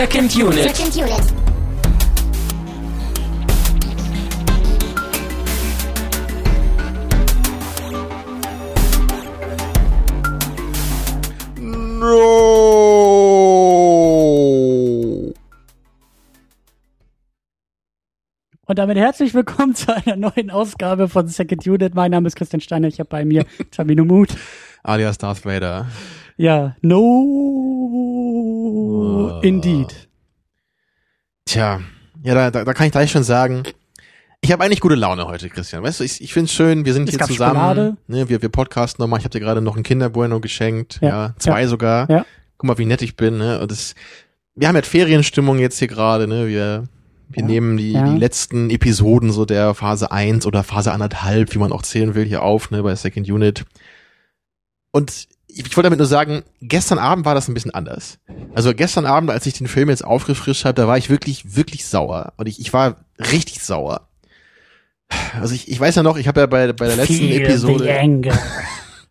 Second Unit. Second Unit. No. Und damit herzlich willkommen zu einer neuen Ausgabe von Second Unit. Mein Name ist Christian Steiner, ich habe bei mir Tamino Mut. Alias Darth Vader. Ja, no. Indeed. Tja, ja, da, da, da kann ich gleich schon sagen, ich habe eigentlich gute Laune heute, Christian. Weißt du, ich, ich finde es schön, wir sind Es hier zusammen. Schokolade. Ne, wir, wir podcasten nochmal. Ich habe dir gerade noch ein Kinderbueno geschenkt. Ja, Ja, zwei ja, sogar. ja. Guck mal, wie nett ich bin. Ne? Und das, wir haben jetzt Ferienstimmung jetzt hier gerade. Ne? Wir, wir Ja, nehmen die, die letzten Episoden so der Phase 1 oder Phase anderthalb, wie man auch zählen will, hier auf ne, bei Second Unit. Und ich, wollte damit nur sagen, gestern Abend war das ein bisschen anders. Also gestern Abend, als ich den Film jetzt aufgefrischt habe, da war ich wirklich, wirklich sauer. Und ich, ich war richtig sauer. Also ich, ich weiß ja noch, ich habe ja bei, bei der letzten Feel Episode. the anger.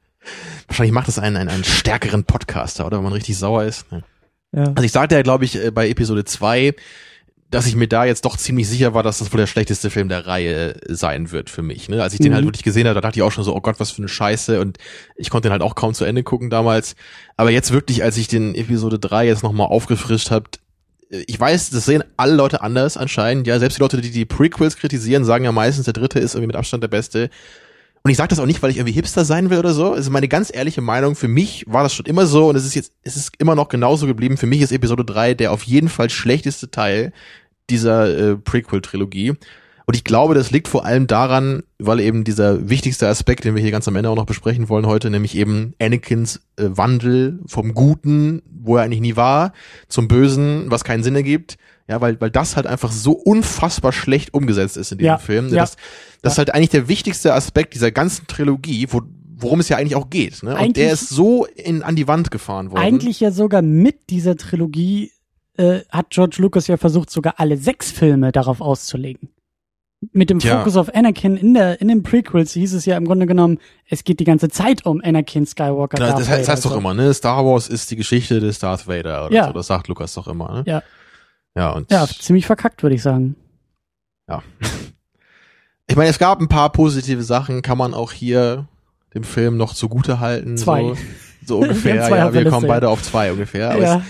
Wahrscheinlich macht das einen, einen, einen stärkeren Podcaster, oder wenn man richtig sauer ist. Ja. Also ich sagte ja, glaube ich, äh, bei Episode 2, dass ich mir da jetzt doch ziemlich sicher war, dass das wohl der schlechteste Film der Reihe äh, sein wird für mich. Ne? Als ich den Mhm. halt wirklich gesehen habe, da dachte ich auch schon so, oh Gott, was für eine Scheiße. Und ich konnte den halt auch kaum zu Ende gucken damals. Aber jetzt wirklich, als ich den Episode 3 jetzt nochmal aufgefrischt habe, ich weiß, das sehen alle Leute anders anscheinend. Ja, selbst die Leute, die die Prequels kritisieren, sagen ja meistens, der dritte ist irgendwie mit Abstand der beste. Und ich sage das auch nicht, weil ich irgendwie Hipster sein will oder so. Es ist meine ganz ehrliche Meinung. Für mich war das schon immer so und es ist jetzt, es ist immer noch genauso geblieben. Für mich ist Episode 3 der auf jeden Fall schlechteste Teil dieser äh, Prequel-Trilogie. Und ich glaube, das liegt vor allem daran, weil eben dieser wichtigste Aspekt, den wir hier ganz am Ende auch noch besprechen wollen heute, nämlich eben Anakins äh, Wandel vom Guten, wo er eigentlich nie war, zum Bösen, was keinen Sinn ergibt. Ja, weil, weil das halt einfach so unfassbar schlecht umgesetzt ist in diesem Ja, Film. ja. Das, das ist halt eigentlich der wichtigste Aspekt dieser ganzen Trilogie, wo, worum es ja eigentlich auch geht. Ne? Und Eigentlich- der ist so in, an die Wand gefahren worden. Eigentlich ja sogar mit dieser Trilogie äh, hat George Lucas ja versucht, sogar alle sechs Filme darauf auszulegen. Mit dem. Fokus auf Anakin in der in den Prequels hieß es ja im Grunde genommen, es geht die ganze Zeit um Anakin Skywalker. Darth das heißt, das heißt doch so. immer, ne? Star Wars ist die Geschichte des Darth Vader oder Ja. so. Das sagt Lukas doch immer, ne? Ja. Ja, und Ja, ziemlich verkackt, würde ich sagen. ja. Ich meine, es gab ein paar positive Sachen, kann man auch hier dem Film noch zugute halten. Zwei. So, so Wir ungefähr. zwei ja, wir kommen beide auf zwei ungefähr. Aber ja. es,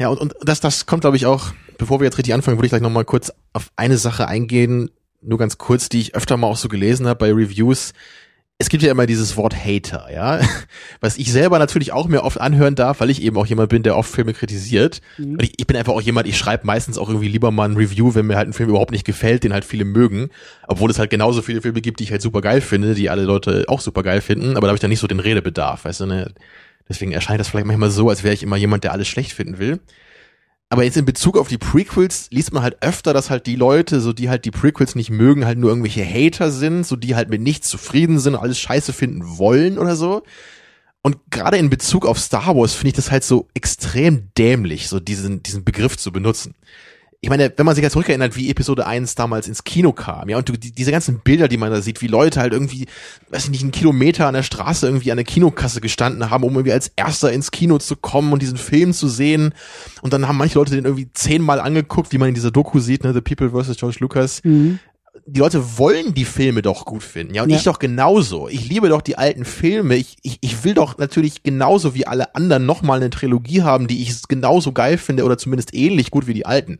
ja, und, und das, das kommt, glaube ich, auch, bevor wir jetzt richtig anfangen, würde ich gleich nochmal kurz auf eine Sache eingehen, nur ganz kurz, die ich öfter mal auch so gelesen habe bei Reviews. Es gibt ja immer dieses Wort Hater, ja, was ich selber natürlich auch mir oft anhören darf, weil ich eben auch jemand bin, der oft Filme kritisiert. Mhm. Und ich, ich bin einfach auch jemand, ich schreibe meistens auch irgendwie lieber mal ein Review, wenn mir halt ein Film überhaupt nicht gefällt, den halt viele mögen. Obwohl es halt genauso viele Filme gibt, die ich halt super geil finde, die alle Leute auch super geil finden, aber da habe ich dann nicht so den Redebedarf, weißt du, ne? Deswegen erscheint das vielleicht manchmal so, als wäre ich immer jemand, der alles schlecht finden will. Aber jetzt in Bezug auf die Prequels liest man halt öfter, dass halt die Leute, so die halt die Prequels nicht mögen, halt nur irgendwelche Hater sind, so die halt mit nichts zufrieden sind, alles scheiße finden wollen oder so. Und gerade in Bezug auf Star Wars finde ich das halt so extrem dämlich, so diesen, diesen Begriff zu benutzen. Ich meine, wenn man sich jetzt zurückerinnert, wie Episode 1 damals ins Kino kam, ja, und du, die, diese ganzen Bilder, die man da sieht, wie Leute halt irgendwie, weiß ich nicht, einen Kilometer an der Straße irgendwie an der Kinokasse gestanden haben, um irgendwie als Erster ins Kino zu kommen und diesen Film zu sehen. Und dann haben manche Leute den irgendwie zehnmal angeguckt, wie man in dieser Doku sieht, ne, The People vs. George Lucas Mhm. die Leute wollen die Filme doch gut finden, ja, und Ja. ich doch genauso. Ich liebe doch die alten Filme. Ich, ich, ich will doch natürlich genauso wie alle anderen nochmal eine Trilogie haben, die ich genauso geil finde oder zumindest ähnlich gut wie die alten.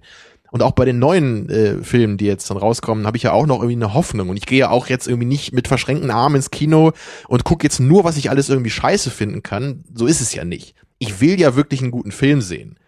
Und auch bei den neuen äh, Filmen, die jetzt dann rauskommen, habe ich ja auch noch irgendwie eine Hoffnung. Und ich gehe ja auch jetzt irgendwie nicht mit verschränkten Armen ins Kino und gucke jetzt nur, was ich alles irgendwie scheiße finden kann. So ist es ja nicht. Ich will ja wirklich einen guten Film sehen.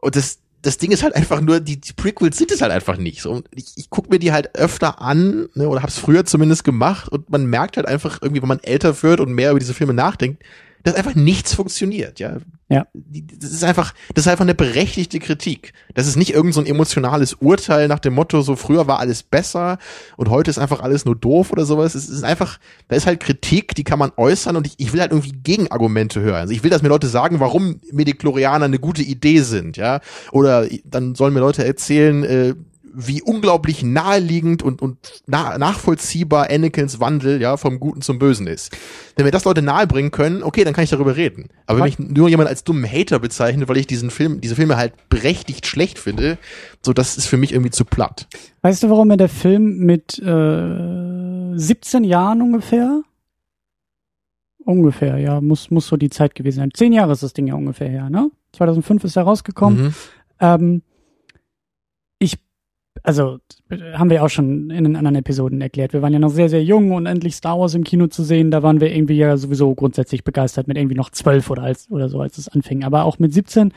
Und das, das Ding ist halt einfach nur, die, die Prequels sind es halt einfach nicht. So, ich, ich gucke mir die halt öfter an, ne, oder hab's früher zumindest gemacht, und man merkt halt einfach irgendwie, wenn man älter wird und mehr über diese Filme nachdenkt, dass einfach nichts funktioniert, ja. Ja. Das ist einfach, das ist einfach eine berechtigte Kritik. Das ist nicht irgend so ein emotionales Urteil nach dem Motto, so früher war alles besser und heute ist einfach alles nur doof oder sowas. Es ist einfach, da ist halt Kritik, die kann man äußern und ich, ich will halt irgendwie Gegenargumente hören. Also ich will, dass mir Leute sagen, warum Mediklorianer eine gute Idee sind, ja. Oder dann sollen mir Leute erzählen, äh, wie unglaublich naheliegend und, und na, nachvollziehbar Anakins Wandel ja vom Guten zum Bösen ist. Wenn mir das Leute nahebringen können, okay, dann kann ich darüber reden. Aber wenn mich nur jemand als dummen Hater bezeichnet, weil ich diesen Film, diese Filme halt berechtigt schlecht finde, so das ist für mich irgendwie zu platt. Weißt du, warum mir der Film mit äh, 17 Jahren ungefähr? Ungefähr, ja, muss, muss so die Zeit gewesen sein. Zehn Jahre ist das Ding ja ungefähr her, ne? 2005 ist er rausgekommen. Mhm. Ähm, ich, also, haben wir auch schon in den anderen Episoden erklärt. Wir waren ja noch sehr, sehr jung und endlich Star Wars im Kino zu sehen, da waren wir irgendwie ja sowieso grundsätzlich begeistert mit irgendwie noch zwölf oder als, oder so, als es anfing. Aber auch mit 17,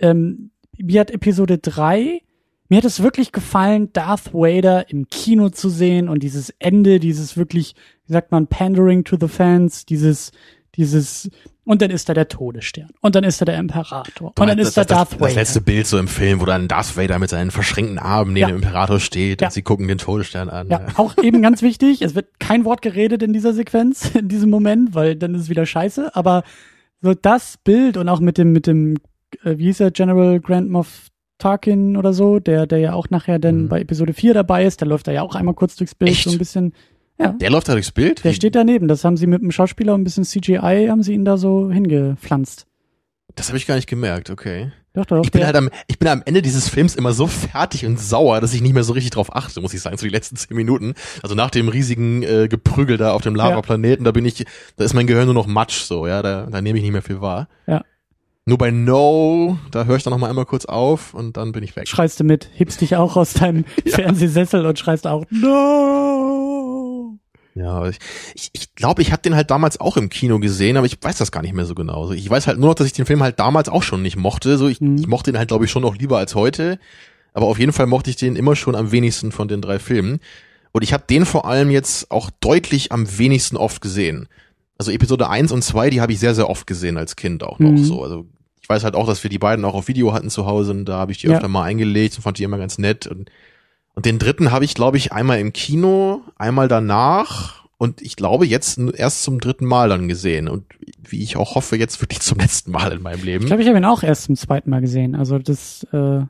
ähm, mir hat Episode 3 mir hat es wirklich gefallen, Darth Vader im Kino zu sehen und dieses Ende, dieses wirklich, wie sagt man, pandering to the fans, dieses, dieses, und dann ist da der Todesstern. Und dann ist da der Imperator. Und dann ist da das, Darth das, Vader. das letzte Bild so im Film, wo dann Darth Vader mit seinen verschränkten Armen neben Ja. dem Imperator steht Ja. und sie gucken den Todesstern an. Ja, auch eben ganz wichtig. Es wird kein Wort geredet in dieser Sequenz, in diesem Moment, weil dann ist es wieder scheiße. Aber so das Bild und auch mit dem, mit dem, äh, wie hieß er, General Grand Moff Tarkin oder so, der, der ja auch nachher dann Mhm. bei Episode 4 dabei ist, der läuft da ja auch einmal kurz durchs Bild, Echt? so ein bisschen, ja. Der läuft da durchs Bild? Der steht daneben. Das haben sie mit dem Schauspieler und ein bisschen CGI haben sie ihn da so hingepflanzt. Das habe ich gar nicht gemerkt, okay. Doch, doch. Ich bin halt am, ich bin am Ende dieses Films immer so fertig und sauer, dass ich nicht mehr so richtig drauf achte, muss ich sagen, so die letzten zehn Minuten. Also nach dem riesigen äh, Geprügel da auf dem Lavaplaneten, da bin ich, da ist mein Gehirn nur noch Matsch so, ja, da, da nehme ich nicht mehr viel wahr. Ja. Nur bei No, da höre ich dann noch mal einmal kurz auf und dann bin ich weg. schreist du mit, hebst dich auch aus deinem Fernsehsessel und schreist auch No. Ja, ich ich, ich glaube, ich habe den halt damals auch im Kino gesehen, aber ich weiß das gar nicht mehr so genau. Ich weiß halt nur noch, dass ich den Film halt damals auch schon nicht mochte. So, ich, Mhm. ich mochte den halt, glaube ich, schon noch lieber als heute. Aber auf jeden Fall mochte ich den immer schon am wenigsten von den drei Filmen. Und ich habe den vor allem jetzt auch deutlich am wenigsten oft gesehen. Also Episode 1 und 2, die habe ich sehr, sehr oft gesehen als Kind auch noch Mhm. so. Also ich weiß halt auch, dass wir die beiden auch auf Video hatten zu Hause und da habe ich die Ja. öfter mal eingelegt und fand die immer ganz nett. Und den dritten habe ich, glaube ich, einmal im Kino, einmal danach und ich glaube jetzt erst zum dritten Mal dann gesehen. Und wie ich auch hoffe, jetzt wirklich zum letzten Mal in meinem Leben. Ich glaube, ich habe ihn auch erst zum zweiten Mal gesehen. Also das äh,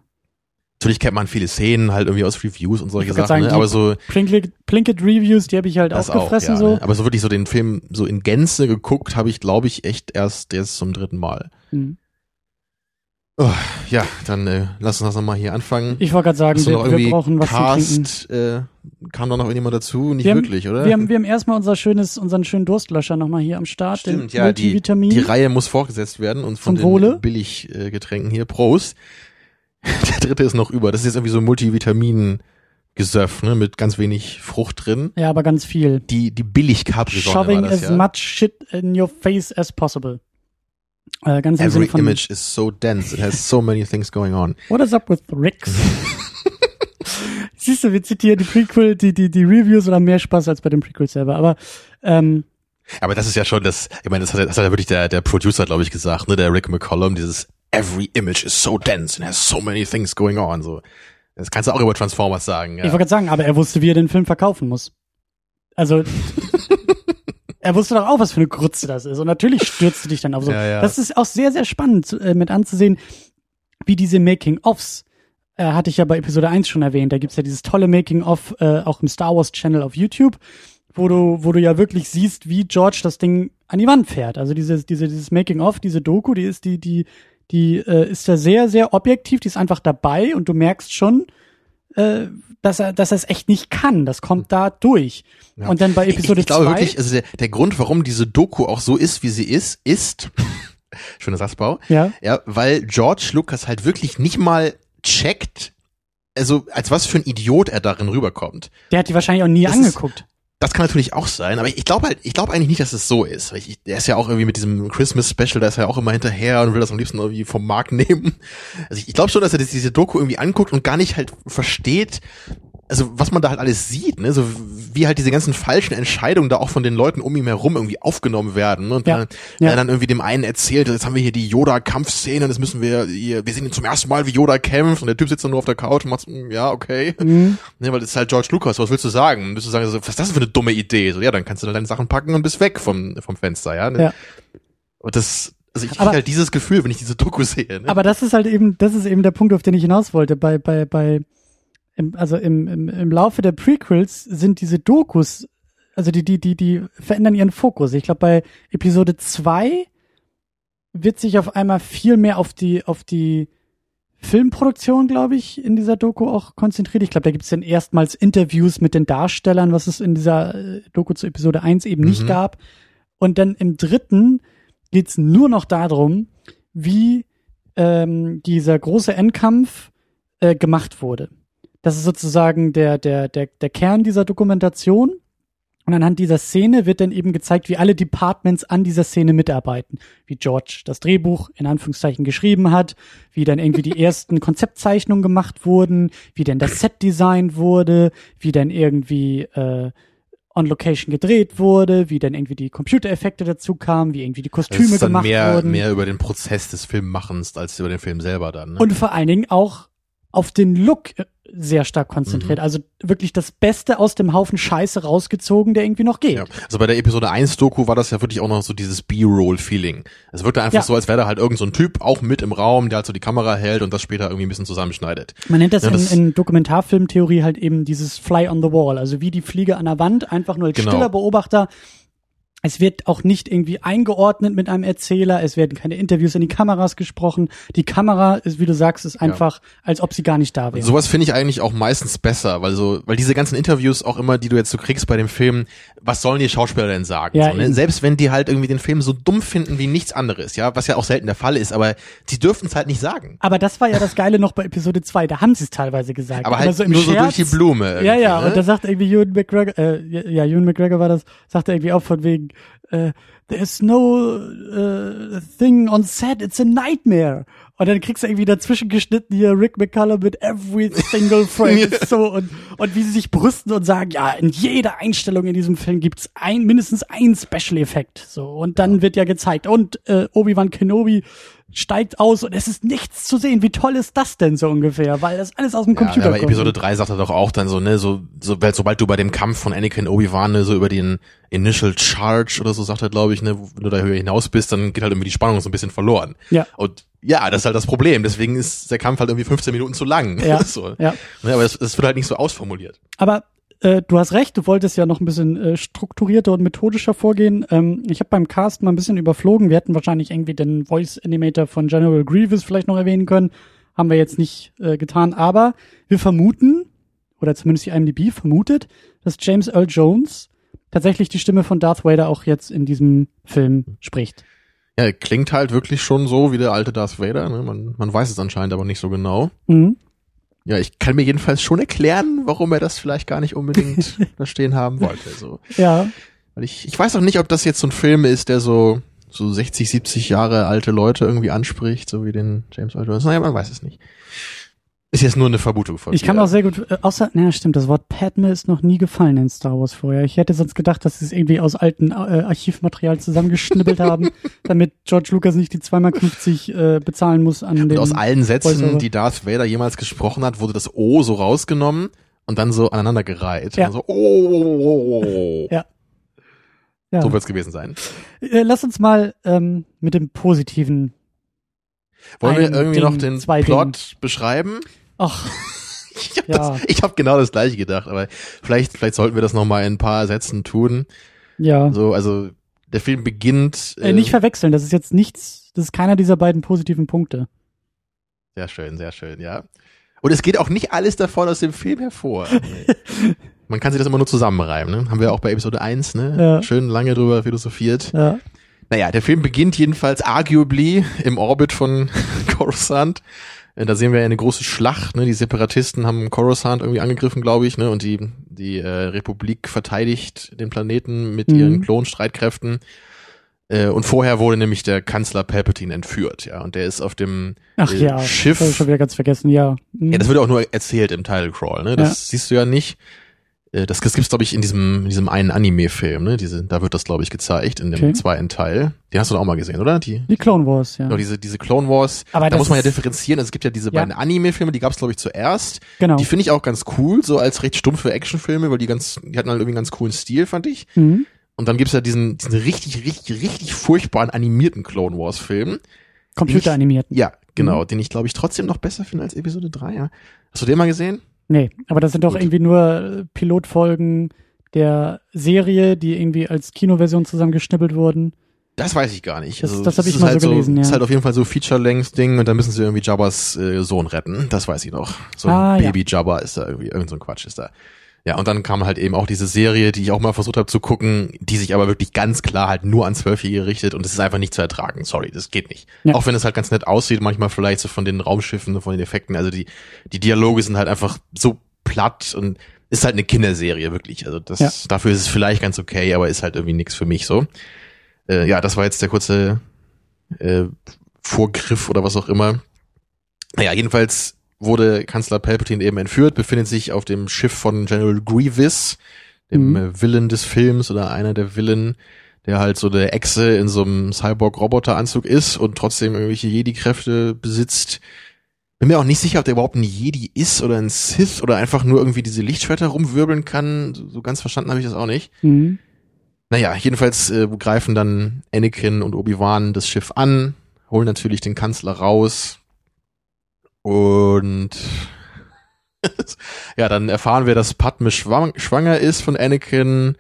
Natürlich kennt man viele Szenen halt irgendwie aus Reviews und solche Sachen, ne? sagen, aber so Plinkett, Plinkett Reviews, die habe ich halt das auch, aufgefressen ja, so. ne? aber so wirklich so den Film so in Gänze geguckt habe ich, glaube ich, echt erst jetzt zum dritten Mal. Hm. Oh, ja, dann äh, lass uns das nochmal hier anfangen. Ich wollte gerade sagen, wir, wir brauchen was zu trinken. Cast, äh, kam da noch irgendjemand dazu? Nicht Wir haben- wirklich, oder? Wir haben, wir haben erstmal unser schönes, unseren schönen Durstlöscher nochmal hier am Start. Stimmt, den ja, die, Multivitamin. die Reihe muss fortgesetzt werden und von Zum Wohle. den Billiggetränken äh, hier. Prost. Der dritte ist noch über. Das ist jetzt irgendwie so Multivitamin-Gesöff, ne, mit ganz wenig Frucht drin. ja, aber ganz viel. Die, die billig war Shoving as ja. much shit in your face as possible. Äh, ganz Every von, image is so dense. It has so many things going on. What is up with Ricks? Siehst du, wir zitieren die Prequel, die, die, die Reviews und haben mehr Spaß als bei dem Prequel selber. Aber ähm, Aber das ist ja schon das, ich meine, das hat, das hat ja wirklich der, der Producer, glaube ich, gesagt, ne, der Rick McCollum, dieses Every image is so dense and has so many things going on, so. Das kannst du auch über Transformers sagen, ja. ich wollte gerade sagen, aber er wusste, wie er den Film verkaufen muss. Also er wusste doch auch, was für eine Grütze das ist. Und natürlich stürzt du dich dann auf so. Ja, ja. Das ist auch sehr, sehr spannend äh, mit anzusehen, wie diese Making-ofs, äh, hatte ich ja bei Episode 1 schon erwähnt, da gibt's ja dieses tolle Making-of äh, auch im Star Wars Channel auf YouTube, wo du, wo du ja wirklich siehst, wie George das Ding an die Wand fährt. Also dieses, diese, dieses Making-of, diese Doku, die ist die, die, die äh, ist da sehr, sehr objektiv, die ist einfach dabei und du merkst schon, äh, dass er, dass er es echt nicht kann. Das kommt da durch. Ja. Und dann bei Episode ich, ich glaube 2 wirklich, also der, der Grund, warum diese Doku auch so ist, wie sie ist, ist, schöner Satzbau, ja, ja, weil George Lucas halt wirklich nicht mal checkt, also als was für ein Idiot er darin rüberkommt. der hat die wahrscheinlich auch nie Das ist- angeguckt. Das kann natürlich auch sein, aber ich, ich glaube halt, ich glaube eigentlich nicht, dass es so ist. Weil Ich, der ist ja auch irgendwie mit diesem Christmas Special, da ist er ja auch immer hinterher und will das am liebsten irgendwie vom Markt nehmen. Also ich, ich glaube schon, dass er diese Doku irgendwie anguckt und gar nicht halt versteht, also was man da halt alles sieht, ne, so wie halt diese ganzen falschen Entscheidungen da auch von den Leuten um ihn herum irgendwie aufgenommen werden. Ne? Und Ja, dann, ja. er dann irgendwie dem einen erzählt, jetzt haben wir hier die Yoda-Kampfszene, das müssen wir hier, wir sehen ihn zum ersten Mal, wie Yoda kämpft und der Typ sitzt dann nur auf der Couch und macht, "Mm, ja, okay. Mhm. Ne, weil das ist halt George Lucas, was willst du sagen? Willst du sagen, so, was ist das für eine dumme Idee? So, ja, dann kannst du deine Sachen packen und bist weg vom, vom Fenster, ja. Ne? Ja. Und das, also ich krieg Aber- halt dieses Gefühl, wenn ich diese Doku sehe. Ne? Aber das ist halt eben, das ist eben der Punkt, auf den ich hinaus wollte. Bei, bei, bei im, also im, im, im Laufe der Prequels sind diese Dokus, also die, die, die, die verändern ihren Fokus. Ich glaube, bei Episode 2 wird sich auf einmal viel mehr auf die, auf die Filmproduktion, glaube ich, in dieser Doku auch konzentriert. Ich glaube, da gibt es dann erstmals Interviews mit den Darstellern, was es in dieser äh, Doku zu Episode 1 eben nicht Mhm. gab. Und dann im dritten geht's nur noch darum, wie ähm, dieser große Endkampf äh, gemacht wurde. Das ist sozusagen der, der, der, der Kern dieser Dokumentation. Und anhand dieser Szene wird dann eben gezeigt, wie alle Departments an dieser Szene mitarbeiten. Wie George das Drehbuch in Anführungszeichen geschrieben hat, wie dann irgendwie die ersten Konzeptzeichnungen gemacht wurden, wie dann das Set designt wurde, wie dann irgendwie äh, on Location gedreht wurde, wie dann irgendwie die Computereffekte dazu kamen, wie irgendwie die Das Kostüme ist dann gemacht mehr, wurden. mehr über den Prozess des Filmmachens als über den Film selber dann. Ne? Und vor allen Dingen auch auf den Look äh, sehr stark konzentriert. Mhm. Also wirklich das Beste aus dem Haufen Scheiße rausgezogen, der irgendwie noch geht. Ja. Also bei der Episode 1 Doku war das ja wirklich auch noch so dieses B-Roll-Feeling. Es wirkte einfach Ja. so, als wäre da halt irgend so ein Typ auch mit im Raum, der halt so die Kamera hält und das später irgendwie ein bisschen zusammenschneidet. Man nennt das, Ja, das- in, in Dokumentarfilmtheorie halt eben dieses Fly on the Wall, also wie die Fliege an der Wand, einfach nur als Genau. stiller Beobachter. Es wird auch nicht irgendwie eingeordnet mit einem Erzähler, es werden keine Interviews in die Kameras gesprochen. Die Kamera ist, wie du sagst, ist einfach, als ob sie gar nicht da wäre. Sowas finde ich eigentlich auch meistens besser, weil so, weil diese ganzen Interviews auch immer, die du jetzt so kriegst bei dem Film, was sollen die Schauspieler denn sagen? Ja, so, ne? Selbst wenn die halt irgendwie den Film so dumm finden wie nichts anderes, ja, was ja auch selten der Fall ist, aber sie dürften es halt nicht sagen. Aber das war ja das Geile noch bei Episode 2, da haben sie es teilweise gesagt. Aber halt so im nur so durch die Scherz. Blume. Ja, ja, ne? und da sagt irgendwie Ewan McGregor, äh, ja, ja, Ewan McGregor war das, sagt er irgendwie auch von wegen, äh, there's no äh, thing on set, it's a nightmare. Und dann kriegst du irgendwie dazwischen geschnitten hier Rick McCullum mit every single frame so und, und wie sie sich brüsten und sagen, ja, in jeder Einstellung in diesem Film gibt's ein, mindestens ein Special Effekt. So, und dann wird ja gezeigt, und äh, Obi-Wan Kenobi steigt aus und es ist nichts zu sehen. Wie toll ist das denn so ungefähr? Weil das alles aus dem Ja, Computer aber kommt. Episode 3 sagt er doch auch dann so, ne, so, so, weil sobald du bei dem Kampf von Anakin Obi-Wan, ne, so über den Initial Charge oder so sagt er, glaube ich, ne, wenn du da höher hinaus bist, dann geht halt irgendwie die Spannung so ein bisschen verloren. Ja. Und ja, das ist halt das Problem. Deswegen ist der Kampf halt irgendwie 15 Minuten zu lang. Ja, so. ja. Aber das, das wird halt nicht so ausformuliert. Aber äh, du hast recht, du wolltest ja noch ein bisschen äh, strukturierter und methodischer vorgehen. Ähm, ich habe beim Cast mal ein bisschen überflogen. Wir hätten wahrscheinlich irgendwie den Voice Animator von General Grievous vielleicht noch erwähnen können. Haben wir jetzt nicht äh, getan. Aber wir vermuten, oder zumindest die IMDb vermutet, dass James Earl Jones tatsächlich die Stimme von Darth Vader auch jetzt in diesem Film spricht. Ja, klingt halt wirklich schon so wie der alte Darth Vader. Ne? Man, man weiß es anscheinend aber nicht so genau. Mhm. Ja, ich kann mir jedenfalls schon erklären, warum er das vielleicht gar nicht unbedingt da stehen haben wollte. So. Ja, Weil ich, ich weiß auch nicht, ob das jetzt so ein Film ist, der so, so 60, 70 Jahre alte Leute irgendwie anspricht, so wie den James Earl Jones. Naja, man weiß es nicht. Ist jetzt nur eine Vermutung von Ich kann mir. auch sehr gut, äh, außer, na stimmt, das Wort Padme ist noch nie gefallen in Star Wars vorher. Ich hätte sonst gedacht, dass sie es irgendwie aus alten äh, Archivmaterial zusammengeschnibbelt haben, damit George Lucas nicht die 2x50 äh, bezahlen muss an den. Und aus allen Sätzen, Voice-Over. die Darth Vader jemals gesprochen hat, wurde das O so rausgenommen und dann so aneinander gereiht. Ja. Also, oh, oh, oh, oh. Ja. ja. So wird's gewesen sein. äh, lass uns mal ähm, mit dem Positiven. Wollen Ein wir irgendwie Ding, noch den Plot beschreiben? Ach, Ich habe Ja. hab genau das gleiche gedacht, aber vielleicht, vielleicht sollten wir das noch mal in ein paar Sätzen tun. ja. So, also der Film beginnt. Äh, nicht verwechseln, das ist jetzt nichts, das ist keiner dieser beiden positiven Punkte. Sehr schön, sehr schön, ja. Und es geht auch nicht alles davon aus dem Film hervor. Man kann sich das immer nur zusammenreimen, ne? Haben wir auch bei Episode 1, ne? Ja. Schön lange drüber philosophiert. Ja. Naja, der Film beginnt jedenfalls arguably im Orbit von Coruscant. Äh, Da sehen wir eine große Schlacht, ne? Die Separatisten haben Coruscant irgendwie angegriffen, glaube ich, ne? Und die, die äh, Republik verteidigt den Planeten mit Mhm. ihren Klonstreitkräften. Äh, und vorher wurde nämlich der Kanzler Palpatine entführt, ja. Und der ist auf dem Ach äh, ja, Schiff das hab ich schon wieder ganz vergessen, ja. Mhm. ja, das wird auch nur erzählt im Title Crawl, ne? Das Ja. siehst du ja nicht. Äh, Das, das gibt's, glaube ich, in diesem, in diesem einen Anime-Film, ne? Diese, da wird das, glaube ich, gezeigt, in dem Okay. zweiten Teil. Den hast du doch auch mal gesehen, oder? Die, Die Clone Wars, ja. genau, diese, diese Clone Wars. Aber da muss man ja differenzieren. Also es gibt ja diese Ja. beiden Anime-Filme, die gab's, glaube ich, zuerst. Genau. Die finde ich auch ganz cool, so als recht stumpfe Actionfilme, weil die ganz, die hatten halt irgendwie einen ganz coolen Stil, fand ich. Mhm. Und dann gibt's ja diesen, diesen richtig, richtig, richtig furchtbaren animierten Clone Wars-Film. Computeranimiert. Ja, Mhm. genau, den ich, glaube ich, trotzdem noch besser finde als Episode 3. Ja. Hast du den mal gesehen? Nee, aber das sind doch Gut. irgendwie nur äh, Pilotfolgen der Serie, die irgendwie als Kinoversion zusammengeschnippelt wurden. Das weiß ich gar nicht. Das- das hab es ich mal halt so gelesen, ja. Ist halt auf jeden Fall so Feature-Length-Ding und da müssen sie irgendwie Jabbas äh, Sohn retten. Das weiß ich noch. So ein Ah, ja. Baby-Jabba ist da irgendwie, irgend so ein Quatsch ist da. Ja, und dann kam halt eben auch diese Serie, die ich auch mal versucht habe zu gucken, die sich aber wirklich ganz klar halt nur an Zwölfjährige richtet und es ist einfach nicht zu ertragen. Sorry, das geht nicht. Ja. Auch wenn es halt ganz nett aussieht, manchmal vielleicht so von den Raumschiffen, von den Effekten. Also die, die Dialoge sind halt einfach so platt und ist halt eine Kinderserie, wirklich. Also das, Ja. dafür ist es vielleicht ganz okay, aber ist halt irgendwie nichts für mich so. Äh, ja, das war jetzt der kurze äh, Vorgriff oder was auch immer. Naja, jedenfalls wurde Kanzler Palpatine eben entführt, befindet sich auf dem Schiff von General Grievous, dem Mhm. äh, Villain des Films oder einer der Villain, der halt so der Echse in so einem Cyborg-Roboter-Anzug ist und trotzdem irgendwelche Jedi-Kräfte besitzt. Bin mir auch nicht sicher, ob der überhaupt ein Jedi ist oder ein Sith oder einfach nur irgendwie diese Lichtschwerter rumwirbeln kann. So, so ganz verstanden habe ich das auch nicht. Mhm. Naja, jedenfalls äh, greifen dann Anakin und Obi-Wan das Schiff an, holen natürlich den Kanzler raus und ja, dann erfahren wir, dass Padme schwang schwanger ist von Anakin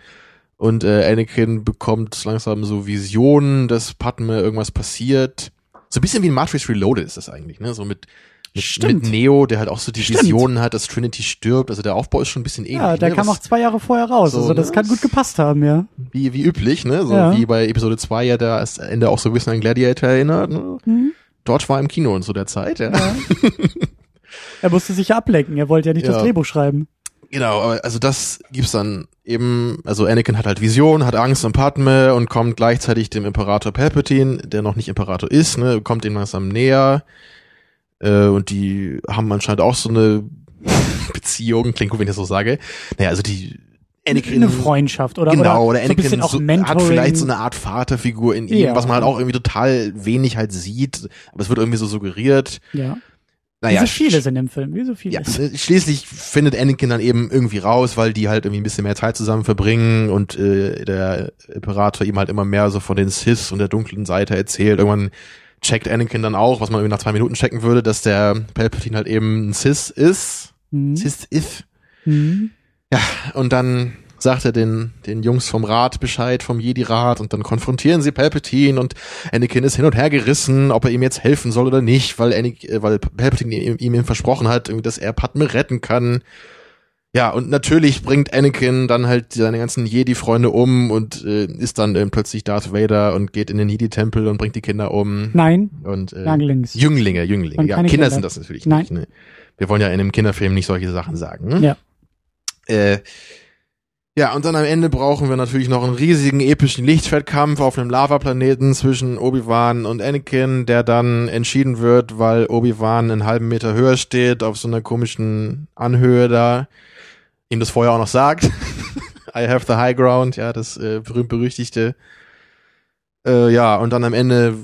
und äh, Anakin bekommt langsam so Visionen, dass Padme irgendwas passiert. So ein bisschen wie in Matrix Reloaded ist das eigentlich, ne? So mit mit, mit Neo, der halt auch so die Stimmt. Visionen hat, dass Trinity stirbt. Also der Aufbau ist schon ein bisschen ähnlich. Ja, der ne? kam Was- auch zwei Jahre vorher raus. So, also das ne? kann gut gepasst haben, ja. wie, wie üblich, ne? So Ja. wie bei Episode 2 ja das Ende auch so ein bisschen an Gladiator erinnert. Ne? Mhm. Dort war im Kino und so der Zeit, ja. Ja. er musste sich ablenken. Er wollte ja nicht Ja. das Drehbuch schreiben. Genau, also das gibt's dann eben, also Anakin hat halt Vision, hat Angst um Padme und kommt gleichzeitig dem Imperator Palpatine, der noch nicht Imperator ist, ne, kommt ihm langsam näher. Äh, und die haben anscheinend auch so eine Beziehung, klingt gut, wenn ich das so sage. Naja, also die Anakin Eine Freundschaft oder, genau, oder oder so ein bisschen Anakin auch so, Mentoring. hat vielleicht so eine Art Vaterfigur in ihm, Ja. was man halt auch irgendwie total wenig halt sieht, aber es wird irgendwie so suggeriert. ja. Naja, Wie so viele sind im Film, wie so viele. ja, äh, schließlich findet Anakin dann eben irgendwie raus, weil die halt irgendwie ein bisschen mehr Zeit zusammen verbringen und äh, der Imperator ihm halt immer mehr so von den Sith und der dunklen Seite erzählt. Irgendwann checkt Anakin dann auch, was man irgendwie nach zwei Minuten checken würde, dass der Palpatine halt eben ein Sith ist. Mhm. Sith ist. Mhm. Und dann sagt er den, den Jungs vom Rat Bescheid, vom Jedi-Rat, und dann konfrontieren sie Palpatine und Anakin ist hin und her gerissen, ob er ihm jetzt helfen soll oder nicht, weil, Anakin, äh, weil Palpatine ihm, ihm versprochen hat, irgendwie, dass er Padme retten kann. Ja, und natürlich bringt Anakin dann halt seine ganzen Jedi-Freunde um und äh, ist dann ähm, plötzlich Darth Vader und geht in den Jedi-Tempel und bringt die Kinder um. Nein, Und äh, Younglings. Jünglinge, Jünglinge. Und Ja, Kinder Kinder. sind das natürlich Nein. nicht. Ne? Wir wollen ja in einem Kinderfilm nicht solche Sachen sagen. Ja. Äh, ja, und dann am Ende brauchen wir natürlich noch einen riesigen epischen Lichtschwertkampf auf einem Lavaplaneten zwischen Obi-Wan und Anakin, der dann entschieden wird, weil Obi-Wan einen halben Meter höher steht, auf so einer komischen Anhöhe da, ihm das vorher auch noch sagt. I have the high ground, ja, das äh, berühmt-berüchtigte. Äh, ja, und dann am Ende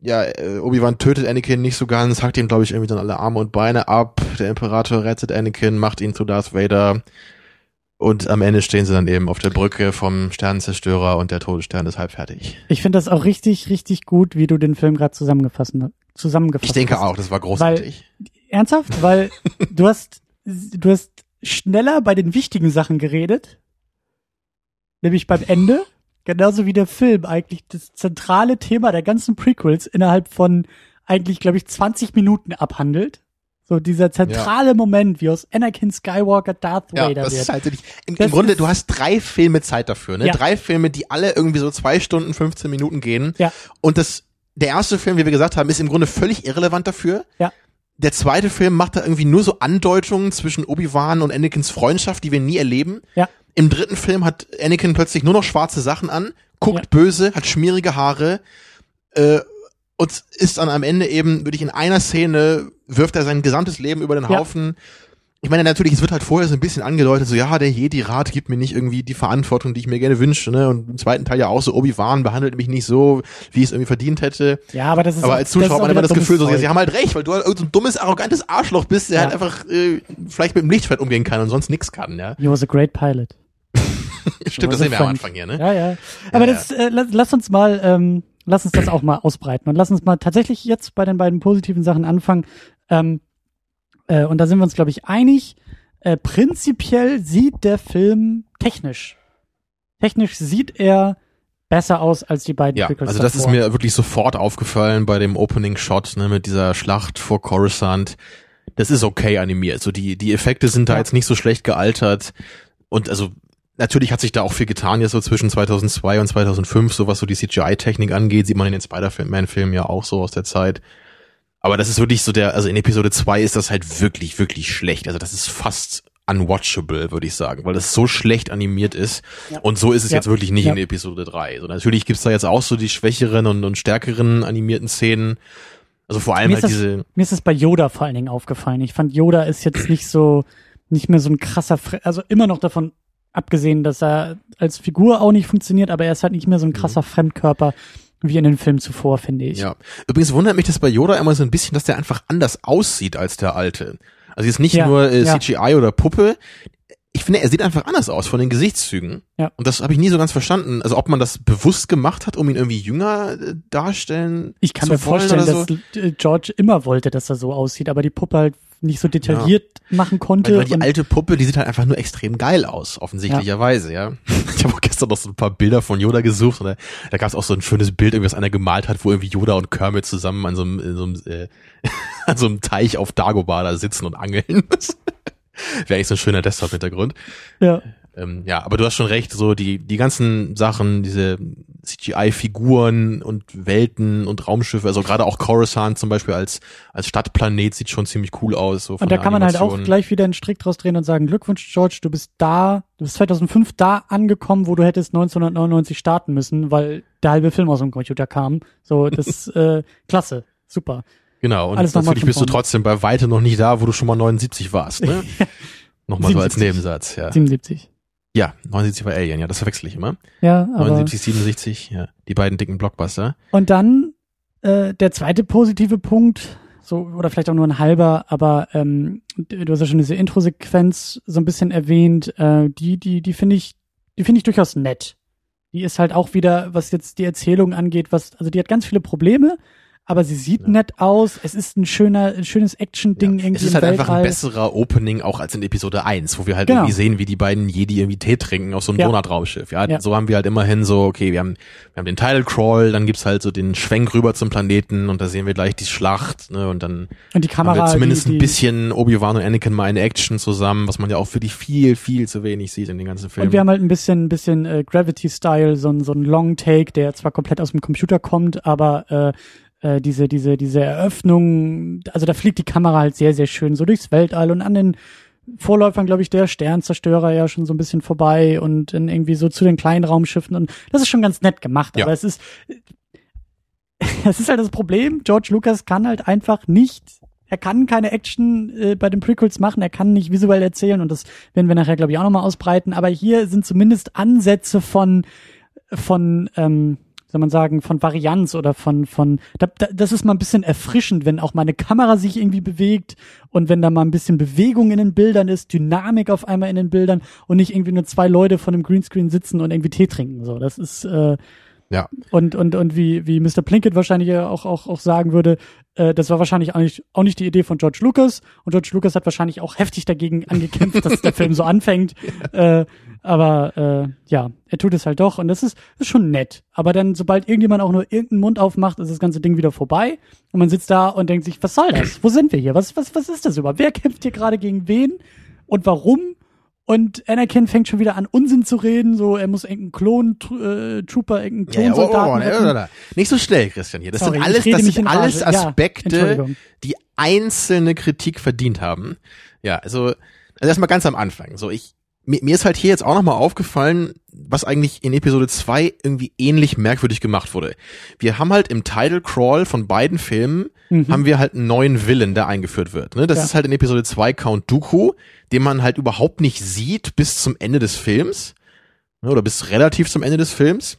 ja, äh, Obi-Wan tötet Anakin nicht so ganz, hackt ihm, glaube ich, irgendwie dann alle Arme und Beine ab. Der Imperator rettet Anakin, macht ihn zu Darth Vader. Und am Ende stehen sie dann eben auf der Brücke vom Sternenzerstörer und der Todesstern ist halb fertig. Ich finde das auch richtig, richtig gut, wie du den Film gerade zusammengefasst, zusammengefasst Ich denke hast. auch, das war großartig. Ernsthaft? Weil du hast, du hast schneller bei den wichtigen Sachen geredet. Nämlich beim Ende. Genauso wie der Film eigentlich das zentrale Thema der ganzen Prequels innerhalb von eigentlich, glaube ich, 20 Minuten abhandelt. So dieser zentrale Moment, wie aus Anakin Skywalker Darth ja, Vader das wird. ist halt wirklich, im, im Grunde, du hast drei Filme Zeit dafür, ne? Ja. Drei Filme, die alle irgendwie so zwei Stunden, 15 Minuten gehen. Ja. Und das, der erste Film, wie wir gesagt haben, ist im Grunde völlig irrelevant dafür. Ja. Der zweite Film macht da irgendwie nur so Andeutungen zwischen Obi-Wan und Anakins Freundschaft, die wir nie erleben. Ja. Im dritten Film hat Anakin plötzlich nur noch schwarze Sachen an, guckt Ja. böse, hat schmierige Haare, äh, und ist dann am Ende eben, würde ich in einer Szene, wirft er sein gesamtes Leben über den Ja. Haufen. Ich meine, natürlich, es wird halt vorher so ein bisschen angedeutet, so, ja, der Jedi-Rat gibt mir nicht irgendwie die Verantwortung, die ich mir gerne wünsche, ne, und im zweiten Teil ja auch so, Obi-Wan behandelt mich nicht so, wie ich es irgendwie verdient hätte. Ja, aber das ist Aber als Zuschauer hat man immer das Gefühl, so, dummes sie haben halt recht, weil du halt so ein dummes, arrogantes Arschloch bist, der Ja. halt einfach äh, vielleicht mit dem Lichtschwert umgehen kann und sonst nix kann, ja. He was a great pilot. Stimmt, das Also sehen wir am Anfang hier, ne? Ja, ja. Aber Ja, das, äh, lass, lass uns mal, ähm, lass uns das auch mal ausbreiten und lass uns mal tatsächlich jetzt bei den beiden positiven Sachen anfangen. Ähm, äh, und da sind wir uns, glaube ich, einig. Äh, prinzipiell sieht der Film technisch. Technisch sieht er besser aus als die beiden Ja, Prequels also das ist davor. mir wirklich sofort aufgefallen bei dem Opening Shot, ne, mit dieser Schlacht vor Coruscant. Das ist okay animiert. So die, die Effekte sind da Ja. jetzt nicht so schlecht gealtert. Und also, natürlich hat sich da auch viel getan jetzt so zwischen 2002 und 2005, so was so die CGI-Technik angeht, sieht man in den Spider-Man-Filmen ja auch so aus der Zeit. Aber das ist wirklich so der, also in Episode 2 ist das halt wirklich, wirklich schlecht. Also das ist fast unwatchable, würde ich sagen, weil das so schlecht animiert ist. Ja. Und so ist es Ja. jetzt wirklich nicht Ja. in Episode 3. So, natürlich gibt's da jetzt auch so die schwächeren und, und stärkeren animierten Szenen. Also vor allem Mir halt das- diese, Mir ist es bei Yoda vor allen Dingen aufgefallen. Ich fand Yoda ist jetzt nicht so, nicht mehr so ein krasser, Fre also immer noch davon abgesehen, dass er als Figur auch nicht funktioniert, aber er ist halt nicht mehr so ein krasser Fremdkörper wie in den Filmen zuvor, finde ich. Mhm. ja. Übrigens wundert mich das bei Yoda immer so ein bisschen, dass der einfach anders aussieht als der alte. Also jetzt nicht Ja, nur äh, ja. CGI oder Puppe. Ich finde, er sieht einfach anders aus von den Gesichtszügen. Ja. Und das habe ich nie so ganz verstanden. Also ob man das bewusst gemacht hat, um ihn irgendwie jünger äh, darstellen Ich kann mir vorstellen, so. dass äh, George immer wollte, dass er so aussieht, aber die Puppe halt nicht so detailliert machen konnte. Weil, weil die alte Puppe, die sieht halt einfach nur extrem geil aus, offensichtlicherweise, ja. Ich habe auch gestern noch so ein paar Bilder von Yoda gesucht und da, da gab es auch so ein schönes Bild, irgendwie, was einer gemalt hat, wo irgendwie Yoda und Kermit zusammen an so einem, in so einem, äh, an so einem Teich auf Dagobah da sitzen und angeln. Wäre eigentlich so ein schöner Desktop-Hintergrund. ja. Ähm, ja, aber du hast schon recht, so die, die ganzen Sachen, diese CGI-Figuren und Welten und Raumschiffe, also gerade auch Coruscant zum Beispiel als, als Stadtplanet sieht schon ziemlich cool aus. So von Und da kann man halt auch gleich wieder einen Strick draus drehen und sagen, Glückwunsch, George, du bist da, du bist 2005 da angekommen, wo du hättest 1999 starten müssen, weil der halbe Film aus dem Computer kam. So, das, äh, klasse, super. Genau, und Alles natürlich bist du trotzdem bei weitem noch nicht da, wo du schon mal 79 warst, ne? Nochmal so als 77. Nebensatz, ja. 77. Ja, 79 war Alien, ja, das verwechsel ich immer. Ja, aber 79, 67, ja, die beiden dicken Blockbuster. Und dann äh, der zweite positive Punkt, so oder vielleicht auch nur ein halber, aber ähm, du hast ja schon diese Intro-Sequenz so ein bisschen erwähnt, äh, die die die finde ich die finde ich durchaus nett. Die ist halt auch wieder, was jetzt die Erzählung angeht, was also die hat ganz viele Probleme, aber sie sieht Ja. nett aus. Es ist ein schöner, ein schönes Action-Ding Ja. irgendwie Es ist halt einfach ein Weltall. besserer Opening auch als in Episode 1, wo wir halt Genau. irgendwie sehen, wie die beiden Jedi irgendwie Tee trinken auf so einem Ja. Donutraumschiff. Ja, Ja. so haben wir halt immerhin so, okay, wir haben, wir haben den Title Crawl, dann gibt's halt so den Schwenk rüber zum Planeten und da sehen wir gleich die Schlacht, ne, und dann Und die haben Kamera, wir zumindest die, die, ein bisschen Obi-Wan und Anakin mal in Action zusammen, was man ja auch wirklich viel, viel zu wenig sieht in den ganzen Filmen. Und wir haben halt ein bisschen, ein bisschen äh, Gravity-Style, so ein, so ein Long Take, der zwar komplett aus dem Computer kommt, aber äh, äh, diese, diese, diese Eröffnung, also da fliegt die Kamera halt sehr, sehr schön so durchs Weltall und an den Vorläufern, glaube ich, der Sternzerstörer ja schon so ein bisschen vorbei und dann irgendwie so zu den kleinen Raumschiffen und das ist schon ganz nett gemacht, Ja. aber es ist, es ist halt das Problem, George Lucas kann halt einfach nicht er kann keine Action äh, bei den Prequels machen, er kann nicht visuell erzählen und das werden wir nachher, glaube ich, auch nochmal ausbreiten. Aber hier sind zumindest Ansätze von, von, ähm, soll man sagen, von Varianz oder von, von, da, da, das ist mal ein bisschen erfrischend, wenn auch mal eine Kamera sich irgendwie bewegt und wenn da mal ein bisschen Bewegung in den Bildern ist, Dynamik auf einmal in den Bildern und nicht irgendwie nur zwei Leute von dem Greenscreen sitzen und irgendwie Tee trinken. So, das ist, äh, Ja. und, und, und wie, wie Mr. Plinkett wahrscheinlich auch, auch, auch sagen würde, äh, das war wahrscheinlich auch nicht, auch nicht die Idee von George Lucas. Und George Lucas hat wahrscheinlich auch heftig dagegen angekämpft, dass der Film so anfängt. Äh, aber äh, ja, er tut es halt doch. Und das ist, ist schon nett. Aber dann, sobald irgendjemand auch nur irgendeinen Mund aufmacht, ist das ganze Ding wieder vorbei. Und man sitzt da und denkt sich, was soll das? Wo sind wir hier? Was, was, was ist das überhaupt? Wer kämpft hier gerade gegen wen? Und warum? Und Anakin fängt schon wieder an, Unsinn zu reden, so er muss irgendeinen Klon-Trooper, irgendeinen Ja, ja, oh, oh, Klonsoldaten oh, oh, oh, Nicht so schnell, Christian hier. Das Sorry, sind alles, das sind in alles. Ja, Aspekte, Entschuldigung. die einzelne Kritik verdient haben. Ja, also, also erstmal ganz am Anfang. So, ich, mir, mir ist halt hier jetzt auch nochmal aufgefallen, was eigentlich in Episode 2 irgendwie ähnlich merkwürdig gemacht wurde. Wir haben halt im Title Crawl von beiden Filmen Mhm. haben wir halt einen neuen Villain, der eingeführt wird. Ne? Das Ja. ist halt in Episode 2 Count Dooku, den man halt überhaupt nicht sieht bis zum Ende des Films. Ne? Oder bis relativ zum Ende des Films.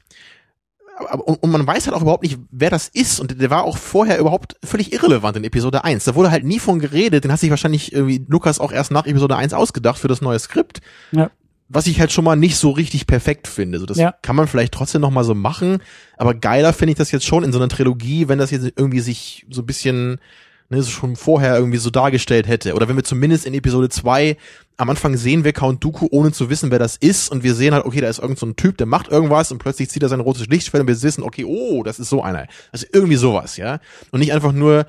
Aber, und, und man weiß halt auch überhaupt nicht, wer das ist. Und der war auch vorher überhaupt völlig irrelevant in Episode 1. Da wurde halt nie von geredet. Den hat sich wahrscheinlich irgendwie Lukas auch erst nach Episode 1 ausgedacht für das neue Skript. Ja. Was ich halt schon mal nicht so richtig perfekt finde. So, das Ja. kann man vielleicht trotzdem noch mal so machen. Aber geiler finde ich das jetzt schon in so einer Trilogie, wenn das jetzt irgendwie sich so ein bisschen ne, so schon vorher irgendwie so dargestellt hätte. Oder wenn wir zumindest in Episode 2 am Anfang sehen wir Count Dooku, ohne zu wissen, wer das ist, und wir sehen halt, okay, da ist irgend so ein Typ, der macht irgendwas und plötzlich zieht er sein rotes Lichtschwert und wir wissen, okay, oh, das ist so einer. Also irgendwie sowas, ja. Und nicht einfach nur,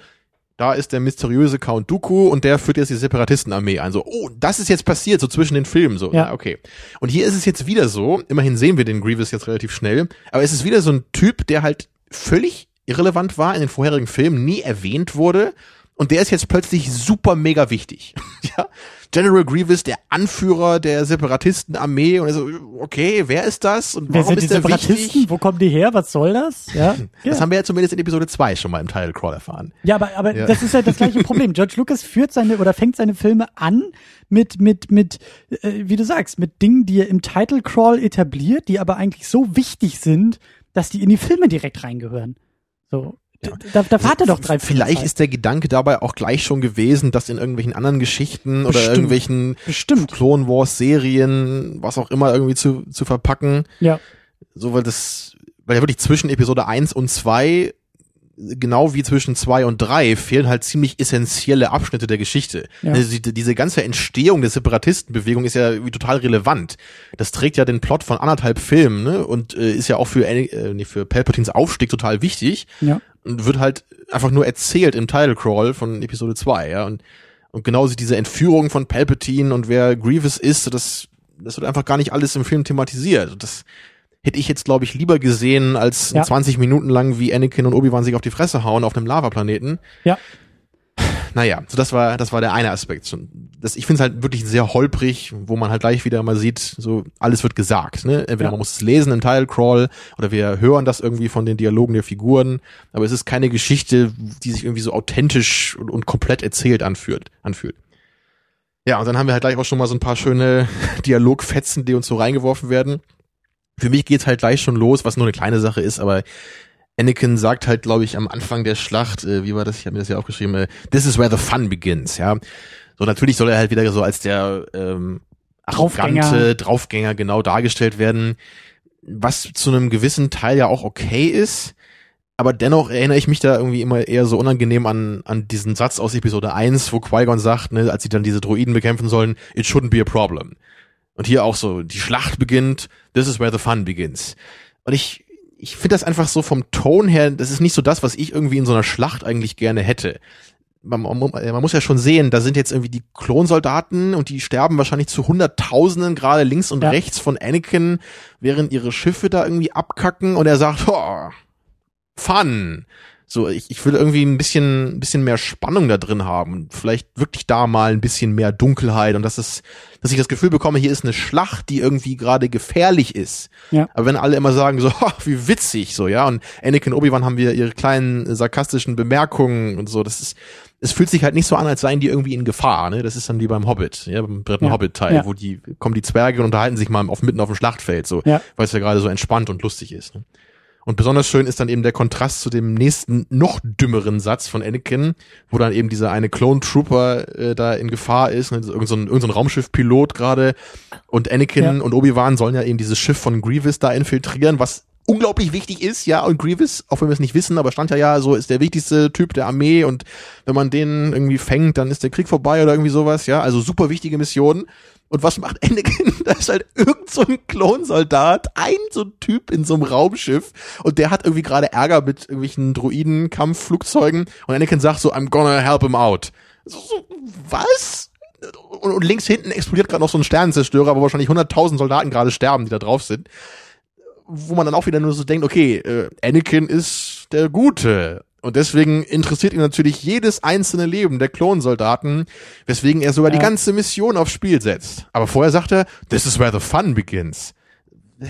da ist der mysteriöse Count Dooku und der führt jetzt die Separatistenarmee ein. So, oh, das ist jetzt passiert, so zwischen den Filmen, so, ja, okay. Und hier ist es jetzt wieder so, immerhin sehen wir den Grievous jetzt relativ schnell, aber es ist wieder so ein Typ, der halt völlig irrelevant war in den vorherigen Filmen, nie erwähnt wurde und der ist jetzt plötzlich super mega wichtig. ja, General Grievous, der Anführer der Separatistenarmee und er so, okay, wer ist das und wer warum sind ist die der Separatisten? wichtig? Wo kommen die her? Was soll das? Ja. Das ja. haben wir ja zumindest in Episode 2 schon mal im Title Crawl erfahren. Ja, aber, aber Ja. das ist ja das gleiche Problem. George Lucas führt seine oder fängt seine Filme an mit, mit, mit, äh, wie du sagst, mit Dingen, die er im Title Crawl etabliert, die aber eigentlich so wichtig sind, dass die in die Filme direkt reingehören. So. Ja. Da, da fahrt er doch drei. Vielleicht Zeit. ist der Gedanke dabei auch gleich schon gewesen, dass in irgendwelchen anderen Geschichten oder Bestimmt. irgendwelchen Bestimmt. Clone Wars Serien, was auch immer irgendwie zu, zu verpacken. Ja. So, weil das, weil ja wirklich zwischen Episode 1 und 2, genau wie zwischen 2 und 3, fehlen halt ziemlich essentielle Abschnitte der Geschichte. Ja. Also die, diese ganze Entstehung der Separatistenbewegung ist ja total relevant. Das trägt ja den Plot von anderthalb Filmen, ne? Und äh, ist ja auch für, äh, nee, für Palpatines Aufstieg total wichtig Ja. und wird halt einfach nur erzählt im Title Crawl von Episode 2, ja. Und, und genauso diese Entführung von Palpatine und wer Grievous ist, das, das wird einfach gar nicht alles im Film thematisiert. Das hätte ich jetzt, glaube ich, lieber gesehen, als Ja. 20 Minuten lang, wie Anakin und Obi-Wan sich auf die Fresse hauen auf einem Lavaplaneten. Ja. Naja, so das war, das war der eine Aspekt. Das, ich finde es halt wirklich sehr holprig, wo man halt gleich wieder mal sieht, so alles wird gesagt. Ne? Entweder Ja. man muss es lesen im Crawl oder wir hören das irgendwie von den Dialogen der Figuren, aber es ist keine Geschichte, die sich irgendwie so authentisch und, und komplett erzählt anfühlt, anfühlt. Ja, und dann haben wir halt gleich auch schon mal so ein paar schöne Dialogfetzen, die uns so reingeworfen werden. Für mich geht's halt gleich schon los, was nur eine kleine Sache ist, aber Anakin sagt halt, glaube ich, am Anfang der Schlacht, äh, wie war das? Ich habe mir das ja aufgeschrieben, äh, this is where the fun begins, ja. So, natürlich soll er halt wieder so als der ähm, arrogante Draufgänger. Draufgänger genau dargestellt werden, was zu einem gewissen Teil ja auch okay ist, aber dennoch erinnere ich mich da irgendwie immer eher so unangenehm an, an diesen Satz aus Episode 1, wo Qui-Gon sagt, ne, als sie dann diese Droiden bekämpfen sollen, it shouldn't be a problem. Und hier auch so, die Schlacht beginnt, this is where the fun begins. Und ich, ich finde das einfach so vom Ton her, das ist nicht so das, was ich irgendwie in so einer Schlacht eigentlich gerne hätte. Man, man, man muss ja schon sehen, da sind jetzt irgendwie die Klonsoldaten und die sterben wahrscheinlich zu Hunderttausenden gerade links und Ja. rechts von Anakin, während ihre Schiffe da irgendwie abkacken und er sagt, oh, Fun. So, ich, ich will irgendwie ein bisschen, ein bisschen mehr Spannung da drin haben vielleicht wirklich da mal ein bisschen mehr Dunkelheit und dass es, dass ich das Gefühl bekomme, hier ist eine Schlacht, die irgendwie gerade gefährlich ist. Ja. Aber wenn alle immer sagen so, "Ha, wie witzig, so, ja, und Anakin und Obi-Wan haben wir ihre kleinen äh, sarkastischen Bemerkungen und so, das ist, es fühlt sich halt nicht so an, als seien die irgendwie in Gefahr, ne? Das ist dann wie beim Hobbit, ja, beim dritten Ja. Hobbit-Teil, Ja. wo die, kommen die Zwerge und unterhalten sich mal auf, mitten auf dem Schlachtfeld, so, Ja. weil es ja gerade so entspannt und lustig ist, ne? Und besonders schön ist dann eben der Kontrast zu dem nächsten, noch dümmeren Satz von Anakin, wo dann eben dieser eine Clone Trooper äh, da in Gefahr ist, ne? irgend so irgend so Raumschiff-Pilot gerade. Und Anakin Ja. und Obi-Wan sollen ja eben dieses Schiff von Grievous da infiltrieren, was unglaublich wichtig ist, ja, und Grievous, auch wenn wir es nicht wissen, aber stand ja ja so, ist der wichtigste Typ der Armee und wenn man den irgendwie fängt, dann ist der Krieg vorbei oder irgendwie sowas, ja, also super wichtige Mission. Und was macht Anakin? Da ist halt irgend so ein Klonsoldat, ein so ein Typ in so einem Raumschiff und der hat irgendwie gerade Ärger mit irgendwelchen Droiden-Kampfflugzeugen und Anakin sagt so, I'm gonna help him out. So, so, was? Und, und links hinten explodiert gerade noch so ein Sternenzerstörer, wo wahrscheinlich 100.000 Soldaten gerade sterben, die da drauf sind. Wo man dann auch wieder nur so denkt, okay, äh, Anakin ist der Gute. Und deswegen interessiert ihn natürlich jedes einzelne Leben der Klonsoldaten, weswegen er sogar die Ja. ganze Mission aufs Spiel setzt. Aber vorher sagt er, this is where the fun begins. Hä?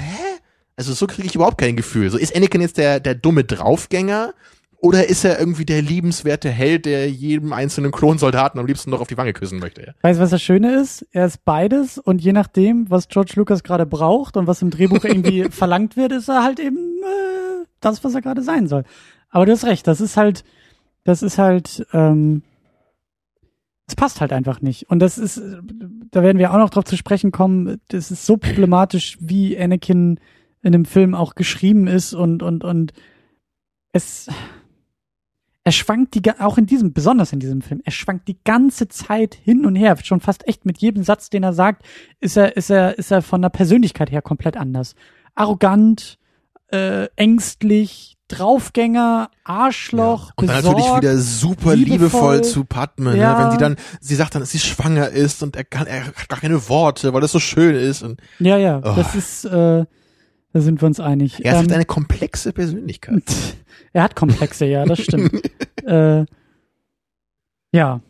Also so kriege ich überhaupt kein Gefühl. So ist Anakin jetzt der, der dumme Draufgänger oder ist er irgendwie der liebenswerte Held, der jedem einzelnen Klonsoldaten am liebsten noch auf die Wange küssen möchte? Ja? Weißt du, was das Schöne ist? Er ist beides und je nachdem, was George Lucas gerade braucht und was im Drehbuch irgendwie verlangt wird, ist er halt eben äh, das, was er gerade sein soll. Aber du hast recht, das ist halt, das ist halt, ähm, es passt halt einfach nicht. Und das ist, da werden wir auch noch drauf zu sprechen kommen, das ist so problematisch, wie Anakin in dem Film auch geschrieben ist und, und, und es, er schwankt die, auch in diesem, besonders in diesem Film, er schwankt die ganze Zeit hin und her. Schon fast echt mit jedem Satz, den er sagt, ist er, ist er, ist er von der Persönlichkeit her komplett anders. Arrogant, äh, ängstlich, Draufgänger, Arschloch, ja. Und dann besorgt, natürlich wieder super liebevoll, liebevoll zu Padme, ja. ne? wenn sie dann, sie sagt dann, dass sie schwanger ist und er kann, er hat gar keine Worte, weil das so schön ist. Und, ja, ja, oh. das ist, äh, da sind wir uns einig. Er ist ähm, eine komplexe Persönlichkeit. er hat komplexe, ja, das stimmt. äh, ja.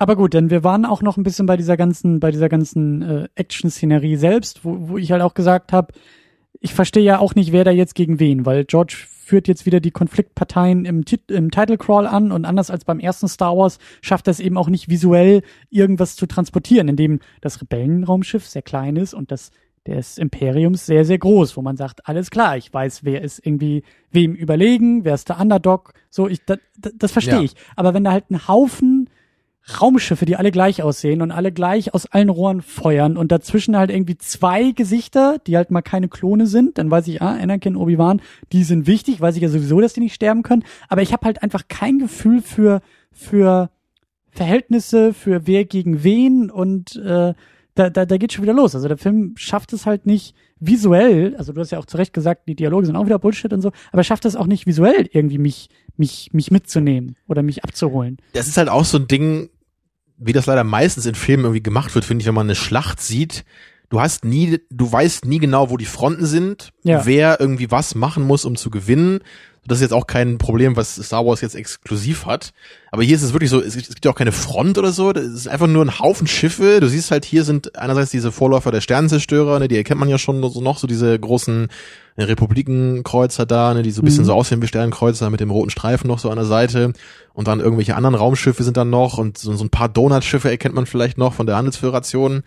Aber gut, denn wir waren auch noch ein bisschen bei dieser ganzen, bei dieser ganzen äh, Action-Szenerie selbst, wo, wo ich halt auch gesagt habe, ich verstehe ja auch nicht, wer da jetzt gegen wen, weil George führt jetzt wieder die Konfliktparteien im, im Title Crawl an und anders als beim ersten Star Wars schafft er es eben auch nicht visuell irgendwas zu transportieren, indem das Rebellenraumschiff sehr klein ist und das des Imperiums sehr, sehr groß, wo man sagt, alles klar, ich weiß, wer ist irgendwie wem überlegen, wer ist der Underdog, so, ich, das, das verstehe ja. ich. Aber wenn da halt ein Haufen Raumschiffe, die alle gleich aussehen und alle gleich aus allen Rohren feuern und dazwischen halt irgendwie zwei Gesichter, die halt mal keine Klone sind, dann weiß ich, ah, Anakin, Obi-Wan, die sind wichtig, weiß ich ja sowieso, dass die nicht sterben können, aber ich habe halt einfach kein Gefühl für, für Verhältnisse, für wer gegen wen und äh, da, da, da geht schon wieder los. Also der Film schafft es halt nicht visuell, also du hast ja auch zu Recht gesagt, die Dialoge sind auch wieder Bullshit und so, aber schafft es auch nicht visuell irgendwie mich, mich, mich mitzunehmen oder mich abzuholen. Das ist halt auch so ein Ding, wie das leider meistens in Filmen irgendwie gemacht wird, finde ich, wenn man eine Schlacht sieht, du hast nie, du weißt nie genau, wo die Fronten sind, ja. wer irgendwie was machen muss, um zu gewinnen. Das ist jetzt auch kein Problem, was Star Wars jetzt exklusiv hat. Aber hier ist es wirklich so, es gibt ja auch keine Front oder so. Das ist einfach nur ein Haufen Schiffe. Du siehst halt, hier sind einerseits diese Vorläufer der Sternenzerstörer, ne, die erkennt man ja schon so noch, so diese großen äh, Republikenkreuzer da, ne, die so ein bisschen mhm. so aussehen wie Sternenkreuzer mit dem roten Streifen noch so an der Seite. Und dann irgendwelche anderen Raumschiffe sind dann noch und so, so ein paar Donutschiffe erkennt man vielleicht noch von der Handelsföderation.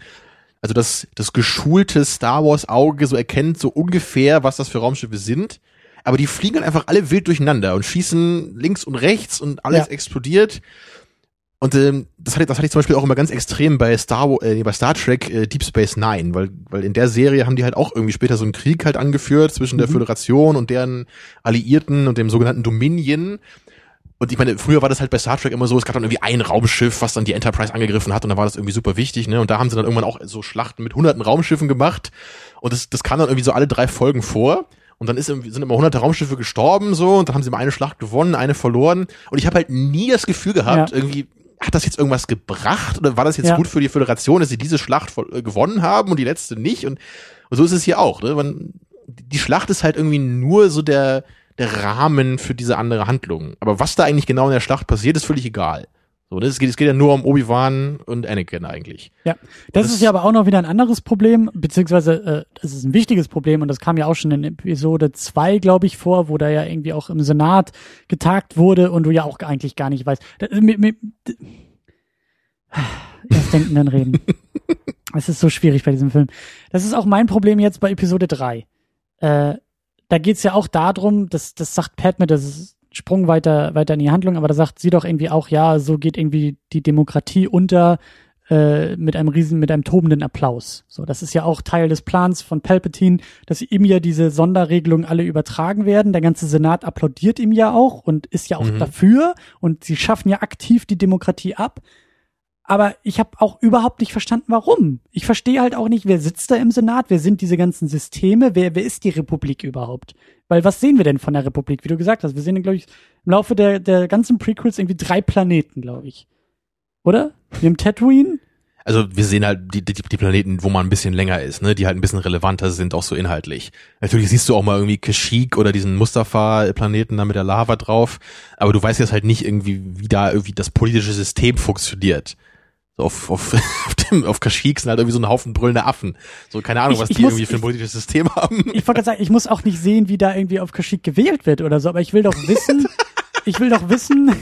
Also das, das geschulte Star Wars Auge so erkennt so ungefähr, was das für Raumschiffe sind aber die fliegen dann einfach alle wild durcheinander und schießen links und rechts und alles ja. explodiert. Und ähm, das, hatte, das hatte ich zum Beispiel auch immer ganz extrem bei Star, äh, bei Star Trek äh, Deep Space Nine, weil, weil in der Serie haben die halt auch irgendwie später so einen Krieg halt angeführt zwischen mhm. der Föderation und deren Alliierten und dem sogenannten Dominion. Und ich meine, früher war das halt bei Star Trek immer so, es gab dann irgendwie ein Raumschiff, was dann die Enterprise angegriffen hat und da war das irgendwie super wichtig, ne? Und da haben sie dann irgendwann auch so Schlachten mit hunderten Raumschiffen gemacht. Und das, das kam dann irgendwie so alle drei Folgen vor. Und dann ist, sind immer hunderte Raumschiffe gestorben so und dann haben sie mal eine Schlacht gewonnen, eine verloren. Und ich habe halt nie das Gefühl gehabt, ja. irgendwie, hat das jetzt irgendwas gebracht oder war das jetzt ja. gut für die Föderation, dass sie diese Schlacht äh, gewonnen haben und die letzte nicht? Und, und so ist es hier auch. Ne? Man, die Schlacht ist halt irgendwie nur so der, der Rahmen für diese andere Handlung. Aber was da eigentlich genau in der Schlacht passiert, ist völlig egal. So, es, geht, es geht ja nur um Obi-Wan und Anakin eigentlich. Ja, das, das, ist ja aber auch noch wieder ein anderes Problem, beziehungsweise äh, das ist ein wichtiges Problem und das kam ja auch schon in Episode 2, glaube ich, vor, wo da ja irgendwie auch im Senat getagt wurde und du ja auch eigentlich gar nicht weißt. Da, mir, mir, erst denken, dann reden. Es ist so schwierig bei diesem Film. Das ist auch mein Problem jetzt bei Episode 3. Äh, da geht's ja auch darum, dass das sagt Padme, das ist Sprung weiter, weiter in die Handlung, aber da sagt sie doch irgendwie auch, ja, so geht irgendwie die Demokratie unter äh, mit einem riesen, mit einem tobenden Applaus. So, das ist ja auch Teil des Plans von Palpatine, dass ihm ja diese Sonderregelungen alle übertragen werden. Der ganze Senat applaudiert ihm ja auch und ist ja auch mhm. dafür und sie schaffen ja aktiv die Demokratie ab aber ich habe auch überhaupt nicht verstanden, warum. Ich verstehe halt auch nicht, wer sitzt da im Senat, wer sind diese ganzen Systeme, wer, wer ist die Republik überhaupt? Weil was sehen wir denn von der Republik, wie du gesagt hast? Wir sehen, glaube ich, im Laufe der, der ganzen Prequels irgendwie drei Planeten, glaube ich. Oder? Wir haben Tatooine. Also wir sehen halt die, die, die Planeten, wo man ein bisschen länger ist, ne, die halt ein bisschen relevanter sind, auch so inhaltlich. Natürlich siehst du auch mal irgendwie Kashyyyk oder diesen Mustafa-Planeten da mit der Lava drauf, aber du weißt jetzt halt nicht irgendwie, wie da irgendwie das politische System funktioniert auf, auf, auf dem, auf Kashyyyk sind halt irgendwie so ein Haufen brüllende Affen. So, keine Ahnung, was ich die muss, irgendwie für ein politisches System haben. Ich wollte gerade sagen, ich muss auch nicht sehen, wie da irgendwie auf Kashyyyk gewählt wird oder so, aber ich will doch wissen, ich will doch wissen.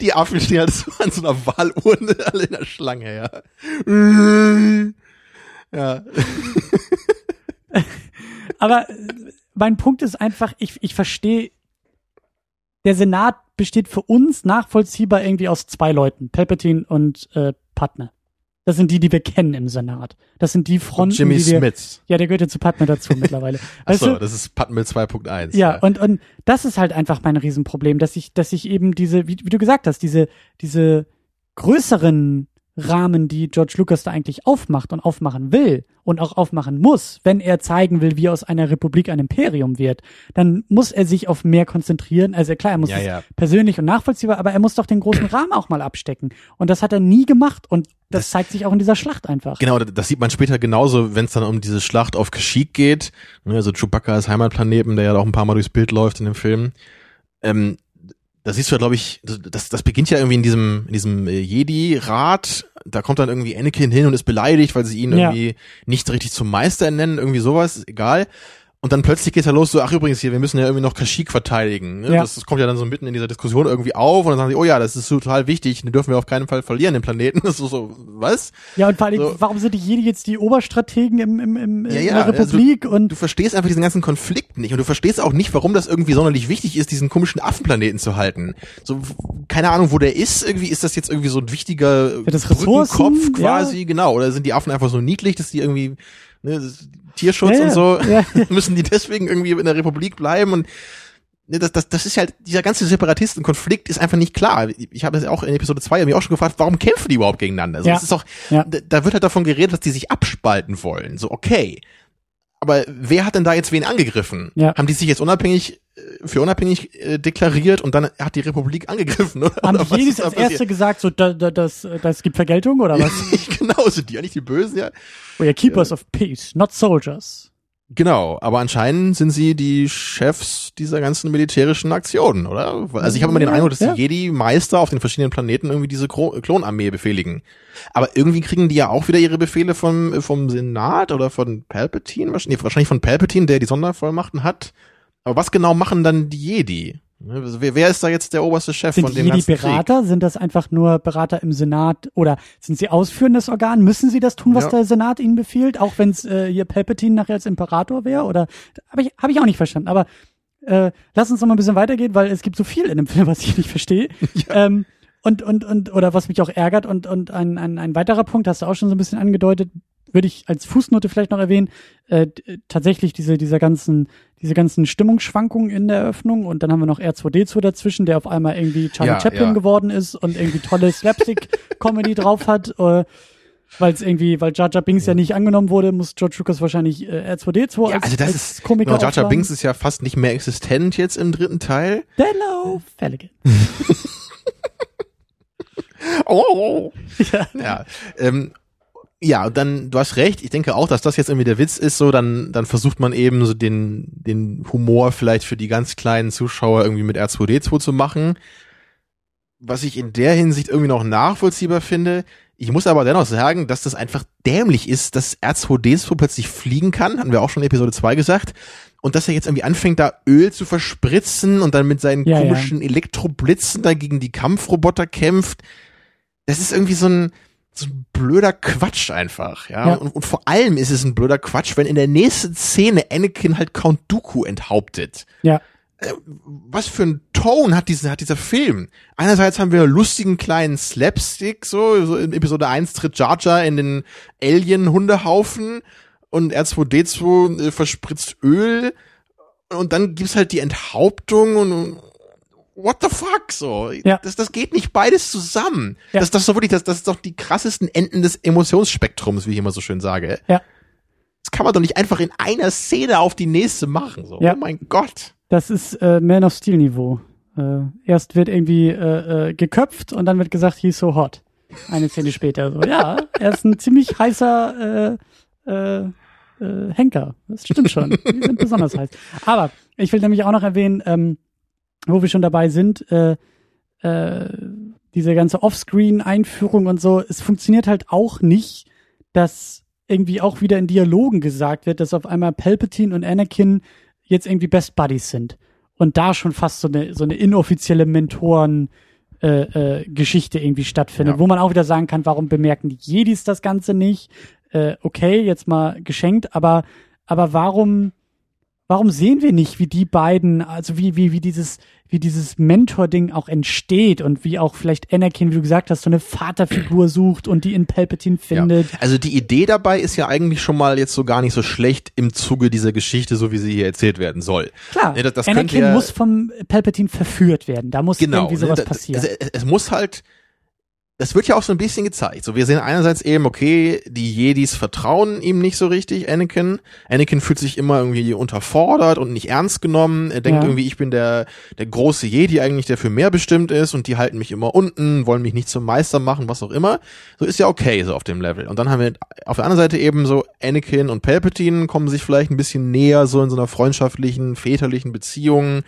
Die Affen stehen halt so an so einer Wahlurne, alle in der Schlange, ja. Ja. aber mein Punkt ist einfach, ich, ich verstehe der Senat besteht für uns nachvollziehbar irgendwie aus zwei Leuten, Palpatine und äh, Padme. Das sind die, die wir kennen im Senat. Das sind die Fronten, Jimmy die wir, Smith. ja, der gehört ja zu Padme dazu mittlerweile. Weißt Achso, das ist Padmel 2.1. Ja, und, und das ist halt einfach mein Riesenproblem, dass ich, dass ich eben diese, wie, wie du gesagt hast, diese, diese größeren Rahmen, die George Lucas da eigentlich aufmacht und aufmachen will und auch aufmachen muss, wenn er zeigen will, wie aus einer Republik ein Imperium wird, dann muss er sich auf mehr konzentrieren. Also klar, er muss Ja, es ja. persönlich und nachvollziehbar, aber er muss doch den großen Rahmen auch mal abstecken. Und das hat er nie gemacht und das, zeigt sich auch in dieser Schlacht einfach. Genau, das sieht man später genauso, wenn es dann um diese Schlacht auf Kashyyyk geht. Ne, Also Chewbacca's Heimatplaneten, der ja auch ein paar Mal durchs Bild läuft in dem Film. Ähm, da siehst du ja, glaube ich, das, das beginnt ja irgendwie in diesem, in diesem äh, Jedi-Rat. Da kommt dann irgendwie Anakin hin und ist beleidigt, weil sie ihn Ja. irgendwie nicht richtig zum Meister nennen, irgendwie sowas, egal. Und dann plötzlich geht's ja los, so, ach übrigens hier, wir müssen ja irgendwie noch Kashyyyk verteidigen. Ne? Ja. Das, das kommt ja dann so mitten in dieser Diskussion irgendwie auf und dann sagen sie, oh ja, das ist total wichtig, den dürfen wir auf keinen Fall verlieren, den Planeten. Das ist so, so was? Ja, und vor allem, So. warum sind die Jedi jetzt die Oberstrategen im, im, im, Ja, in ja, der also Republik und Du verstehst einfach diesen ganzen Konflikt nicht und du verstehst auch nicht, warum das irgendwie sonderlich wichtig ist, diesen komischen Affenplaneten zu halten. So, keine Ahnung, wo der ist. Irgendwie ist das jetzt irgendwie so ein wichtiger Ja, Brückenkopf quasi, genau. Oder sind die Affen einfach so niedlich, dass die irgendwie ne, das- Tierschutz Ja, und so ja. müssen die deswegen irgendwie in der Republik bleiben und ne, das, das, das ist halt, dieser ganze Separatistenkonflikt ist einfach nicht klar. Ich habe es auch in Episode 2 mich auch schon gefragt, warum kämpfen die überhaupt gegeneinander? Also Ja. es ist doch, da, da wird halt davon geredet, dass die sich abspalten wollen. So, okay. Aber wer hat denn da jetzt wen angegriffen? Ja. Haben die sich jetzt unabhängig für unabhängig äh, deklariert und dann hat die Republik angegriffen? Oder? haben oder die da als erste gesagt, so, da, da, das, das gibt Vergeltung oder was? genau, sind die eigentlich die Bösen, ja? We are keepers of peace, not soldiers. Genau, aber anscheinend sind sie die Chefs dieser ganzen militärischen Aktionen, oder? Also ich habe immer den Ja, Eindruck, dass ja. die Jedi-Meister auf den verschiedenen Planeten irgendwie diese Klonarmee befehligen. Aber irgendwie kriegen die ja auch wieder ihre Befehle vom, vom Senat oder von Palpatine, wahrscheinlich, nee, wahrscheinlich von Palpatine, der die Sondervollmachten hat. Aber was genau machen dann die Jedi? Ne, Wer, wer ist da jetzt der oberste Chef Sind von die dem ganzen Krieg? Jedi-Berater? Sind das einfach nur Berater im Senat? Oder sind sie ausführendes Organ? Müssen sie das tun, was Ja. der Senat ihnen befiehlt? Auch wenn es äh, hier Palpatine nachher als Imperator wäre? Oder habe ich, hab ich auch nicht verstanden. Aber äh, lass uns noch mal ein bisschen weitergehen, weil es gibt so viel in dem Film, was ich nicht verstehe. Ähm, und, und, und, oder was mich auch ärgert. Und, und ein, ein, ein weiterer Punkt, hast du auch schon so ein bisschen angedeutet, würde ich als Fußnote vielleicht noch erwähnen, äh, tatsächlich diese, dieser ganzen, diese ganzen Stimmungsschwankungen in der Eröffnung und dann haben wir noch R2D2 dazwischen, der auf einmal irgendwie Charlie Ja, Chaplin ja. geworden ist und irgendwie tolle Slapstick-Comedy drauf hat, äh, weil es irgendwie, weil Jar Jar Binks ja nicht angenommen wurde, muss George Lucas wahrscheinlich äh, R2D2 Ja, als, also das als ist, Komiker Jar Jar. Binks ist ja fast nicht mehr existent jetzt im dritten Teil. Hello, Felligan. Oh. ja. Ja, ähm, ja, dann, du hast recht, ich denke auch, dass das jetzt irgendwie der Witz ist, so, dann, dann versucht man eben so den, den Humor vielleicht für die ganz kleinen Zuschauer irgendwie mit R2D2 zu machen. Was ich in der Hinsicht irgendwie noch nachvollziehbar finde. Ich muss aber dennoch sagen, dass das einfach dämlich ist, dass R2D2 plötzlich fliegen kann, hatten wir auch schon in Episode 2 gesagt. Und dass er jetzt irgendwie anfängt, da Öl zu verspritzen und dann mit seinen Ja, ja. komischen Elektroblitzen da gegen die Kampfroboter kämpft. Das ist irgendwie so ein, so ein blöder Quatsch einfach, ja. Ja. Und, und vor allem ist es ein blöder Quatsch, wenn in der nächsten Szene Anakin halt Count Dooku enthauptet. Ja. Äh, Was für ein Tone hat dieser, hat dieser Film? Einerseits haben wir einen lustigen kleinen Slapstick, so, so in Episode 1 tritt Jar Jar in den Alien-Hundehaufen und R2D2 äh, verspritzt Öl und dann gibt's halt die Enthauptung und what the fuck so. Ja. Das, das geht nicht beides zusammen. Ja. Das, das ist doch wirklich, das, das ist doch die krassesten Enden des Emotionsspektrums, wie ich immer so schön sage. Ja. Das kann man doch nicht einfach in einer Szene auf die nächste machen. So. Ja. Oh mein Gott. Das ist äh, Man of Steel Niveau. Äh, erst wird irgendwie äh, äh, geköpft und dann wird gesagt, he's so hot. Eine Szene später so. Ja, er ist ein ziemlich heißer äh, äh, äh, Henker. Das stimmt schon. Die sind besonders heiß. Aber ich will nämlich auch noch erwähnen, ähm, wo wir schon dabei sind, äh, äh, diese ganze Offscreen-Einführung und so, es funktioniert halt auch nicht, dass irgendwie auch wieder in Dialogen gesagt wird, dass auf einmal Palpatine und Anakin jetzt irgendwie Best Buddies sind. Und da schon fast so eine, so eine inoffizielle Mentoren- äh, äh, Geschichte irgendwie stattfindet, Ja. wo man auch wieder sagen kann, warum bemerken die Jedis das Ganze nicht? Äh, okay, jetzt mal geschenkt, aber aber warum warum sehen wir nicht, wie die beiden, also wie, wie, wie dieses, wie dieses Mentor-Ding auch entsteht und wie auch vielleicht Anakin, wie du gesagt hast, so eine Vaterfigur sucht und die in Palpatine findet. Ja. Also die Idee dabei ist ja eigentlich schon mal jetzt so gar nicht so schlecht im Zuge dieser Geschichte, so wie sie hier erzählt werden soll. Klar, Ne, das- das Anakin ja- muss vom Palpatine verführt werden. Da muss Genau. irgendwie sowas ne, da- passieren. Also, es, es muss halt, das wird ja auch so ein bisschen gezeigt. So, wir sehen einerseits eben, okay, die Jedis vertrauen ihm nicht so richtig, Anakin. Anakin fühlt sich immer irgendwie unterfordert und nicht ernst genommen. Er denkt Ja. irgendwie, ich bin der, der große Jedi eigentlich, der für mehr bestimmt ist und die halten mich immer unten, wollen mich nicht zum Meister machen, was auch immer. So ist ja okay, so auf dem Level. Und dann haben wir auf der anderen Seite eben so Anakin und Palpatine kommen sich vielleicht ein bisschen näher, so in so einer freundschaftlichen, väterlichen Beziehung.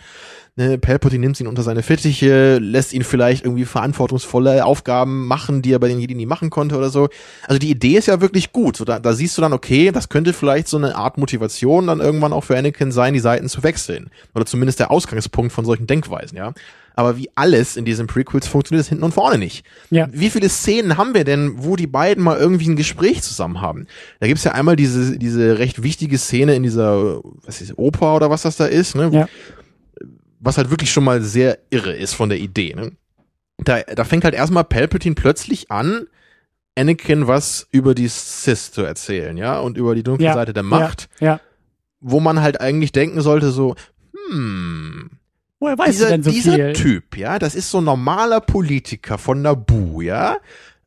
Ne, Palpatine nimmt ihn unter seine Fittiche, lässt ihn vielleicht irgendwie verantwortungsvolle Aufgaben machen, die er bei den Jedi nie machen konnte oder so. Also die Idee ist ja wirklich gut. So, da, da siehst du dann, okay, das könnte vielleicht so eine Art Motivation dann irgendwann auch für Anakin sein, die Seiten zu wechseln. Oder zumindest der Ausgangspunkt von solchen Denkweisen, ja. Aber wie alles in diesen Prequels funktioniert es hinten und vorne nicht. Ja. Wie viele Szenen haben wir denn, wo die beiden mal irgendwie ein Gespräch zusammen haben? Da gibt's ja einmal diese, diese recht wichtige Szene in dieser, was ist, Oper oder was das da ist, ne? Ja. Was halt wirklich schon mal sehr irre ist von der Idee. Ne? Da, da fängt halt erstmal Palpatine plötzlich an, Anakin was über die Sith zu erzählen, ja, und über die dunkle Ja, Seite der Macht, Ja, ja. wo man halt eigentlich denken sollte, so, hm, Woher weißt dieser, denn so dieser viel? Typ, ja, das ist so ein normaler Politiker von Naboo, ja,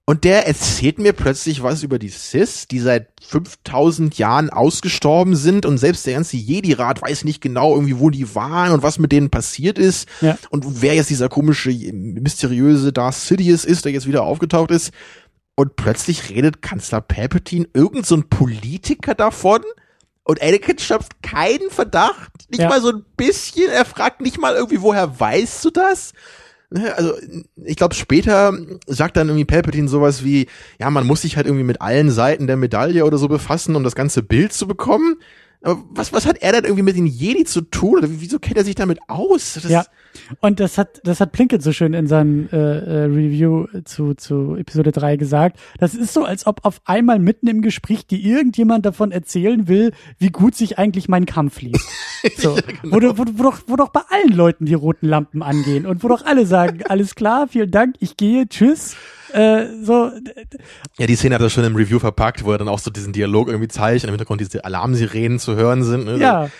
und der erzählt mir plötzlich was über die Sith, die seit 5000 Jahren ausgestorben sind und selbst der ganze Jedi-Rat weiß nicht genau irgendwie, wo die waren und was mit denen passiert ist Ja. und wer jetzt dieser komische, mysteriöse Darth Sidious ist, der jetzt wieder aufgetaucht ist. Und plötzlich redet Kanzler Palpatine irgend so ein Politiker davon und Anakin schöpft keinen Verdacht, nicht Ja. mal so ein bisschen. Er fragt nicht mal irgendwie, woher weißt du das? Ne, Also ich glaube, später sagt dann irgendwie Palpatine sowas wie, ja, man muss sich halt irgendwie mit allen Seiten der Medaille oder so befassen, um das ganze Bild zu bekommen. Aber was, was hat er denn irgendwie mit den Jedi zu tun? Oder wieso kennt er sich damit aus? Das, Ja. Und das hat, das hat Plinkett so schön in seinem äh, äh, Review zu, zu Episode 3 gesagt. Das ist so, als ob auf einmal mitten im Gespräch dir irgendjemand davon erzählen will, wie gut sich eigentlich mein Kampf liest. So. wo, du, wo, du- wo, doch, wo doch bei allen Leuten die roten Lampen angehen und wo doch alle sagen, alles klar, vielen Dank, ich gehe, tschüss. Äh, so, Ja, die Szene hat er schon im Review verpackt, wo er dann auch so diesen Dialog irgendwie zeigt und im Hintergrund diese Alarmsirenen zu hören sind. Ne? ja.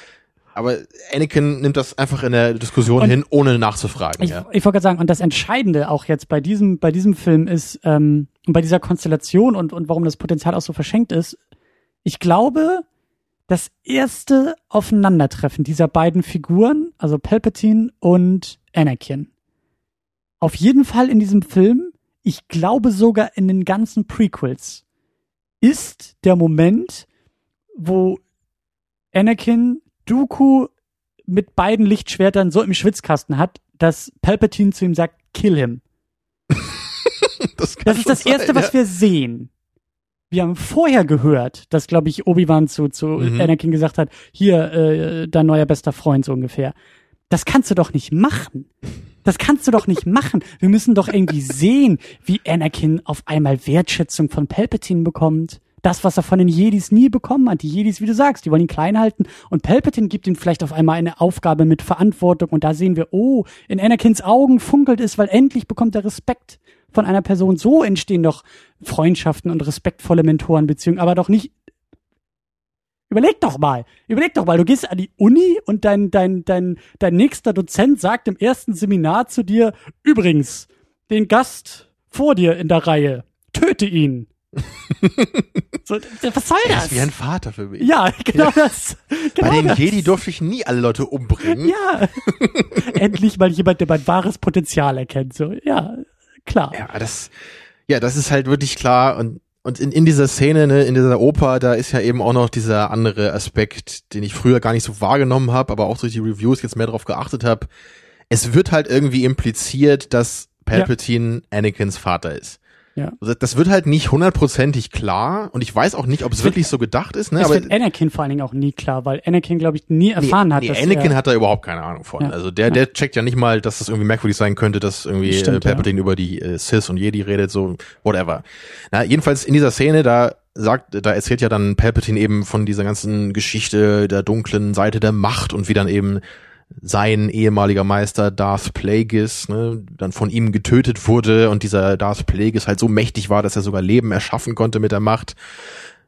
Aber Anakin nimmt das einfach in der Diskussion Und hin, ohne nachzufragen. Ich, ja. ich wollte gerade sagen, und das Entscheidende auch jetzt bei diesem, bei diesem Film ist, ähm, und bei dieser Konstellation und, und warum das Potenzial auch so verschenkt ist, ich glaube, das erste Aufeinandertreffen dieser beiden Figuren, also Palpatine und Anakin, auf jeden Fall in diesem Film, ich glaube sogar in den ganzen Prequels, ist der Moment, wo Anakin Dooku mit beiden Lichtschwertern so im Schwitzkasten hat, dass Palpatine zu ihm sagt, kill him. Das, Das ist das Erste, sein, was ja. wir sehen. Wir haben vorher gehört, dass, glaube ich, Obi-Wan zu, zu Mhm. Anakin gesagt hat, hier, äh, dein neuer bester Freund, so ungefähr. Das kannst du doch nicht machen. Das kannst du doch nicht machen. Wir müssen doch irgendwie sehen, wie Anakin auf einmal Wertschätzung von Palpatine bekommt. Das, was er von den Jedis nie bekommen hat. Die Jedis, wie du sagst, die wollen ihn klein halten. Und Palpatine gibt ihm vielleicht auf einmal eine Aufgabe mit Verantwortung. Und da sehen wir, oh, in Anakins Augen funkelt es, weil endlich bekommt er Respekt von einer Person. So entstehen doch Freundschaften und respektvolle Mentorenbeziehungen, aber doch nicht. Überleg doch mal, überleg doch mal, du gehst an die Uni und dein, dein, dein, dein nächster Dozent sagt im ersten Seminar zu dir, übrigens, den Gast vor dir in der Reihe, töte ihn. so, was soll Er das? ist wie ein Vater für mich. ja, genau das. Genau Bei den das. Jedi durfte ich nie alle Leute umbringen. Ja. Endlich mal jemand, der mein wahres Potenzial erkennt. So, ja, klar. Ja, das, ja, das ist halt wirklich klar und und in, in dieser Szene, ne, in dieser Oper, da ist ja eben auch noch dieser andere Aspekt, den ich früher gar nicht so wahrgenommen habe, aber auch durch die Reviews jetzt mehr darauf geachtet habe. Es wird halt irgendwie impliziert, dass Palpatine Anakins Vater ist. Ja. Also Das wird halt nicht hundertprozentig klar und ich weiß auch nicht, ob es Es wirklich so gedacht ist. Ne? Das Aber wird Anakin vor allen Dingen auch nie klar, weil Anakin, glaube ich, nie erfahren nee, hat, nee, dass Anakin er, hat da überhaupt keine Ahnung von. Ja. Also der, der checkt ja nicht mal, dass das irgendwie merkwürdig sein könnte, dass irgendwie Stimmt, äh, Palpatine über die äh, Sith und Jedi redet, so whatever. Na, jedenfalls in dieser Szene, da sagt, da erzählt ja dann Palpatine eben von dieser ganzen Geschichte der dunklen Seite der Macht und wie dann eben sein ehemaliger Meister Darth Plagueis ne, dann von ihm getötet wurde und dieser Darth Plagueis halt so mächtig war, dass er sogar Leben erschaffen konnte mit der Macht.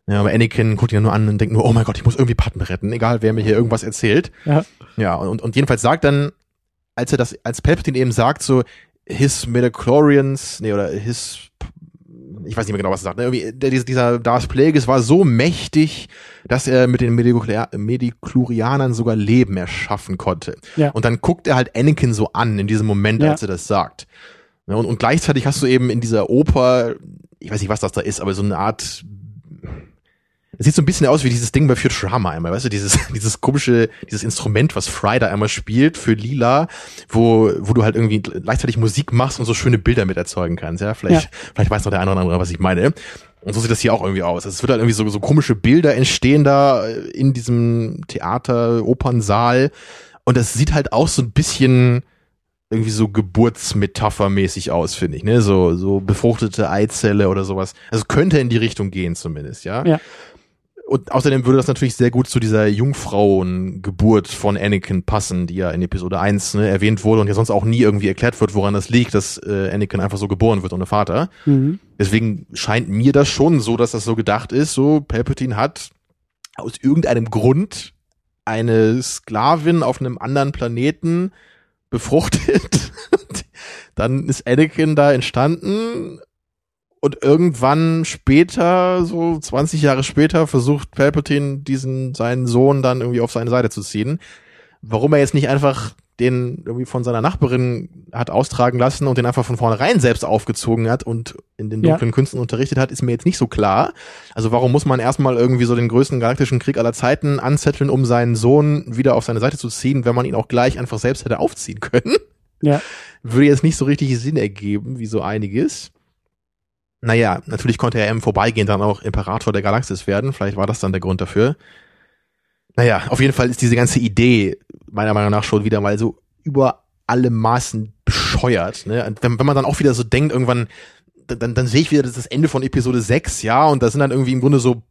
Ja, aber Anakin guckt ihn ja nur an und denkt nur, oh mein Gott, ich muss irgendwie Padme retten, egal wer mir hier irgendwas erzählt. Ja. Ja, und, und jedenfalls sagt dann, als er das, als Palpatine eben sagt, so, his Midichlorians, nee, oder his, ich weiß nicht mehr genau, was er sagt, ne? irgendwie, der, dieser Darth Plagueis war so mächtig, dass er mit den Mediklorianern sogar Leben erschaffen konnte. Ja. Und dann guckt er halt Anakin so an in diesem Moment, Ja. als er das sagt. Ja, und, und gleichzeitig hast du eben in dieser Oper, ich weiß nicht, was das da ist, aber so eine Art es sieht so ein bisschen aus wie dieses Ding bei Futurama einmal, weißt du, dieses, dieses komische, dieses Instrument, was Fry da einmal spielt für Lila, wo, wo du halt irgendwie gleichzeitig Musik machst und so schöne Bilder mit erzeugen kannst, ja. Vielleicht, vielleicht weiß noch der eine oder andere, was ich meine. Und so sieht das hier auch irgendwie aus. Es wird halt irgendwie so, so komische Bilder entstehen da in diesem Theater, Opernsaal. Und das sieht halt auch so ein bisschen irgendwie so Geburtsmetaphermäßig aus, finde ich, ne? So, so befruchtete Eizelle oder sowas. Also könnte in die Richtung gehen zumindest, ja. Ja. Und außerdem würde das natürlich sehr gut zu dieser Jungfrauengeburt von Anakin passen, die ja in Episode 1 ne, erwähnt wurde und ja sonst auch nie irgendwie erklärt wird, woran das liegt, dass äh, Anakin einfach so geboren wird ohne Vater. Mhm. Deswegen scheint mir das schon so, dass das so gedacht ist, so Palpatine hat aus irgendeinem Grund eine Sklavin auf einem anderen Planeten befruchtet. Dann ist Anakin da entstanden und irgendwann später, so 20 Jahre später, versucht Palpatine diesen seinen Sohn dann irgendwie auf seine Seite zu ziehen. Warum er jetzt nicht einfach den irgendwie von seiner Nachbarin hat austragen lassen und den einfach von vornherein selbst aufgezogen hat und in den Ja. dunklen Künsten unterrichtet hat, ist mir jetzt nicht so klar. Also warum muss man erstmal irgendwie so den größten galaktischen Krieg aller Zeiten anzetteln, um seinen Sohn wieder auf seine Seite zu ziehen, wenn man ihn auch gleich einfach selbst hätte aufziehen können? Ja. Würde jetzt nicht so richtig Sinn ergeben, wie so einiges. Naja, natürlich konnte er im Vorbeigehen dann auch Imperator der Galaxis werden. Vielleicht war das dann der Grund dafür. Naja, auf jeden Fall ist diese ganze Idee meiner Meinung nach schon wieder mal so über alle Maßen bescheuert. Ne? Wenn, wenn man dann auch wieder so denkt, irgendwann, dann, dann sehe ich wieder das, das Ende von Episode 6, ja, und da sind dann irgendwie im Grunde so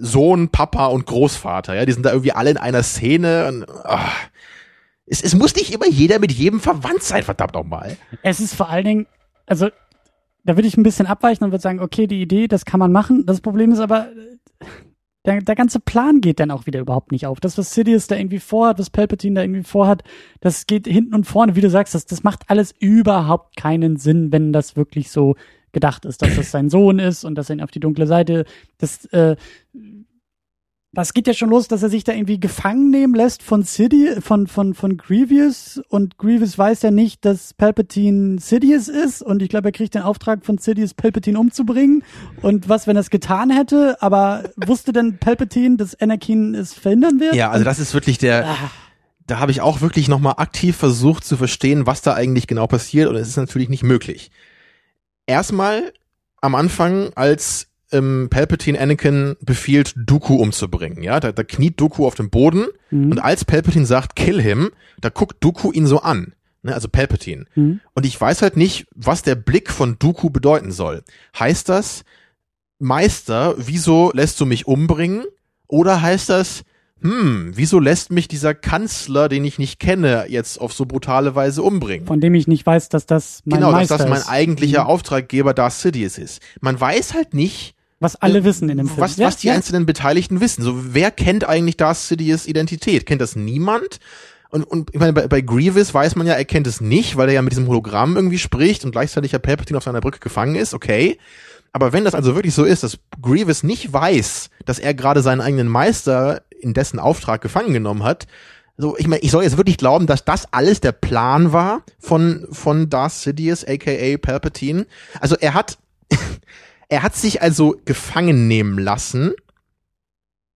Sohn, Papa und Großvater, ja, die sind da irgendwie alle in einer Szene und ach, es, es muss nicht immer jeder mit jedem verwandt sein, verdammt nochmal. Es ist vor allen Dingen, also da würde ich ein bisschen abweichen und würde sagen, okay, die Idee, das kann man machen. Das Problem ist aber, äh, der, der ganze Plan geht dann auch wieder überhaupt nicht auf. Das, was Sidious da irgendwie vorhat, was Palpatine da irgendwie vorhat, das geht hinten und vorne, wie du sagst, das, das macht alles überhaupt keinen Sinn, wenn das wirklich so gedacht ist, dass das sein Sohn ist und dass er ihn auf die dunkle Seite, das, äh, das geht ja schon los, dass er sich da irgendwie gefangen nehmen lässt von Sidious, von, von, von Grievous. Und Grievous weiß ja nicht, dass Palpatine Sidious ist. Und ich glaube, er kriegt den Auftrag von Sidious, Palpatine umzubringen. Und was, wenn er es getan hätte, aber wusste denn Palpatine, dass Anakin es verhindern wird? Ja, also das ist wirklich der, Ah, da habe ich auch wirklich nochmal aktiv versucht zu verstehen, was da eigentlich genau passiert. Und es ist natürlich nicht möglich. Erstmal am Anfang, als ähm, Palpatine Anakin befiehlt, Dooku umzubringen, ja, da, da kniet Dooku auf dem Boden Mhm. und als Palpatine sagt, kill him, da guckt Dooku ihn so an, ne, also Palpatine. Mhm. Und ich weiß halt nicht, was der Blick von Dooku bedeuten soll. Heißt das, Meister, wieso lässt du mich umbringen? Oder heißt das, hm, wieso lässt mich dieser Kanzler, den ich nicht kenne, jetzt auf so brutale Weise umbringen? von dem ich nicht weiß, dass das mein genau, dass Meister das mein ist. eigentlicher Mhm. Auftraggeber Darth Sidious ist. Man weiß halt nicht, Was alle wissen in dem Film. was, was die ja. einzelnen Beteiligten wissen. So, wer kennt eigentlich Darth Sidious Identität? Kennt das niemand? Und, und ich meine, bei, bei Grievous weiß man ja, er kennt es nicht, weil er ja mit diesem Hologramm irgendwie spricht und gleichzeitig ja Palpatine auf seiner Brücke gefangen ist, okay. Aber wenn das also wirklich so ist, dass Grievous nicht weiß, dass er gerade seinen eigenen Meister in dessen Auftrag gefangen genommen hat, so, ich meine, ich soll jetzt wirklich glauben, dass das alles der Plan war von, von Darth Sidious, aka Palpatine. Also er hat, er hat sich also gefangen nehmen lassen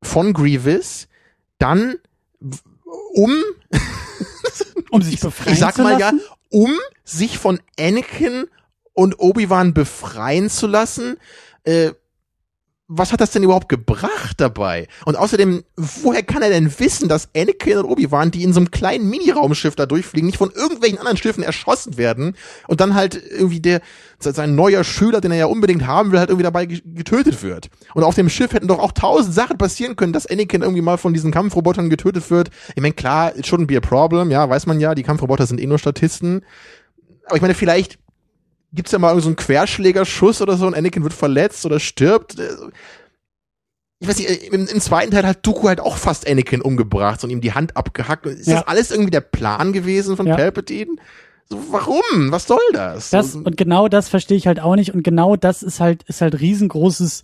von Grievous, dann um, um sich befreien ich sag mal ja, um sich von Anakin und Obi-Wan befreien zu lassen, äh, was hat das denn überhaupt gebracht dabei? Und außerdem, woher kann er denn wissen, dass Anakin und Obi-Wan, die in so einem kleinen Mini-Raumschiff da durchfliegen, nicht von irgendwelchen anderen Schiffen erschossen werden und dann halt irgendwie der, sein neuer Schüler, den er ja unbedingt haben will, halt irgendwie dabei getötet wird. Und auf dem Schiff hätten doch auch tausend Sachen passieren können, dass Anakin irgendwie mal von diesen Kampfrobotern getötet wird. Ich meine, klar, it shouldn't be a problem, ja, weiß man ja, die Kampfroboter sind eh nur Statisten. Aber ich meine, vielleicht gibt's ja mal so einen Querschlägerschuss oder so und Anakin wird verletzt oder stirbt. Ich weiß nicht, im, im zweiten Teil hat Dooku halt auch fast Anakin umgebracht und ihm die Hand abgehackt. Ist ja. das alles irgendwie der Plan gewesen von ja. Palpatine? So, warum? Was soll das? Das und genau das verstehe ich halt auch nicht und genau das ist halt ist halt riesengroßes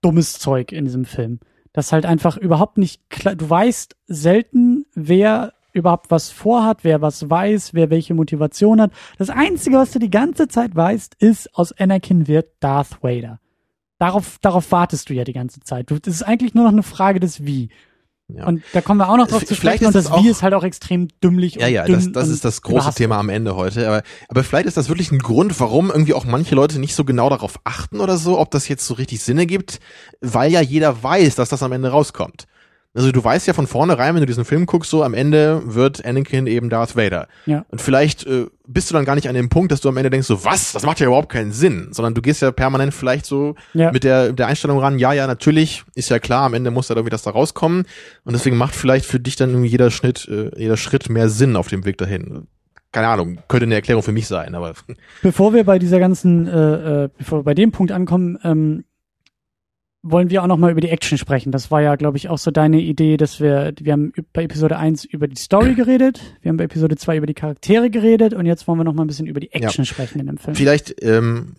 dummes Zeug in diesem Film. Das halt einfach überhaupt nicht klar. Du weißt selten, wer überhaupt was vorhat, wer was weiß, wer welche Motivation hat. Das Einzige, was du die ganze Zeit weißt, ist, aus Anakin wird Darth Vader. Darauf, darauf wartest du ja die ganze Zeit. Das ist eigentlich nur noch eine Frage des Wie. Ja. Und da kommen wir auch noch drauf zu sprechen und das Wie ist halt auch extrem dümmlich ja, ja, das, das ist das große Thema am Ende heute. Aber, aber vielleicht ist das wirklich ein Grund, warum irgendwie auch manche Leute nicht so genau darauf achten oder so, ob das jetzt so richtig Sinne gibt, weil ja jeder weiß, dass das am Ende rauskommt. Also du weißt ja von vornherein, wenn du diesen Film guckst, so am Ende wird Anakin eben Darth Vader. Ja. Und vielleicht äh, bist du dann gar nicht an dem Punkt, dass du am Ende denkst, so was, das macht ja überhaupt keinen Sinn, sondern du gehst ja permanent vielleicht so ja. mit der, der Einstellung ran, ja, ja, natürlich, ist ja klar, am Ende muss da irgendwie das da rauskommen. Und deswegen macht vielleicht für dich dann irgendwie jeder Schnitt, äh, jeder Schritt mehr Sinn auf dem Weg dahin keine Ahnung, könnte eine Erklärung für mich sein, aber. Bevor wir bei dieser ganzen, äh, äh, bevor wir bei dem Punkt ankommen, ähm, wollen wir auch noch mal über die Action sprechen. Das war ja, glaube ich, auch so deine Idee, dass wir, wir haben bei Episode 1 über die Story geredet, wir haben bei Episode 2 über die Charaktere geredet und jetzt wollen wir noch mal ein bisschen über die Action ja. sprechen in dem Film. Vielleicht ähm,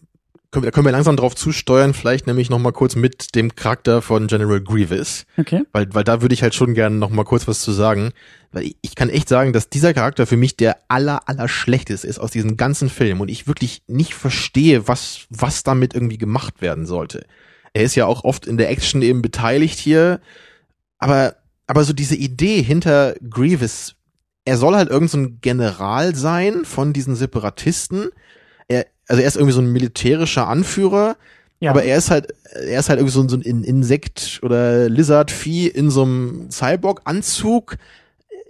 können, wir, können wir langsam drauf zusteuern, vielleicht nämlich noch mal kurz mit dem Charakter von General Grievous. Okay. Weil, weil da würde ich halt schon gerne noch mal kurz was zu sagen. Weil ich, ich kann echt sagen, dass dieser Charakter für mich der aller, aller schlechteste ist aus diesem ganzen Film und ich wirklich nicht verstehe, was, was damit irgendwie gemacht werden sollte er ist ja auch oft in der Action eben beteiligt hier, aber, aber so diese Idee hinter Grievous, er soll halt irgend so ein General sein von diesen Separatisten. Er, also er ist irgendwie so ein militärischer Anführer, ja. aber er ist halt, er ist halt irgendwie so ein, so ein Insekt oder Lizard-Vieh in so einem Cyborg-Anzug,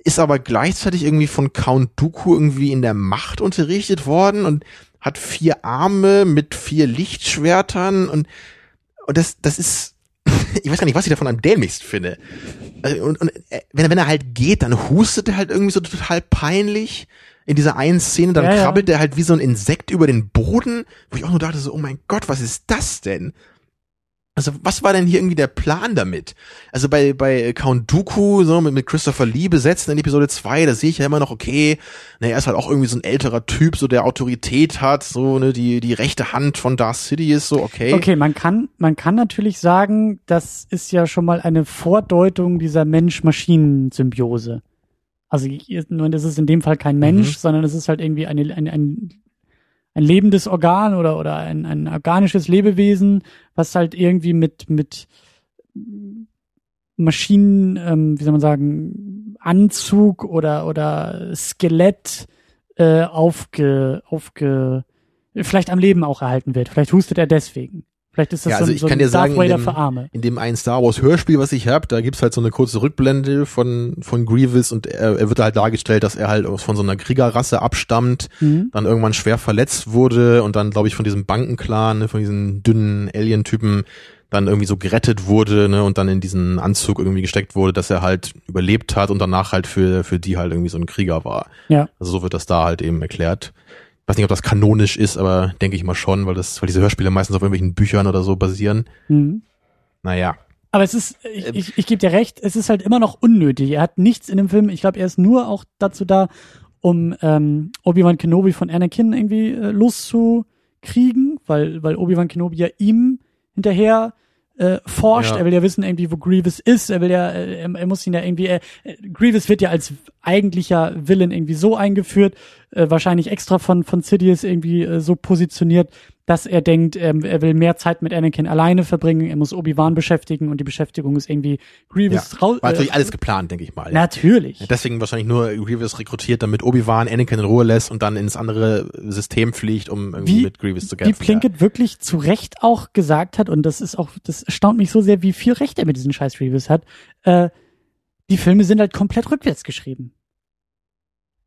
ist aber gleichzeitig irgendwie von Count Dooku irgendwie in der Macht unterrichtet worden und hat vier Arme mit vier Lichtschwertern und und das, das ist, ich weiß gar nicht, was ich davon am dämlichsten finde. Also, und, und äh, wenn, er, wenn er halt geht, dann hustet er halt irgendwie so total peinlich in dieser einen Szene, dann ja, krabbelt ja. er halt wie so ein Insekt über den Boden, wo ich auch nur dachte so, oh mein Gott, was ist das denn? Also was war denn hier irgendwie der Plan damit? Also bei, bei Count Dooku, so mit, mit Christopher Lee besetzt in Episode 2, da sehe ich ja immer noch, okay, ne, er ist halt auch irgendwie so ein älterer Typ, so der Autorität hat, so, ne, die, die rechte Hand von Darth City ist so, okay. Okay, man kann, man kann natürlich sagen, das ist ja schon mal eine Vordeutung dieser Mensch-Maschinen-Symbiose. Also nur das ist in dem Fall kein Mensch, mhm. sondern es ist halt irgendwie eine, eine, ein ein lebendes Organ oder, oder ein, ein organisches Lebewesen, was halt irgendwie mit, mit Maschinen, ähm, wie soll man sagen, Anzug oder, oder Skelett äh, aufge, aufge, vielleicht am Leben auch erhalten wird. Vielleicht hustet er deswegen. Vielleicht ist das ja, also so, ich so kann dir sagen, Vader in dem, für Arme. in dem einen Star Wars Hörspiel, was ich habe, da gibt's halt so eine kurze Rückblende von von Grievous und er, er wird halt dargestellt, dass er halt von so einer Kriegerrasse abstammt, mhm. dann irgendwann schwer verletzt wurde und dann glaube ich von diesem Bankenclan, ne, von diesen dünnen Alien-Typen dann irgendwie so gerettet wurde ne, und dann in diesen Anzug irgendwie gesteckt wurde, dass er halt überlebt hat und danach halt für für die halt irgendwie so ein Krieger war. Ja. Also so wird das da halt eben erklärt weiß nicht, ob das kanonisch ist, aber denke ich mal schon, weil das, weil diese Hörspiele meistens auf irgendwelchen Büchern oder so basieren. Mhm. Naja. Aber es ist, ich, ähm. ich, ich gebe dir recht, es ist halt immer noch unnötig. Er hat nichts in dem Film. Ich glaube, er ist nur auch dazu da, um ähm, Obi-Wan Kenobi von Anakin irgendwie äh, loszukriegen, weil, weil Obi-Wan Kenobi ja ihm hinterher äh, forscht. Ja. Er will ja wissen irgendwie, wo Grievous ist. Er will ja, äh, er, er muss ihn ja irgendwie, äh, Grievous wird ja als eigentlicher Villain irgendwie so eingeführt, äh, wahrscheinlich extra von, von Sidious irgendwie äh, so positioniert, dass er denkt, ähm, er will mehr Zeit mit Anakin alleine verbringen, er muss Obi-Wan beschäftigen und die Beschäftigung ist irgendwie Grievous Ja. raus. War natürlich alles geplant, denke ich mal. Natürlich. Ja, Deswegen wahrscheinlich nur Grievous rekrutiert, damit Obi-Wan Anakin in Ruhe lässt und dann ins andere System fliegt, um irgendwie Wie- mit Grievous zu Wie kämpfen. Plinkett wirklich zu Recht auch gesagt hat, und das ist auch, das erstaunt mich so sehr, wie viel Recht er mit diesen scheiß Reviews hat, äh, die Filme sind halt komplett rückwärts geschrieben.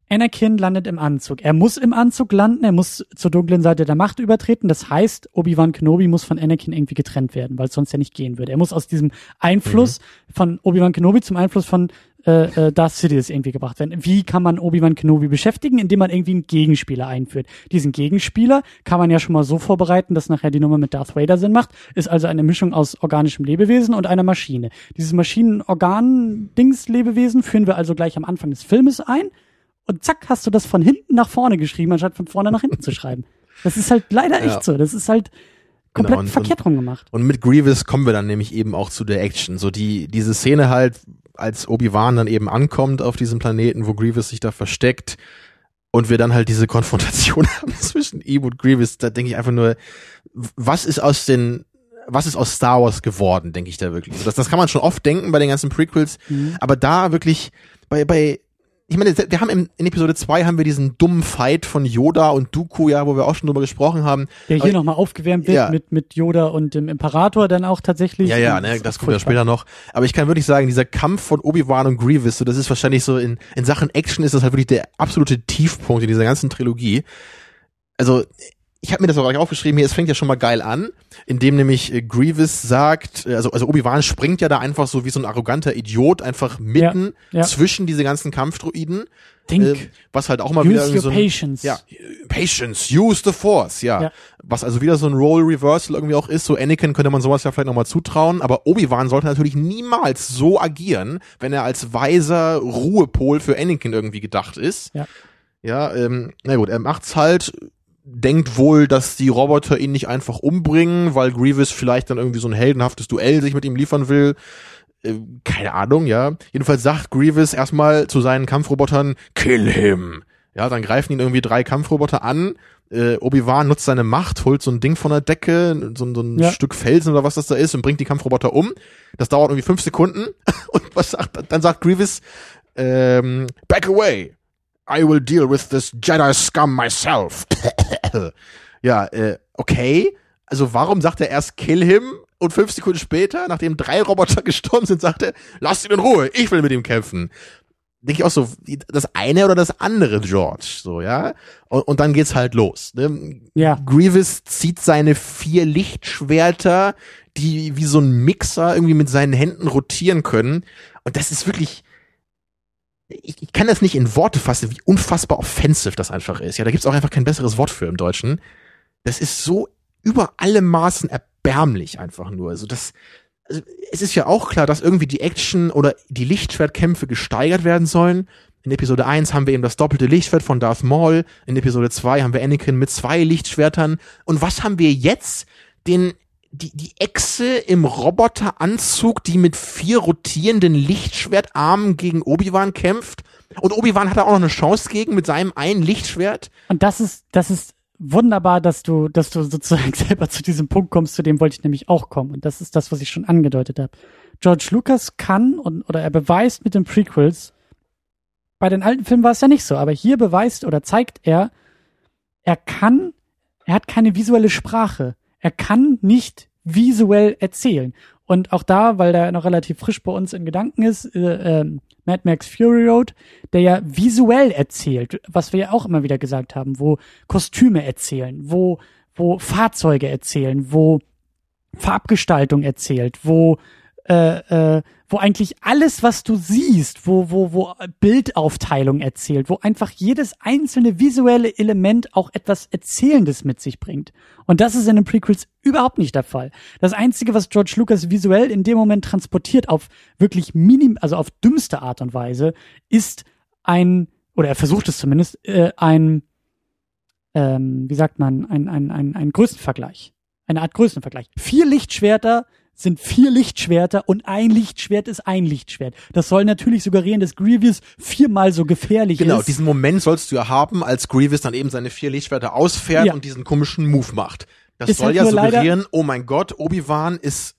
Anakin landet im Anzug. Er muss im Anzug landen, er muss zur dunklen Seite der Macht übertreten. Das heißt, Obi-Wan Kenobi muss von Anakin irgendwie getrennt werden, weil es sonst ja nicht gehen würde. Er muss aus diesem Einfluss von Obi-Wan Kenobi zum Einfluss von äh, äh, Darth Sidious irgendwie gebracht werden. Wie kann man Obi-Wan Kenobi beschäftigen? Indem man irgendwie einen Gegenspieler einführt. Diesen Gegenspieler kann man ja schon mal so vorbereiten, dass nachher die Nummer mit Darth Vader Sinn macht. Ist also eine Mischung aus organischem Lebewesen und einer Maschine. Dieses Maschinen-Organ-Dings-Lebewesen führen wir also gleich am Anfang des Filmes ein. Und zack, hast du das von hinten nach vorne geschrieben, anstatt von vorne nach hinten zu schreiben. Das ist halt leider Ja. echt so. Das ist halt komplett Genau, und- verkehrt rum gemacht. Und mit Grievous kommen wir dann nämlich eben auch zu der Action. So die, diese Szene halt, als Obi-Wan dann eben ankommt auf diesem Planeten, wo Grievous sich da versteckt und wir dann halt diese Konfrontation haben zwischen ihm und Grievous, da denke ich einfach nur, was ist aus den, was ist aus Star Wars geworden, denke ich da wirklich. Das, das kann man schon oft denken bei den ganzen Prequels, Mhm. aber da wirklich, bei, bei, ich meine, wir haben im, in Episode 2 haben wir diesen dummen Fight von Yoda und Dooku, ja, wo wir auch schon drüber gesprochen haben. Der hier nochmal aufgewärmt wird Ja. mit, mit Yoda und dem Imperator dann auch tatsächlich. Ja, ja, ne, das kommt ja später noch. Aber ich kann wirklich sagen, dieser Kampf von Obi-Wan und Grievous, so, das ist wahrscheinlich so in, in Sachen Action ist das halt wirklich der absolute Tiefpunkt in dieser ganzen Trilogie. Also, ich habe mir das auch gleich aufgeschrieben hier, es fängt ja schon mal geil an, indem nämlich äh, Grievous sagt, äh, also, also Obi-Wan springt ja da einfach so wie so ein arroganter Idiot einfach mitten Ja, ja. zwischen diese ganzen Kampfdruiden, Think, äh, was halt auch mal wieder use irgendwie your so ein, patience. ja, Patience, use the Force, ja. Ja. Was also wieder so ein Role Reversal irgendwie auch ist. So Anakin könnte man sowas ja vielleicht nochmal zutrauen, aber Obi-Wan sollte natürlich niemals so agieren, wenn er als weiser Ruhepol für Anakin irgendwie gedacht ist. Ja. Ja, ähm, na gut, er macht's halt, denkt wohl, dass die Roboter ihn nicht einfach umbringen, weil Grievous vielleicht dann irgendwie so ein heldenhaftes Duell sich mit ihm liefern will. Äh, keine Ahnung, ja. Jedenfalls sagt Grievous erstmal zu seinen Kampfrobotern, kill him. Ja, dann greifen ihn irgendwie drei Kampfroboter an. Äh, Obi-Wan nutzt seine Macht, holt so ein Ding von der Decke, so, so ein Ja. Stück Felsen oder was das da ist und bringt die Kampfroboter um. Das dauert irgendwie fünf Sekunden. Und was sagt, dann sagt Grievous, ähm, back away. I will deal with this Jedi scum myself. ja, äh, okay. Also warum sagt er erst kill him und fünf Sekunden später, nachdem drei Roboter gestorben sind, sagt er, lasst ihn in Ruhe, ich will mit ihm kämpfen. Denke ich auch so, das eine oder das andere, George, so, ja. Und, und dann geht's halt los. Ne? Ja. Grievous zieht seine vier Lichtschwerter, die wie so ein Mixer irgendwie mit seinen Händen rotieren können. Und das ist wirklich, ich, ich kann das nicht in Worte fassen, wie unfassbar offensive das einfach ist. Ja, da gibt's auch einfach kein besseres Wort für im Deutschen. Das ist so über alle Maßen erbärmlich einfach nur. Also das, also es ist ja auch klar, dass irgendwie die Action oder die Lichtschwertkämpfe gesteigert werden sollen. In Episode 1 haben wir eben das doppelte Lichtschwert von Darth Maul. In Episode 2 haben wir Anakin mit zwei Lichtschwertern. Und was haben wir jetzt? Den, die, die Echse im Roboteranzug, die mit vier rotierenden Lichtschwertarmen gegen Obi-Wan kämpft. Und Obi-Wan hat da auch noch eine Chance gegen mit seinem einen Lichtschwert. Und das ist, das ist wunderbar, dass du, dass du sozusagen selber zu diesem Punkt kommst, zu dem wollte ich nämlich auch kommen. Und das ist das, was ich schon angedeutet habe. George Lucas kann und, oder er beweist mit den Prequels, bei den alten Filmen war es ja nicht so, aber hier beweist oder zeigt er, er kann, er hat keine visuelle Sprache. Er kann nicht visuell erzählen. Und auch da, weil der noch relativ frisch bei uns in Gedanken ist, äh, ähm, Mad Max Fury Road, der ja visuell erzählt, was wir ja auch immer wieder gesagt haben, wo Kostüme erzählen, wo, wo Fahrzeuge erzählen, wo Farbgestaltung erzählt, wo äh, äh, wo eigentlich alles, was du siehst, wo, wo, wo Bildaufteilung erzählt, wo einfach jedes einzelne visuelle Element auch etwas Erzählendes mit sich bringt. Und das ist in den Prequels überhaupt nicht der Fall. Das Einzige, was George Lucas visuell in dem Moment transportiert, auf wirklich minim, also auf dümmste Art und Weise, ist ein, oder er versucht es zumindest, äh, ein, ähm, wie sagt man, ein, ein, ein, ein Größenvergleich. Eine Art Größenvergleich. Vier Lichtschwerter sind vier Lichtschwerter und ein Lichtschwert ist ein Lichtschwert. Das soll natürlich suggerieren, dass Grievous viermal so gefährlich Genau, ist. diesen Moment sollst du ja haben, als Grievous dann eben seine vier Lichtschwerter ausfährt Ja. und diesen komischen Move macht. Das Ist soll halt ja suggerieren, oh mein Gott, Obi-Wan ist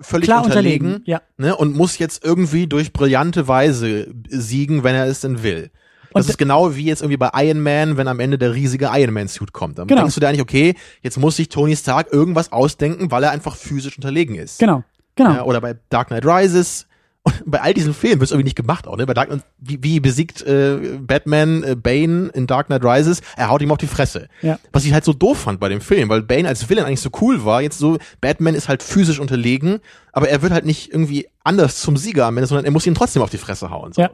völlig Klar unterlegen, unterlegen. Ja. ne, und muss jetzt irgendwie durch brillante Weise siegen, wenn er es denn will. Das Und ist genau wie jetzt irgendwie bei Iron Man, wenn am Ende der riesige Iron Man Suit kommt. Dann Genau. denkst du dir eigentlich, okay, jetzt muss sich Tony Stark irgendwas ausdenken, weil er einfach physisch unterlegen ist. Genau. Genau. Ja, oder bei Dark Knight Rises. Und bei all diesen Filmen wird es irgendwie nicht gemacht auch, ne? Bei Dark Knight, wie, wie besiegt äh, Batman äh, Bane in Dark Knight Rises? Er haut ihm auf die Fresse. Ja. Was ich halt so doof fand bei dem Film, weil Bane als Villain eigentlich so cool war. Jetzt so, Batman ist halt physisch unterlegen, aber er wird halt nicht irgendwie anders zum Sieger am Ende, sondern er muss ihn trotzdem auf die Fresse hauen. So. Ja.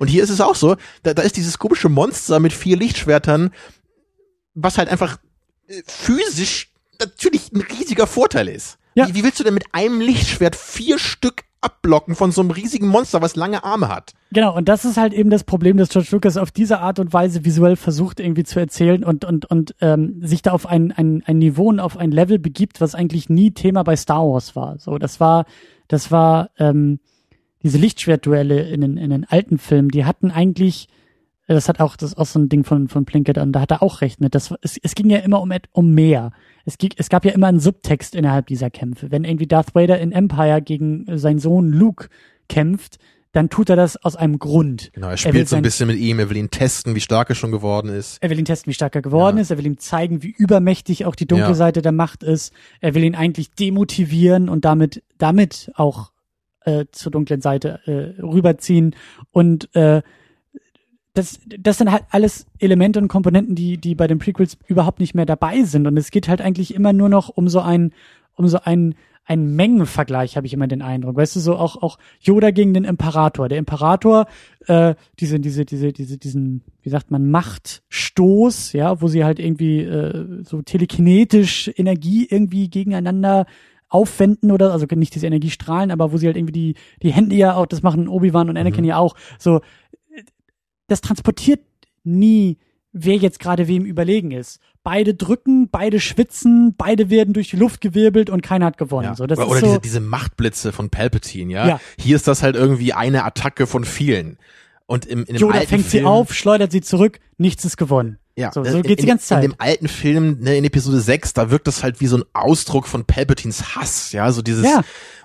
Und hier ist es auch so, da, da ist dieses komische Monster mit vier Lichtschwertern, was halt einfach äh, physisch natürlich ein riesiger Vorteil ist. Ja. Wie, wie willst du denn mit einem Lichtschwert vier Stück abblocken von so einem riesigen Monster, was lange Arme hat? Genau, und das ist halt eben das Problem, dass George Lucas auf diese Art und Weise visuell versucht irgendwie zu erzählen und, und, und ähm, sich da auf ein, ein, ein Niveau und auf ein Level begibt, was eigentlich nie Thema bei Star Wars war. So, das war, das war ähm, diese Lichtschwertduelle in den, in den alten Filmen, die hatten eigentlich, das hat auch, das ist auch so ein Ding von, von Plinkett an, da hat er auch recht mit. Das, es, es ging ja immer um, um mehr. Es, ging, es gab ja immer einen Subtext innerhalb dieser Kämpfe. Wenn irgendwie Darth Vader in Empire gegen seinen Sohn Luke kämpft, dann tut er das aus einem Grund. Genau, er spielt so ein bisschen mit ihm, er will ihn testen, wie stark er schon geworden ist. Er will ihn testen, wie stark er geworden Ja. ist. Er will ihm zeigen, wie übermächtig auch die dunkle Ja. Seite der Macht ist. Er will ihn eigentlich demotivieren und damit, damit auch äh, zur dunklen Seite äh, rüberziehen. Und äh, das, das sind halt alles Elemente und Komponenten, die, die bei den Prequels überhaupt nicht mehr dabei sind. Und es geht halt eigentlich immer nur noch um so ein, um so ein, ein Mengenvergleich, habe ich immer den Eindruck. Weißt du, so auch, auch Yoda gegen den Imperator. Der Imperator, äh, diese, diese, diese, diese, diesen, wie sagt man, Machtstoß, ja, wo sie halt irgendwie äh, so telekinetisch Energie irgendwie gegeneinander aufwenden oder also nicht diese Energiestrahlen, aber wo sie halt irgendwie die die Hände ja auch, das machen Obi-Wan und Anakin Mhm. ja auch, so das transportiert nie, wer jetzt gerade wem überlegen ist. Beide drücken, beide schwitzen, beide werden durch die Luft gewirbelt und keiner hat gewonnen. Ja. So, das oder ist oder so, diese, diese Machtblitze von Palpatine, ja? Ja. Hier ist das halt irgendwie eine Attacke von vielen. Und im, in dem Yoda alten fängt Film, sie auf, schleudert sie zurück, nichts ist gewonnen. Ja, So, äh, so in, geht's die ganze Zeit. In dem alten Film, ne, in Episode 6, da wirkt das halt wie so ein Ausdruck von Palpatines Hass, ja, so dieses, Ja.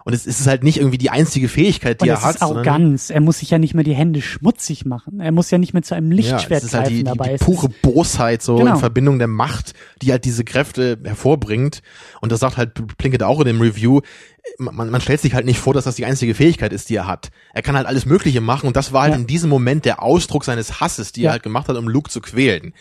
Und es ist halt nicht irgendwie die einzige Fähigkeit, die Und er es hat. ist Arroganz. Er muss sich ja nicht mehr die Hände schmutzig machen. Er muss ja nicht mehr zu einem Ja, Lichtschwert es ist halt die, die, dabei. die pure Bosheit so Genau. in Verbindung der Macht, die halt diese Kräfte hervorbringt. Und das sagt halt Plinkett auch in dem Review. Man, man stellt sich halt nicht vor, dass das die einzige Fähigkeit ist, die er hat. Er kann halt alles Mögliche machen und das war halt Ja. in diesem Moment der Ausdruck seines Hasses, die Ja. er halt gemacht hat, um Luke zu quälen.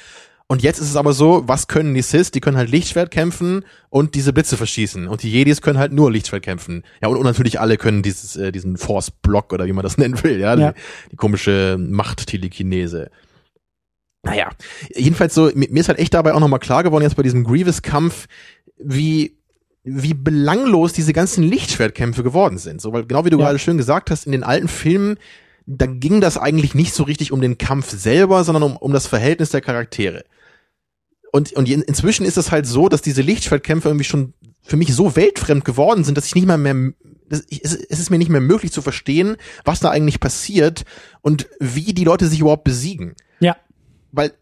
Und jetzt ist es aber so, was können die Sith? Die können halt Lichtschwert kämpfen und diese Blitze verschießen. Und die Jedis können halt nur Lichtschwert kämpfen. Ja, und, und natürlich alle können dieses, äh, diesen Force-Block oder wie man das nennen will, ja, Ja. Die, die komische Macht-Telekinese. Naja, jedenfalls so, mir ist halt echt dabei auch nochmal klar geworden, jetzt bei diesem Grievous-Kampf, wie, wie belanglos diese ganzen Lichtschwertkämpfe geworden sind. So, weil genau wie du Ja. gerade schön gesagt hast, in den alten Filmen, da ging das eigentlich nicht so richtig um den Kampf selber, sondern um, um das Verhältnis der Charaktere. Und, und in, inzwischen ist es halt so, dass diese Lichtschwertkämpfe irgendwie schon für mich so weltfremd geworden sind, dass ich nicht mal mehr, es, ist mir nicht mehr möglich zu verstehen, was da eigentlich passiert und wie die Leute sich überhaupt besiegen ja, weil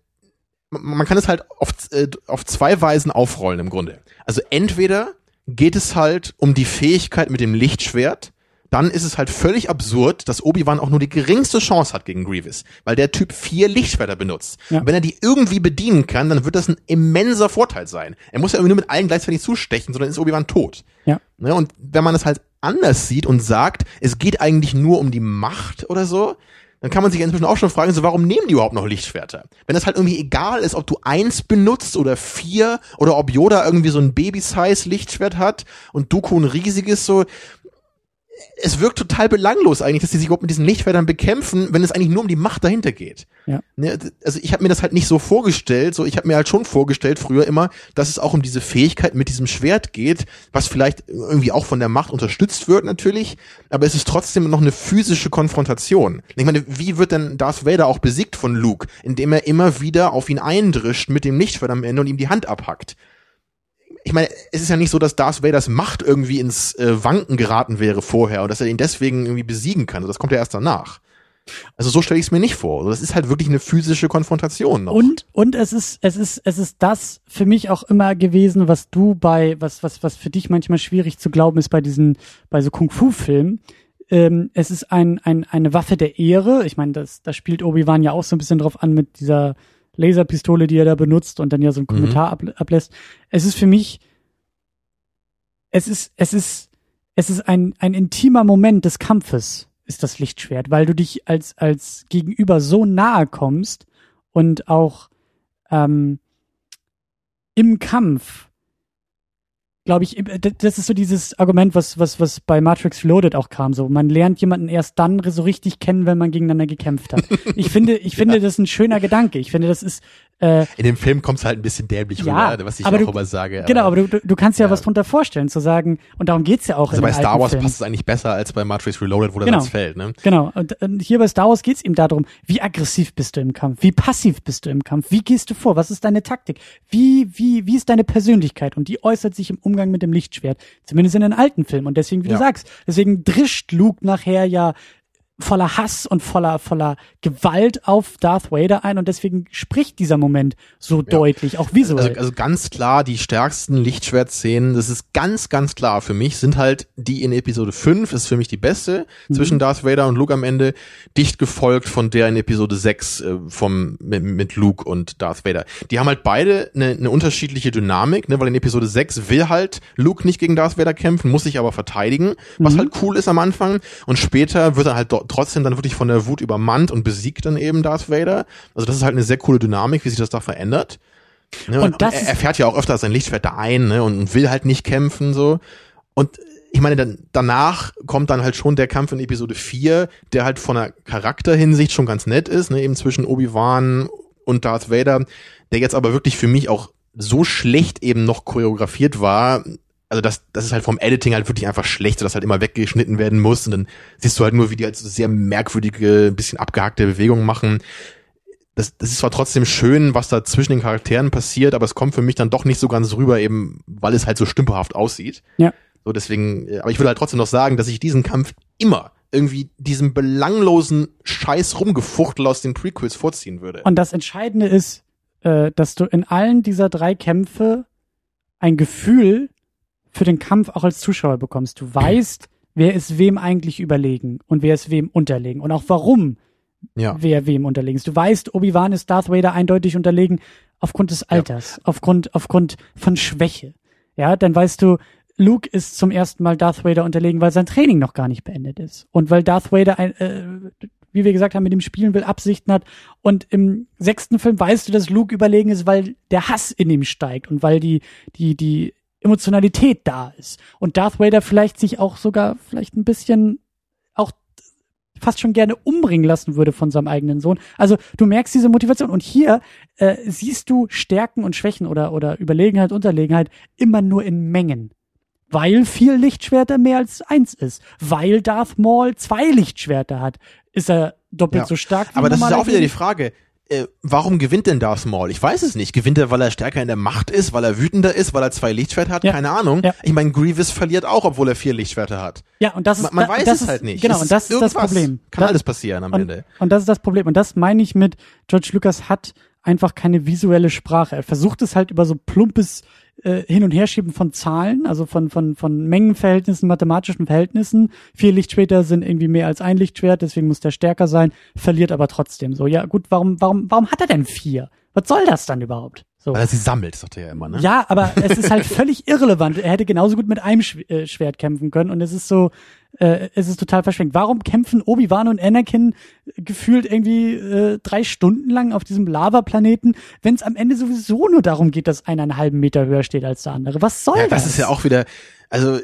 man man kann es halt auf, äh, auf zwei Weisen aufrollen im Grunde. Also entweder geht es halt um die Fähigkeit mit dem Lichtschwert, dann ist es halt völlig absurd, dass Obi-Wan auch nur die geringste Chance hat gegen Grievous, weil der Typ vier Lichtschwerter benutzt. Ja. Wenn er die irgendwie bedienen kann, dann wird das ein immenser Vorteil sein. Er muss ja irgendwie nur mit allen gleichzeitig zustechen, sondern ist Obi-Wan tot. ja. Ne? Und wenn man es halt anders sieht und sagt, es geht eigentlich nur um die Macht oder so, dann kann man sich inzwischen auch schon fragen, so warum nehmen die überhaupt noch Lichtschwerter? Wenn das halt irgendwie egal ist, ob du eins benutzt oder vier oder ob Yoda irgendwie so ein Baby-Size Lichtschwert hat und Dooku ein riesiges, so es wirkt total belanglos eigentlich, dass die sich überhaupt mit diesen Lichtschwertern bekämpfen, wenn es eigentlich nur um die Macht dahinter geht. Ja. Ne, also ich habe mir das halt nicht so vorgestellt, so ich habe mir halt schon vorgestellt früher immer, dass es auch um diese Fähigkeit mit diesem Schwert geht, was vielleicht irgendwie auch von der Macht unterstützt wird natürlich, aber es ist trotzdem noch eine physische Konfrontation. Ich meine, wie wird denn Darth Vader auch besiegt von Luke, indem er immer wieder auf ihn eindrischt mit dem Lichtschwert am Ende und ihm die Hand abhackt? Ich meine, es ist ja nicht so, dass Darth Vaders Macht irgendwie ins äh, Wanken geraten wäre vorher und dass er ihn deswegen irgendwie besiegen kann. Also das kommt ja erst danach. Also so stelle ich es mir nicht vor. Das ist halt wirklich eine physische Konfrontation. Noch. Und und es ist es ist es ist das für mich auch immer gewesen, was du bei was was was für dich manchmal schwierig zu glauben ist bei diesen bei so Kung Fu Filmen. Ähm, es ist ein, ein eine Waffe der Ehre. Ich meine, das da spielt Obi Wan ja auch so ein bisschen drauf an mit dieser Laserpistole, die er da benutzt und dann ja so einen Kommentar mhm. ab, ablässt. Es ist für mich es ist es ist es ist ein ein intimer Moment des Kampfes ist das Lichtschwert, weil du dich als, als Gegenüber so nahe kommst und auch ähm, im Kampf glaube ich, das ist so dieses Argument, was, was, was bei Matrix Reloaded auch kam. So, man lernt jemanden erst dann so richtig kennen, wenn man gegeneinander gekämpft hat. Ich finde, ich finde, ja. das ist ein schöner Gedanke. Ich finde, das ist, äh, In dem Film kommt es halt ein bisschen dämlich ja, rüber, was ich auch du, immer sage. Aber, genau, aber du, du kannst ja, ja, was drunter vorstellen, zu sagen, und darum geht's ja auch Also bei Star Wars Film. passt es eigentlich besser als bei Matrix Reloaded, wo genau. das fällt. Ne? Genau, und, und hier bei Star Wars geht's ihm darum, wie aggressiv bist du im Kampf, wie passiv bist du im Kampf, wie gehst du vor, was ist deine Taktik, wie, wie, wie ist deine Persönlichkeit und die äußert sich im Umgang mit dem Lichtschwert, zumindest in den alten Filmen und deswegen, wie ja. du sagst, deswegen drischt Luke nachher ja voller Hass und voller, voller Gewalt auf Darth Vader ein und deswegen spricht dieser Moment so ja. deutlich, auch visuell. Also, also ganz klar, die stärksten Lichtschwert-Szenen, das ist ganz, ganz klar für mich, sind halt die in Episode 5, ist für mich die beste, mhm. zwischen Darth Vader und Luke am Ende, dicht gefolgt von der in Episode 6 äh, vom, mit, mit Luke und Darth Vader. Die haben halt beide eine, eine unterschiedliche Dynamik, ne, weil in Episode 6 will halt Luke nicht gegen Darth Vader kämpfen, muss sich aber verteidigen, was mhm. halt cool ist am Anfang und später wird er halt dort trotzdem dann wirklich von der Wut übermannt und besiegt dann eben Darth Vader. Also das ist halt eine sehr coole Dynamik, wie sich das da verändert. Ne, und, und das er, er fährt ja auch öfter sein Lichtschwert da ein ne, und will halt nicht kämpfen so. Und ich meine, dann, danach kommt dann halt schon der Kampf in Episode 4, der halt von der Charakterhinsicht schon ganz nett ist, ne, eben zwischen Obi-Wan und Darth Vader, der jetzt aber wirklich für mich auch so schlecht eben noch choreografiert war, also das, das ist halt vom Editing halt wirklich einfach schlecht, so dass halt immer weggeschnitten werden muss und dann siehst du halt nur, wie die halt so sehr merkwürdige, bisschen abgehackte Bewegungen machen. Das, das ist zwar trotzdem schön, was da zwischen den Charakteren passiert, aber es kommt für mich dann doch nicht so ganz rüber, eben weil es halt so stümperhaft aussieht. Ja. So deswegen, aber ich würde halt trotzdem noch sagen, dass ich diesen Kampf immer irgendwie diesem belanglosen Scheiß rumgefuchtel aus den Prequels vorziehen würde. Und das Entscheidende ist, äh, dass du in allen dieser drei Kämpfe ein Gefühl für den Kampf auch als Zuschauer bekommst. Du weißt, wer ist wem eigentlich überlegen und wer ist wem unterlegen und auch warum ja. wer wem unterlegen ist. Du weißt, Obi-Wan ist Darth Vader eindeutig unterlegen aufgrund des Alters, ja. aufgrund, aufgrund von Schwäche. Ja, dann weißt du, Luke ist zum ersten Mal Darth Vader unterlegen, weil sein Training noch gar nicht beendet ist. Und weil Darth Vader, ein, äh, wie wir gesagt haben, mit dem Spielen will, Absichten hat. Und im sechsten Film weißt du, dass Luke überlegen ist, weil der Hass in ihm steigt und weil die, die, die Emotionalität da ist. Und Darth Vader vielleicht sich auch sogar vielleicht ein bisschen auch fast schon gerne umbringen lassen würde von seinem eigenen Sohn. Also du merkst diese Motivation und hier äh, siehst du Stärken und Schwächen oder oder Überlegenheit, Unterlegenheit immer nur in Mengen. Weil vier Lichtschwerter mehr als eins ist. Weil Darth Maul zwei Lichtschwerter hat, ist er doppelt ja. so stark. Wie Aber das ist auch wieder die Frage äh, warum gewinnt denn Darth Maul? Ich weiß es nicht. Gewinnt er, weil er stärker in der Macht ist, weil er wütender ist, weil er zwei Lichtschwerter hat? Ja. Keine Ahnung. Ja. Ich meine, Grievous verliert auch, obwohl er vier Lichtschwerter hat. Ja, und das ist, man, man weiß es halt nicht. Genau, und das ist das Problem. Kann das, alles passieren am und, Ende. Und das ist das Problem. Und das meine ich mit, George Lucas hat einfach keine visuelle Sprache. Er versucht es halt über so plumpes äh, Hin- und Herschieben von Zahlen, also von, von, von Mengenverhältnissen, mathematischen Verhältnissen. Vier Lichtschwerter sind irgendwie mehr als ein Lichtschwert, deswegen muss der stärker sein, verliert aber trotzdem so. Ja, gut, warum, warum, warum hat er denn vier? Was soll das dann überhaupt? So. Weil er sie sammelt, sagt er ja immer, ne? Ja, aber es ist halt völlig irrelevant. Er hätte genauso gut mit einem äh, Schwert kämpfen können und es ist so, äh, es ist total verschwenkt. Warum kämpfen Obi-Wan und Anakin gefühlt irgendwie äh, drei Stunden lang auf diesem Lavaplaneten, wenn es am Ende sowieso nur darum geht, dass einer einen halben Meter höher steht als der andere? Was soll ja, das? Das ist ja auch wieder, also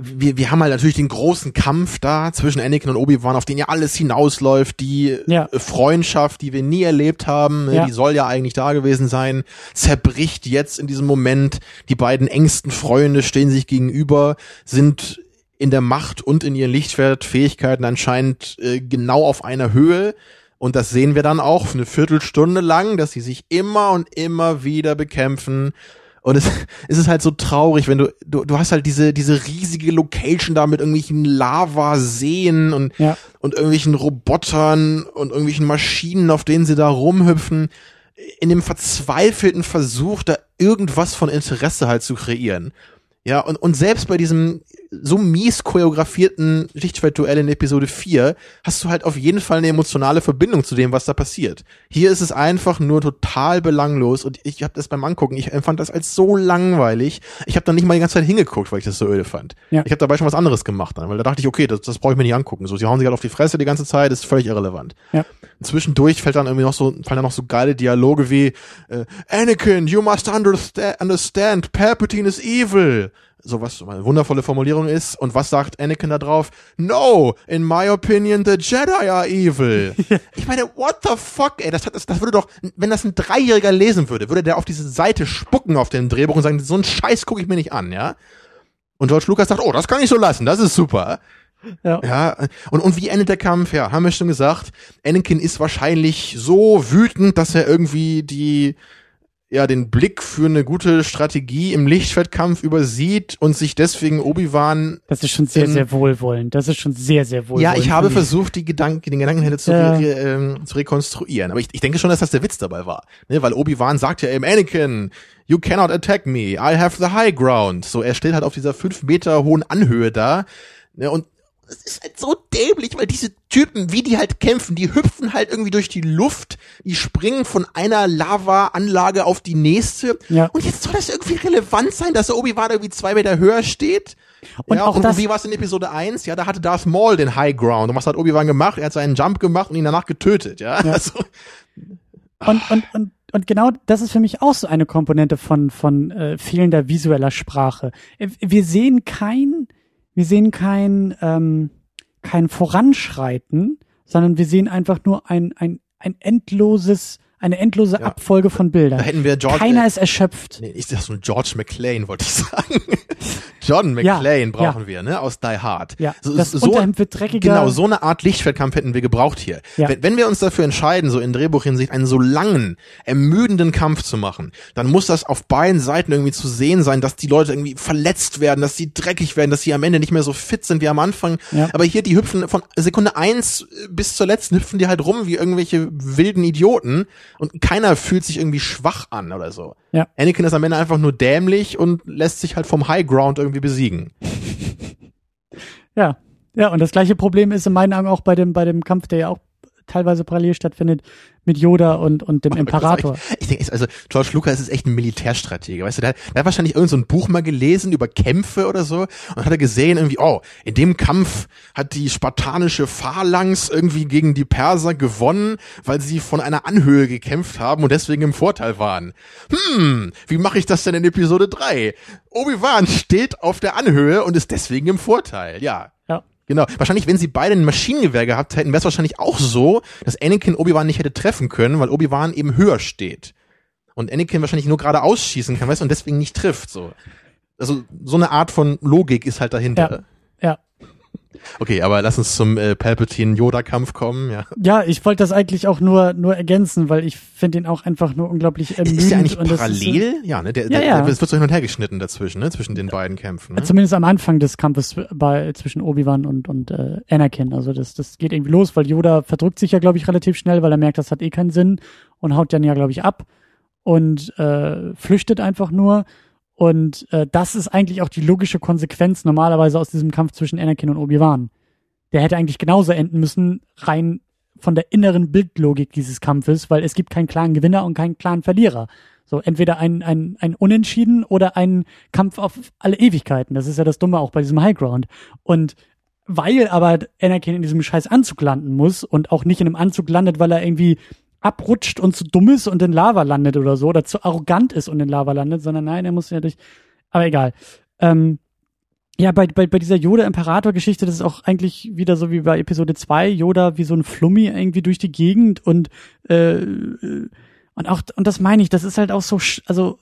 wir, wir haben halt natürlich den großen Kampf da zwischen Anakin und Obi-Wan, auf den ja alles hinausläuft, die ja. Freundschaft, die wir nie erlebt haben, ne, ja. die soll ja eigentlich da gewesen sein, zerbricht jetzt in diesem Moment. Die beiden engsten Freunde stehen sich gegenüber, sind in der Macht und in ihren Lichtschwertfähigkeiten anscheinend äh, genau auf einer Höhe. Und das sehen wir dann auch eine Viertelstunde lang, dass sie sich immer und immer wieder bekämpfen und es, es ist halt so traurig, wenn du, du, du hast halt diese, diese riesige Location da mit irgendwelchen Lavaseen und, ja. und irgendwelchen Robotern und irgendwelchen Maschinen, auf denen sie da rumhüpfen, in dem verzweifelten Versuch, da irgendwas von Interesse halt zu kreieren. Ja, und, und selbst bei diesem so mies choreografierten Lichtschwertduell in Episode 4 hast du halt auf jeden Fall eine emotionale Verbindung zu dem, was da passiert. Hier ist es einfach nur total belanglos und ich habe das beim Angucken, ich empfand das als so langweilig. Ich habe dann nicht mal die ganze Zeit hingeguckt, weil ich das so öde fand. Ja. Ich habe dabei schon was anderes gemacht dann, weil da dachte ich, okay, das, das brauche ich mir nicht angucken. So, sie hauen sich halt auf die Fresse die ganze Zeit, ist völlig irrelevant. Ja. Zwischendurch fällt dann irgendwie noch so, fallen dann noch so geile Dialoge wie äh, Anakin, you must understand, understand, Palpatine is evil sowas eine wundervolle Formulierung ist. Und was sagt Anakin da drauf? No, in my opinion, the Jedi are evil. ich meine, what the fuck, ey, das, hat, das, das würde doch, wenn das ein Dreijähriger lesen würde, würde der auf diese Seite spucken auf dem Drehbuch und sagen, so ein Scheiß gucke ich mir nicht an, ja? Und George Lucas sagt, oh, das kann ich so lassen, das ist super. Ja. ja. Und, und wie endet der Kampf? Ja, haben wir schon gesagt. Anakin ist wahrscheinlich so wütend, dass er irgendwie die ja den Blick für eine gute Strategie im Lichtschwertkampf übersieht und sich deswegen Obi-Wan. Das ist schon sehr, in, sehr wohlwollend. Das ist schon sehr, sehr wohlwollend. Ja, ich habe versucht, die Gedanken, den Gedankenhände zu, ja. re, ähm, zu rekonstruieren. Aber ich, ich denke schon, dass das der Witz dabei war. Ne? Weil Obi-Wan sagt ja eben, Anakin, you cannot attack me. I have the high ground. So, er steht halt auf dieser fünf Meter hohen Anhöhe da. Ne? Und das ist halt so dämlich, weil diese Typen, wie die halt kämpfen, die hüpfen halt irgendwie durch die Luft, die springen von einer Lava-Anlage auf die nächste. Ja. Und jetzt soll das irgendwie relevant sein, dass der Obi-Wan irgendwie zwei Meter höher steht. Und ja, auch und das, wie war es in Episode 1? Ja, da hatte Darth Maul den High Ground. Und was hat Obi-Wan gemacht? Er hat seinen Jump gemacht und ihn danach getötet, ja. ja. Also, und, und, und, und genau das ist für mich auch so eine Komponente von, von äh, fehlender visueller Sprache. Wir sehen kein wir sehen kein, ähm, kein Voranschreiten, sondern wir sehen einfach nur ein, ein, ein endloses, eine endlose ja. Abfolge von Bildern. Da hätten wir George, Keiner ist erschöpft. Nee, ist das so ein George McLean, wollte ich sagen. John McClane ja, brauchen ja. wir, ne, aus Die Hard. Ja, so, das so, wird dreckiger. Genau, so eine Art Lichtschwertkampf hätten wir gebraucht hier. Ja. Wenn, wenn wir uns dafür entscheiden, so in Drehbuchhinsicht einen so langen, ermüdenden Kampf zu machen, dann muss das auf beiden Seiten irgendwie zu sehen sein, dass die Leute irgendwie verletzt werden, dass sie dreckig werden, dass sie am Ende nicht mehr so fit sind wie am Anfang. Ja. Aber hier, die hüpfen von Sekunde eins bis zur letzten, hüpfen die halt rum wie irgendwelche wilden Idioten und keiner fühlt sich irgendwie schwach an oder so. Ja. Anakin ist am Ende einfach nur dämlich und lässt sich halt vom High Ground irgendwie besiegen. Ja, ja, und das gleiche Problem ist in meinen Augen auch bei dem, bei dem Kampf, der ja auch teilweise parallel stattfindet mit Yoda und, und dem Imperator. Ich, ich denke, also George Lucas ist echt ein Militärstratege, weißt du, der, der hat wahrscheinlich irgend so ein Buch mal gelesen über Kämpfe oder so und hat er gesehen irgendwie, oh, in dem Kampf hat die spartanische Phalanx irgendwie gegen die Perser gewonnen, weil sie von einer Anhöhe gekämpft haben und deswegen im Vorteil waren. Hm, wie mache ich das denn in Episode 3? Obi-Wan steht auf der Anhöhe und ist deswegen im Vorteil. Ja, Genau. Wahrscheinlich, wenn sie beide ein Maschinengewehr gehabt hätten, wäre es wahrscheinlich auch so, dass Anakin Obi-Wan nicht hätte treffen können, weil Obi-Wan eben höher steht. Und Anakin wahrscheinlich nur gerade ausschießen kann, weißt du, und deswegen nicht trifft, so. Also, so eine Art von Logik ist halt dahinter. Ja. ja. Okay, aber lass uns zum äh, Palpatine-Yoda-Kampf kommen, ja. Ja, ich wollte das eigentlich auch nur nur ergänzen, weil ich finde ihn auch einfach nur unglaublich ermüdend. Ist der eigentlich parallel? So, ja, ne? Der, ja, der, ja. Der wird so hin und her geschnitten dazwischen, ne? Zwischen den beiden Kämpfen. Ne? Zumindest am Anfang des Kampfes bei zwischen Obi-Wan und und äh, Anakin. Also das das geht irgendwie los, weil Yoda verdrückt sich ja, glaube ich, relativ schnell, weil er merkt, das hat eh keinen Sinn und haut dann ja, glaube ich, ab und äh, flüchtet einfach nur. Und äh, das ist eigentlich auch die logische Konsequenz normalerweise aus diesem Kampf zwischen Anakin und Obi-Wan. Der hätte eigentlich genauso enden müssen, rein von der inneren Bildlogik dieses Kampfes, weil es gibt keinen klaren Gewinner und keinen klaren Verlierer. So, entweder ein, ein, ein Unentschieden oder ein Kampf auf alle Ewigkeiten. Das ist ja das Dumme auch bei diesem Highground. Und weil aber Anakin in diesem scheiß Anzug landen muss und auch nicht in einem Anzug landet, weil er irgendwie abrutscht und zu dumm ist und in Lava landet oder so oder zu arrogant ist und in Lava landet, sondern nein, er muss ja durch. Aber egal. Ähm, ja, bei, bei, bei dieser Yoda-Imperator-Geschichte, das ist auch eigentlich wieder so wie bei Episode 2, Yoda wie so ein Flummi irgendwie durch die Gegend und äh, und auch, und das meine ich, das ist halt auch so, also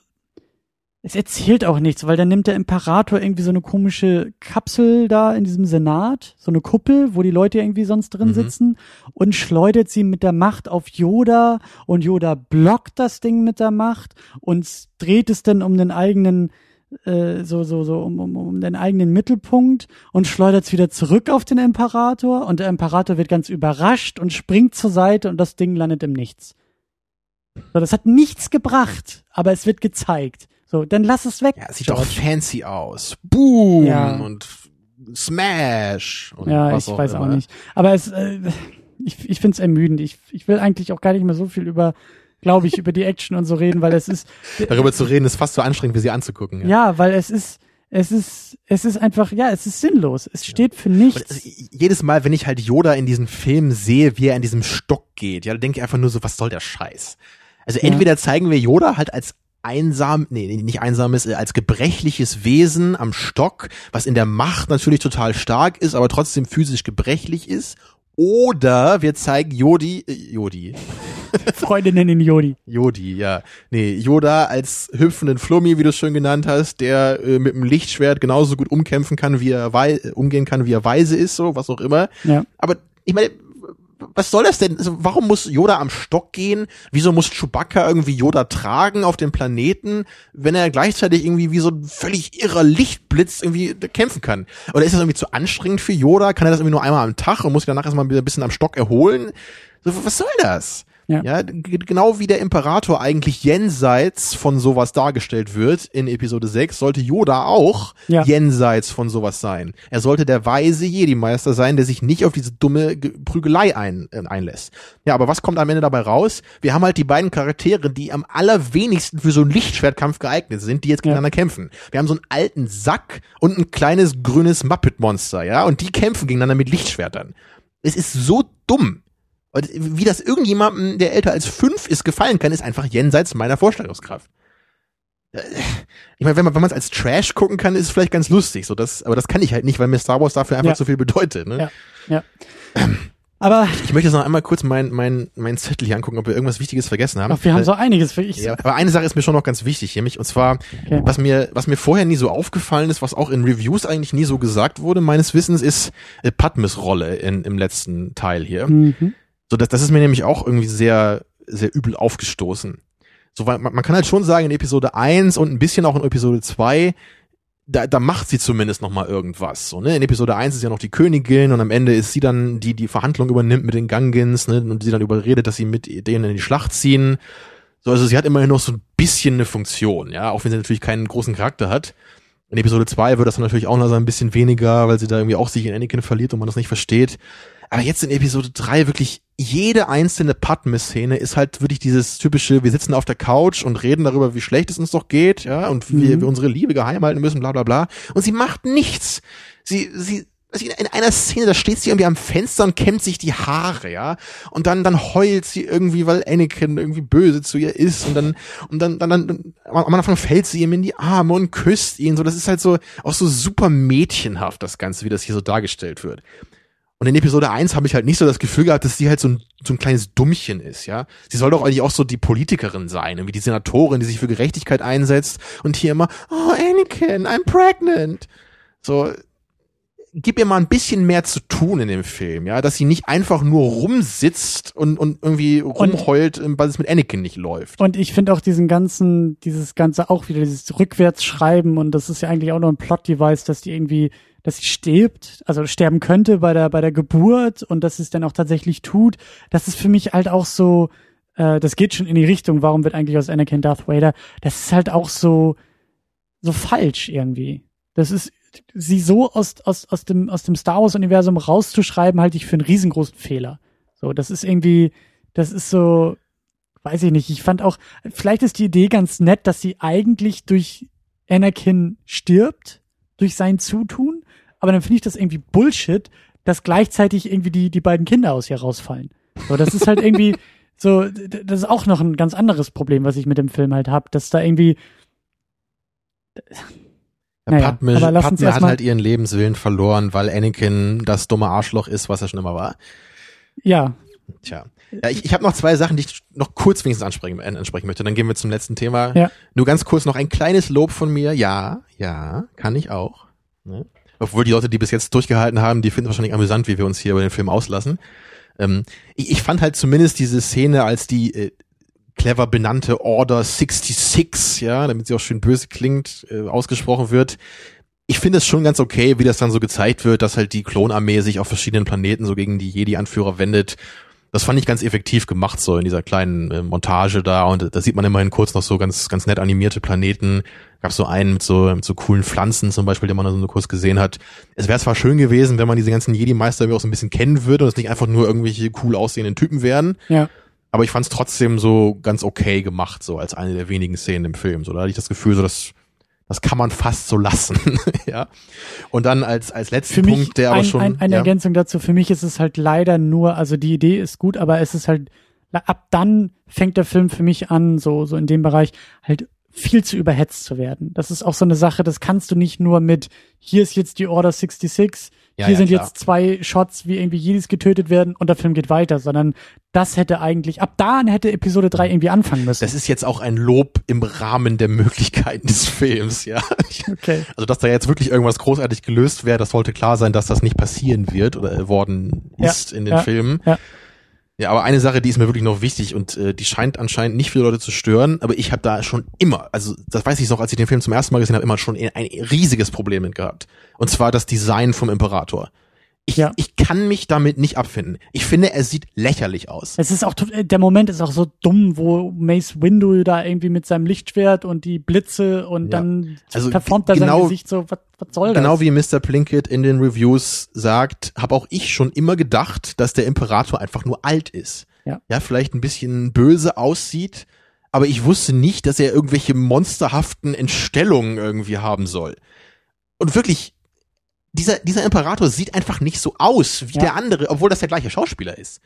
es erzählt auch nichts, weil dann nimmt der Imperator irgendwie so eine komische Kapsel da in diesem Senat, so eine Kuppel, wo die Leute irgendwie sonst drin mhm. sitzen und schleudert sie mit der Macht auf Yoda und Yoda blockt das Ding mit der Macht und dreht es dann um den eigenen äh, so, so, so um, um, um den eigenen Mittelpunkt und schleudert wieder zurück auf den Imperator und der Imperator wird ganz überrascht und springt zur Seite und das Ding landet im Nichts. So, das hat nichts gebracht, aber es wird gezeigt. So, dann lass es weg. Ja, sieht George. doch fancy aus. Boom ja. und Smash und ja, ich auch weiß immer. auch nicht. Aber es, äh, ich, ich finde es ermüdend. Ich, ich will eigentlich auch gar nicht mehr so viel über, glaube ich, über die Action und so reden, weil es ist. Darüber zu reden ist fast so anstrengend, wie sie anzugucken. Ja, Ja, weil es ist, es ist, es ist einfach, ja, es ist sinnlos. Es steht für Und nichts. also, jedes Mal, wenn ich halt Yoda in diesem Film sehe, wie er in diesem Stock geht, ja, dann denke ich einfach nur so, was soll der Scheiß? Also Ja. entweder zeigen wir Yoda halt als einsam, nee, nicht einsames, äh, als gebrechliches Wesen am Stock, was in der Macht natürlich total stark ist, aber trotzdem physisch gebrechlich ist. Oder wir zeigen Jodi, äh, Jodi, Freunde nennen ihn Jodi. Jodi, ja. Nee, Yoda als hüpfenden Flummi, wie du es schön genannt hast, der äh, mit dem Lichtschwert genauso gut umkämpfen kann, wie er wei umgehen kann, wie er weise ist, so, was auch immer. Ja. Aber ich meine, was soll das denn? Also, warum muss Yoda am Stock gehen? Wieso muss Chewbacca irgendwie Yoda tragen auf dem Planeten, wenn er gleichzeitig irgendwie wie so ein völlig irrer Lichtblitz irgendwie kämpfen kann? Oder ist das irgendwie zu anstrengend für Yoda? Kann er das irgendwie nur einmal am Tag und muss sich danach erstmal ein bisschen am Stock erholen? So, was soll das? Ja. Ja, genau wie der Imperator eigentlich jenseits von sowas dargestellt wird in Episode 6, sollte Yoda auch Ja. jenseits von sowas sein. Er sollte der weise Jedi-Meister sein, der sich nicht auf diese dumme Ge- Prügelei ein, äh, einlässt. Ja, aber was kommt am Ende dabei raus? Wir haben halt die beiden Charaktere, die am allerwenigsten für so einen Lichtschwertkampf geeignet sind, die jetzt Ja. gegeneinander kämpfen. Wir haben so einen alten Sack und ein kleines grünes Muppet-Monster, ja, und die kämpfen gegeneinander mit Lichtschwertern. Es ist so dumm. Und wie das irgendjemandem, der älter als fünf ist, gefallen kann, ist einfach jenseits meiner Vorstellungskraft. Ich meine, wenn man wenn man es als Trash gucken kann, ist es vielleicht ganz lustig. So das, aber das kann ich halt nicht, weil mir Star Wars dafür einfach Ja. zu viel bedeutet. Ne? Ja. Ja. Aber Ich möchte jetzt noch einmal kurz meinen mein, mein Zettel hier angucken, ob wir irgendwas Wichtiges vergessen haben. ach, wir haben so einiges für ich. ja, aber eine Sache ist mir schon noch ganz wichtig, nämlich, und zwar, Okay. was mir, was mir vorher nie so aufgefallen ist, was auch in Reviews eigentlich nie so gesagt wurde, meines Wissens, ist äh, Padmes Rolle in, im letzten Teil hier. Mhm. So, das, das ist mir nämlich auch irgendwie sehr, sehr übel aufgestoßen. So, weil man, man kann halt schon sagen, in Episode 1 und ein bisschen auch in Episode 2, da, da macht sie zumindest noch mal irgendwas. So, ne? In Episode 1 ist ja noch die Königin und am Ende ist sie dann, die die Verhandlung übernimmt mit den Gangins, ne? Und sie dann überredet, dass sie mit denen in die Schlacht ziehen. So, also sie hat immerhin noch so ein bisschen eine Funktion, ja, auch wenn sie natürlich keinen großen Charakter hat. In Episode 2 wird das dann natürlich auch noch so ein bisschen weniger, weil sie da irgendwie auch sich in Anakin verliert und man das nicht versteht. Aber jetzt in Episode 3 wirklich jede einzelne Padme-Szene ist halt wirklich dieses typische, wir sitzen auf der Couch und reden darüber, wie schlecht es uns doch geht, ja, und wie Mhm. wir unsere Liebe geheim halten müssen, bla bla bla. Und sie macht nichts. Sie, sie, also in in einer Szene, da steht sie irgendwie am Fenster und kämmt sich die Haare, ja. Und dann, dann heult sie irgendwie, weil Anakin irgendwie böse zu ihr ist. Und dann, und dann, dann, dann am Anfang fällt sie ihm in die Arme und küsst ihn. So, das ist halt so, auch so super mädchenhaft, das Ganze, wie das hier so dargestellt wird. Und in Episode 1 habe ich halt nicht so das Gefühl gehabt, dass sie halt so ein, so ein kleines Dummchen ist, ja. Sie soll doch eigentlich auch so die Politikerin sein, irgendwie die Senatorin, die sich für Gerechtigkeit einsetzt und hier immer, oh, Anakin, I'm pregnant. So, gib ihr mal ein bisschen mehr zu tun in dem Film, ja, dass sie nicht einfach nur rumsitzt und, und irgendwie rumheult, weil es mit Anakin nicht läuft. Und ich finde auch diesen ganzen, dieses ganze auch wieder dieses Rückwärtsschreiben und das ist ja eigentlich auch noch ein Plot-Device, dass die irgendwie, dass sie stirbt, also sterben könnte bei der, bei der Geburt und dass es dann auch tatsächlich tut. Das ist für mich halt auch so, äh, das geht schon in die Richtung, warum wird eigentlich aus Anakin Darth Vader? Das ist halt auch so, so falsch irgendwie. Das ist, sie so aus, aus, aus dem, aus dem Star Wars Universum rauszuschreiben, halte ich für einen riesengroßen Fehler. So, das ist irgendwie, das ist so, weiß ich nicht. Ich fand auch, vielleicht ist die Idee ganz nett, dass sie eigentlich durch Anakin stirbt, durch sein Zutun, aber dann finde ich das irgendwie Bullshit, dass gleichzeitig irgendwie die, die beiden Kinder aus ihr rausfallen. So, das ist halt irgendwie, so, das ist auch noch ein ganz anderes Problem, was ich mit dem Film halt hab, dass da irgendwie, Naja, Padme, aber lass uns Padme hat halt ihren Lebenswillen verloren, weil Anakin das dumme Arschloch ist, was er schon immer war. ja, Tja. Ja, ich ich habe noch zwei Sachen, die ich noch kurz wenigstens ansprechen, äh, ansprechen möchte. Dann gehen wir zum letzten Thema. Ja. Nur ganz kurz noch ein kleines Lob von mir. Ja, ja, kann ich auch. Ne? Obwohl die Leute, die bis jetzt durchgehalten haben, die finden wahrscheinlich amüsant, wie wir uns hier über den Film auslassen. Ähm, ich, ich fand halt zumindest diese Szene, als die äh, clever benannte Order 66, ja, damit sie auch schön böse klingt, äh, ausgesprochen wird. Ich finde es schon ganz okay, wie das dann so gezeigt wird, dass halt die Klonarmee sich auf verschiedenen Planeten so gegen die Jedi-Anführer wendet. Das fand ich ganz effektiv gemacht, so in dieser kleinen äh, Montage da. Und da sieht man immerhin kurz noch so ganz, ganz nett animierte Planeten. Gab so einen mit so, mit so coolen Pflanzen zum Beispiel, den man so kurz gesehen hat. Es wäre zwar schön gewesen, wenn man diese ganzen Jedi-Meister auch so ein bisschen kennen würde und es nicht einfach nur irgendwelche cool aussehenden Typen wären. Ja. Aber ich fand es trotzdem so ganz okay gemacht, so als eine der wenigen Szenen im Film. So, da hatte ich das Gefühl, so dass das kann man fast so lassen, ja. Und dann als als letzten Für mich Punkt, der aber ein, schon ein, eine ja, Ergänzung dazu. Für mich ist es halt leider nur, also die Idee ist gut, aber es ist halt ab dann fängt der Film für mich an, so so in dem Bereich halt viel zu überhetzt zu werden. Das ist auch so eine Sache, das kannst du nicht nur mit hier ist jetzt die Order 66, Ja, hier ja, sind klar. jetzt zwei Shots, wie irgendwie Jedis getötet werden und der Film geht weiter, sondern das hätte eigentlich ab da hätte Episode 3 irgendwie anfangen müssen. das ist jetzt auch ein Lob im Rahmen der Möglichkeiten des Films, ja. okay. Also, dass da jetzt wirklich irgendwas großartig gelöst wäre, das sollte klar sein, dass das nicht passieren wird oder äh, worden Ja, ist in den ja, Filmen. ja. Ja, aber eine Sache, die ist mir wirklich noch wichtig und äh, die scheint anscheinend nicht viele Leute zu stören, aber ich habe da schon immer, also das weiß ich noch, als ich den Film zum ersten Mal gesehen habe, immer schon ein riesiges Problem mit gehabt. Und zwar das Design vom Imperator. Ich, Ja. ich kann mich damit nicht abfinden. Ich finde, er sieht lächerlich aus. Es ist auch, to- der Moment ist auch so dumm, wo Mace Windu da irgendwie mit seinem Lichtschwert und die Blitze und Ja. dann Also performt er genau- sein Gesicht so, was, was soll das? Genau wie Mr. Plinkett in den Reviews sagt, habe auch ich schon immer gedacht, dass der Imperator einfach nur alt ist. Ja. ja, vielleicht ein bisschen böse aussieht, aber ich wusste nicht, dass er irgendwelche monsterhaften Entstellungen irgendwie haben soll. Und wirklich, dieser, dieser Imperator sieht einfach nicht so aus wie Ja. der andere, obwohl das der gleiche Schauspieler ist.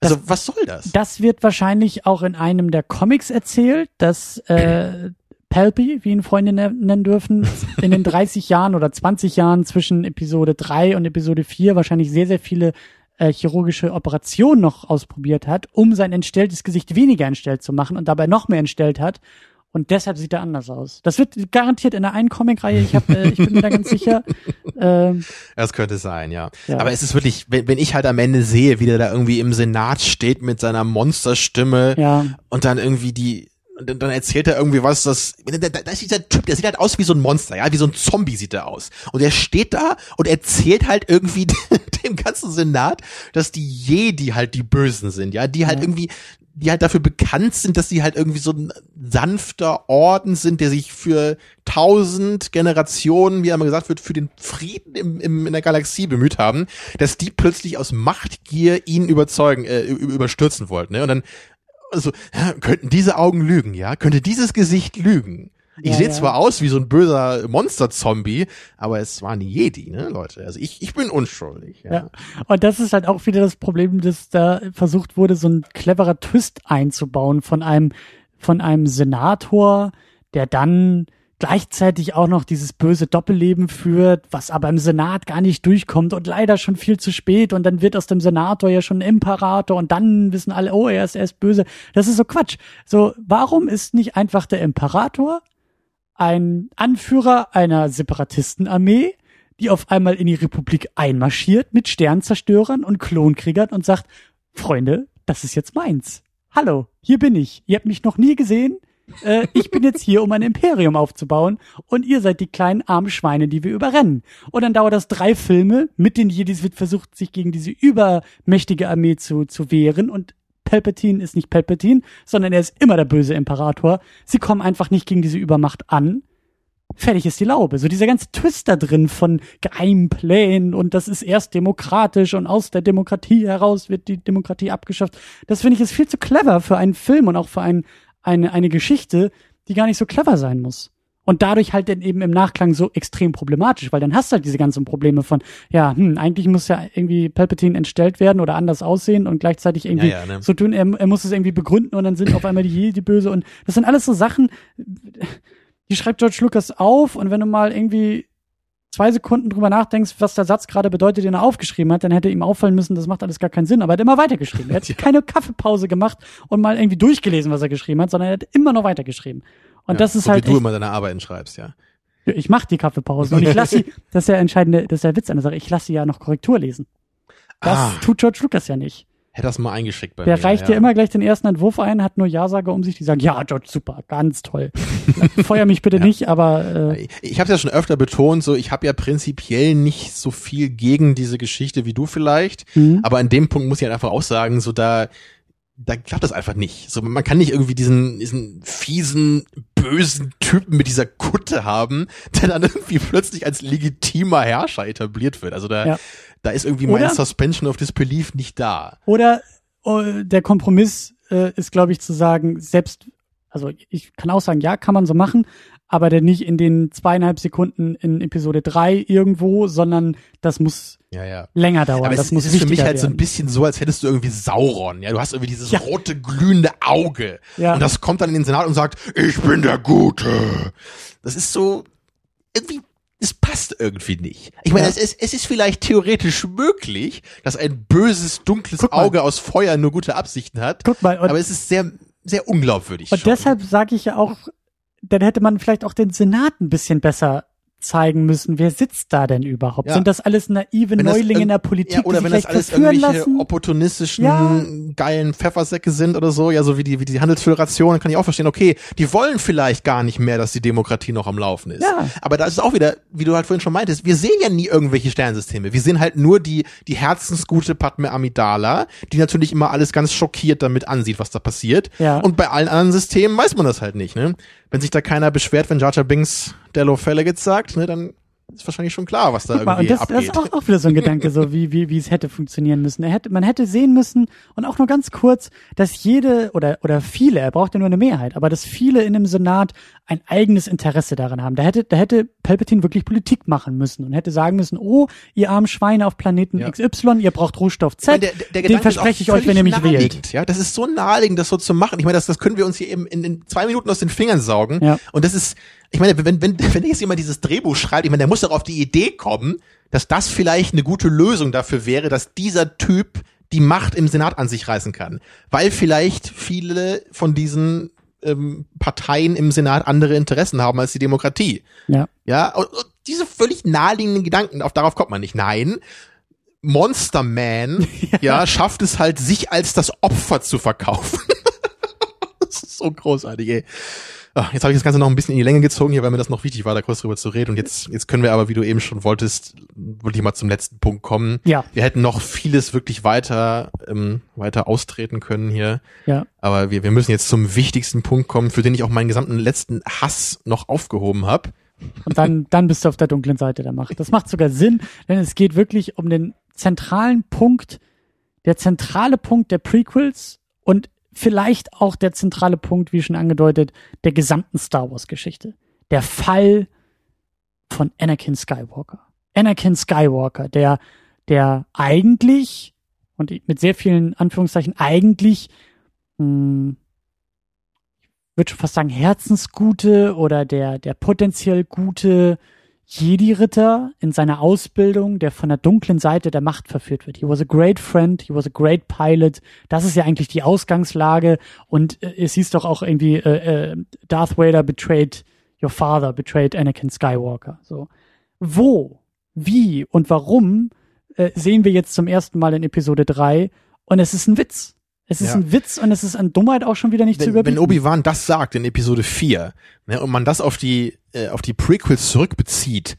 Also, was soll das? Das wird wahrscheinlich auch in einem der Comics erzählt, dass äh, Palpy, wie ihn Freunde ne- nennen dürfen, in den 30 Jahren oder 20 Jahren zwischen Episode 3 und Episode 4 wahrscheinlich sehr, sehr viele äh, chirurgische Operationen noch ausprobiert hat, um sein entstelltes Gesicht weniger entstellt zu machen und dabei noch mehr entstellt hat. Und deshalb sieht er anders aus. Das wird garantiert in der einen Comicreihe, ich, hab, äh, ich bin mir da ganz sicher. Ähm, Das könnte sein, ja. Ja. Aber es ist wirklich, wenn, wenn ich halt am Ende sehe, wie der da irgendwie im Senat steht mit seiner Monsterstimme ja, und dann irgendwie die, und dann erzählt er irgendwie was, das, da, da da ist dieser Typ, der sieht halt aus wie so ein Monster, ja, wie so ein Zombie sieht er aus. Und er steht da und erzählt halt irgendwie dem ganzen Senat, dass die Jedi halt die Bösen sind, ja, die halt Ja. irgendwie, die halt dafür bekannt sind, dass sie halt irgendwie so ein sanfter Orden sind, der sich für tausend Generationen, wie einmal gesagt wird, für den Frieden im, im, in der Galaxie bemüht haben, dass die plötzlich aus Machtgier ihn überzeugen, äh, überstürzen wollten. Ne? Und dann also, ja, könnten diese Augen lügen, ja? Könnte dieses Gesicht lügen? Ich Ja, sehe ja. zwar aus wie so ein böser Monster-Zombie, aber es waren Jedi, ne, Leute? Also ich, ich bin unschuldig. Ja. Ja. Und das ist halt auch wieder das Problem, dass da versucht wurde, so ein cleverer Twist einzubauen von einem, von einem Senator, der dann gleichzeitig auch noch dieses böse Doppelleben führt, was aber im Senat gar nicht durchkommt und leider schon viel zu spät und dann wird aus dem Senator ja schon ein Imperator und dann wissen alle, oh, er ist, er ist böse. Das ist so Quatsch. So, warum ist nicht einfach der Imperator ein Anführer einer Separatistenarmee, die auf einmal in die Republik einmarschiert mit Sternzerstörern und Klonkriegern und sagt, Freunde, das ist jetzt meins. Hallo, hier bin ich. Ihr habt mich noch nie gesehen. Äh, ich bin jetzt hier, um ein Imperium aufzubauen und ihr seid die kleinen armen Schweine, die wir überrennen. Und dann dauert das drei Filme. Mit den Jedis wird versucht, sich gegen diese übermächtige Armee zu, zu wehren und Palpatine ist nicht Palpatine, sondern er ist immer der böse Imperator. Sie kommen einfach nicht gegen diese Übermacht an. Fertig ist die Laube. So dieser ganze Twist da drin von geheimen Plänen und das ist erst demokratisch und aus der Demokratie heraus wird die Demokratie abgeschafft. Das finde ich ist viel zu clever für einen Film und auch für ein, eine, eine Geschichte, die gar nicht so clever sein muss. Und dadurch halt dann eben im Nachklang so extrem problematisch, weil dann hast du halt diese ganzen Probleme von, ja, hm, eigentlich muss ja irgendwie Palpatine entstellt werden oder anders aussehen und gleichzeitig irgendwie Ja, ja, ne? so tun, er, er muss es irgendwie begründen und dann sind auf einmal die Jedi böse und das sind alles so Sachen, die schreibt George Lucas auf und wenn du mal irgendwie zwei Sekunden drüber nachdenkst, was der Satz gerade bedeutet, den er aufgeschrieben hat, dann hätte ihm auffallen müssen, das macht alles gar keinen Sinn, aber er hat immer weitergeschrieben. Er hat Ja. keine Kaffeepause gemacht und mal irgendwie durchgelesen, was er geschrieben hat, sondern er hat immer noch weitergeschrieben. Und Ja, das ist so halt wie du immer deine Arbeiten schreibst, ja. ich mache die Kaffeepause und ich lasse sie, das ist der entscheidende, das ist der Witz an der Sache, ich lasse sie ja noch Korrektur lesen. Das Ah. tut George Lucas ja nicht. Hätte das mal eingeschickt bei Der mir. reicht ja. immer gleich den ersten Entwurf ein, hat nur Ja-Sager um sich, die sagen, ja, George, super, ganz toll. Feuer mich bitte Ja. nicht, aber äh, Ich, ich habe ja schon öfter betont, so ich habe ja prinzipiell nicht so viel gegen diese Geschichte wie du vielleicht, mhm. aber an dem Punkt muss ich halt einfach auch sagen, so da da klappt das einfach nicht. So man kann nicht irgendwie diesen diesen fiesen bösen Typen mit dieser Kutte haben, der dann irgendwie plötzlich als legitimer Herrscher etabliert wird. Also da Ja. da ist irgendwie mein Oder- Suspension of Disbelief nicht da. Oder äh, der Kompromiss äh, ist, glaube ich, zu sagen, selbst, also ich kann auch sagen, ja, kann man so machen, aber dann nicht in den zweieinhalb Sekunden in Episode drei irgendwo, sondern das muss Ja, ja. länger dauern. Aber das es, muss es ist für mich halt so ein werden. bisschen so, als hättest du irgendwie Sauron. Ja, du hast irgendwie dieses Ja. rote glühende Auge. Ja. Und das kommt dann in den Senat und sagt, ich bin der Gute. Das ist so irgendwie, es passt irgendwie nicht. Ich meine, Ja. es, ist, es ist vielleicht theoretisch möglich, dass ein böses, dunkles. Auge aus Feuer nur gute Absichten hat. Guck mal, aber es ist sehr, sehr unglaubwürdig. und schon. deshalb sage ich ja auch, dann hätte man vielleicht auch den Senat ein bisschen besser zeigen müssen, wer sitzt da denn überhaupt? Ja. Sind das alles naive das Neulinge irg- in der Politik, Ja, oder die wenn sich das alles irgendwelche lassen? opportunistischen, Ja. geilen Pfeffersäcke sind oder so, ja, so wie die, wie die Handelsföderation, dann kann ich auch verstehen, okay, die wollen vielleicht gar nicht mehr, dass die Demokratie noch am Laufen ist. Ja. Aber da ist es auch wieder, wie du halt vorhin schon meintest, wir sehen ja nie irgendwelche Sternsysteme. Wir sehen halt nur die, die herzensgute Padme Amidala, die natürlich immer alles ganz schockiert damit ansieht, was da passiert. Ja. Und bei allen anderen Systemen weiß man das halt nicht, ne? Wenn sich da keiner beschwert, wenn Jar Jar Binks Dello Felagit sagt, ne, dann ist wahrscheinlich schon klar, was da Guck mal, und irgendwie das, das abgeht. ist auch, auch wieder so ein Gedanke, so wie, wie, wie es hätte funktionieren müssen. Er hätte, man hätte sehen müssen, und auch nur ganz kurz, dass jede oder, oder viele, er braucht ja nur eine Mehrheit, aber dass viele in dem Senat ein eigenes Interesse daran haben. Da hätte, da hätte Palpatine wirklich Politik machen müssen und hätte sagen müssen, oh, ihr armen Schweine auf Planeten Ja. XY, ihr braucht Rohstoff Ich meine, Z, der, der, den verspreche ich euch, wenn ihr mich wählt. Ja, das ist so naheliegend, das so zu machen. Ich meine, das, das können wir uns hier eben in, in zwei Minuten aus den Fingern saugen. Ja. Und das ist, ich meine, wenn, wenn, wenn jetzt jemand dieses Drehbuch schreibt, ich meine, der muss doch auf die Idee kommen, dass das vielleicht eine gute Lösung dafür wäre, dass dieser Typ die Macht im Senat an sich reißen kann. Weil vielleicht viele von diesen ähm, Parteien im Senat andere Interessen haben als die Demokratie. Ja. Ja, und, und diese völlig naheliegenden Gedanken, auf darauf kommt man nicht. Nein. Monster Man, ja. schafft es halt, sich als das Opfer zu verkaufen. das ist so großartig, ey. Ach, jetzt habe ich das Ganze noch ein bisschen in die Länge gezogen hier, weil mir das noch wichtig war, da kurz drüber zu reden. Und jetzt, jetzt können wir aber, wie du eben schon wolltest, wirklich mal zum letzten Punkt kommen. Ja. Wir hätten noch vieles wirklich weiter, ähm, weiter austreten können hier. Ja. Aber wir, wir müssen jetzt zum wichtigsten Punkt kommen, für den ich auch meinen gesamten letzten Hass noch aufgehoben habe. Und dann, dann bist du auf der dunklen Seite der Macht. Das macht sogar Sinn, denn es geht wirklich um den zentralen Punkt, der zentrale Punkt der Prequels und vielleicht auch der zentrale Punkt, wie schon angedeutet, der gesamten Star Wars Geschichte. Der Fall von Anakin Skywalker. Anakin Skywalker, der, der eigentlich, und mit sehr vielen Anführungszeichen, eigentlich, mh, ich würde schon fast sagen, herzensgute oder der, der potenziell gute Jedi-Ritter in seiner Ausbildung, der von der dunklen Seite der Macht verführt wird. He was a great friend, he was a great pilot. Das ist ja eigentlich die Ausgangslage. Und äh, es hieß doch auch irgendwie, äh, äh, Darth Vader betrayed your father, betrayed Anakin Skywalker. So. Wo, wie und warum äh, sehen wir jetzt zum ersten Mal in Episode 3 und es ist ein Witz. Es ist Ja. ein Witz und es ist an Dummheit auch schon wieder nicht zu wenn, wenn überbieten. Obi-Wan das sagt in Episode 4 ne, und man das auf die äh, auf die Prequels zurückbezieht,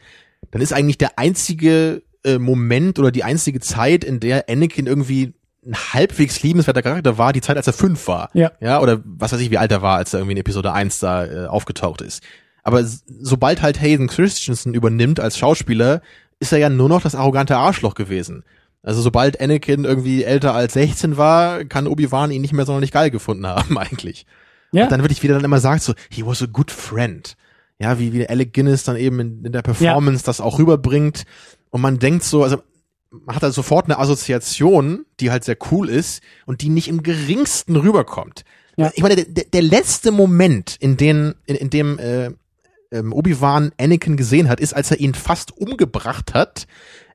dann ist eigentlich der einzige äh, Moment oder die einzige Zeit, in der Anakin irgendwie ein halbwegs liebenswerter Charakter war, die Zeit, als er fünf war. Ja. Ja, oder was weiß ich, wie alt er war, als er irgendwie in Episode 1 da äh, aufgetaucht ist. Aber sobald halt Hayden Christensen übernimmt als Schauspieler, ist er ja nur noch das arrogante Arschloch gewesen. Also sobald Anakin irgendwie älter als 16 war, kann Obi-Wan ihn nicht mehr sonderlich geil gefunden haben eigentlich. ja. Und dann würde ich wieder dann immer sagen so, he was a good friend. Ja, wie, wie Alec Guinness dann eben in, in der Performance das auch rüberbringt. Und man denkt so, also man hat da sofort eine Assoziation, die halt sehr cool ist und die nicht im geringsten rüberkommt. Ja. Ich meine, der, der letzte Moment, in, den, in, in dem äh, ähm, Obi-Wan Anakin gesehen hat, ist, als er ihn fast umgebracht hat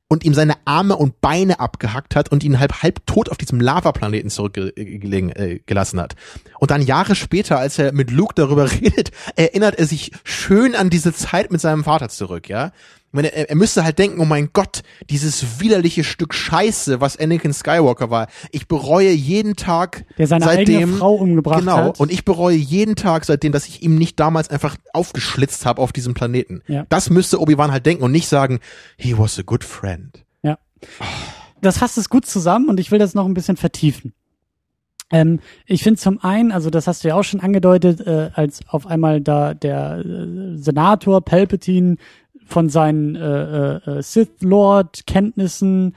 und ihm seine Arme und Beine abgehackt hat und ihn halb halb tot auf diesem Lavaplaneten zurückgelassen äh, hat. Und dann Jahre später, als er mit Luke darüber redet, erinnert er sich schön an diese Zeit mit seinem Vater zurück, ja. Ich meine, er, er müsste halt denken, oh mein Gott, dieses widerliche Stück Scheiße, was Anakin Skywalker war. Ich bereue jeden Tag Der seine seitdem, eigene Frau umgebracht genau, hat. und ich bereue jeden Tag seitdem, dass ich ihm nicht damals einfach aufgeschlitzt habe auf diesem Planeten. Ja. Das müsste Obi-Wan halt denken und nicht sagen, he was a good friend. Ja. Das fasst es gut zusammen und ich will das noch ein bisschen vertiefen. Ähm, ich finde zum einen, also das hast du ja auch schon angedeutet, äh, als auf einmal da der äh, Senator Palpatine von seinen äh, äh, Sith Lord Kenntnissen,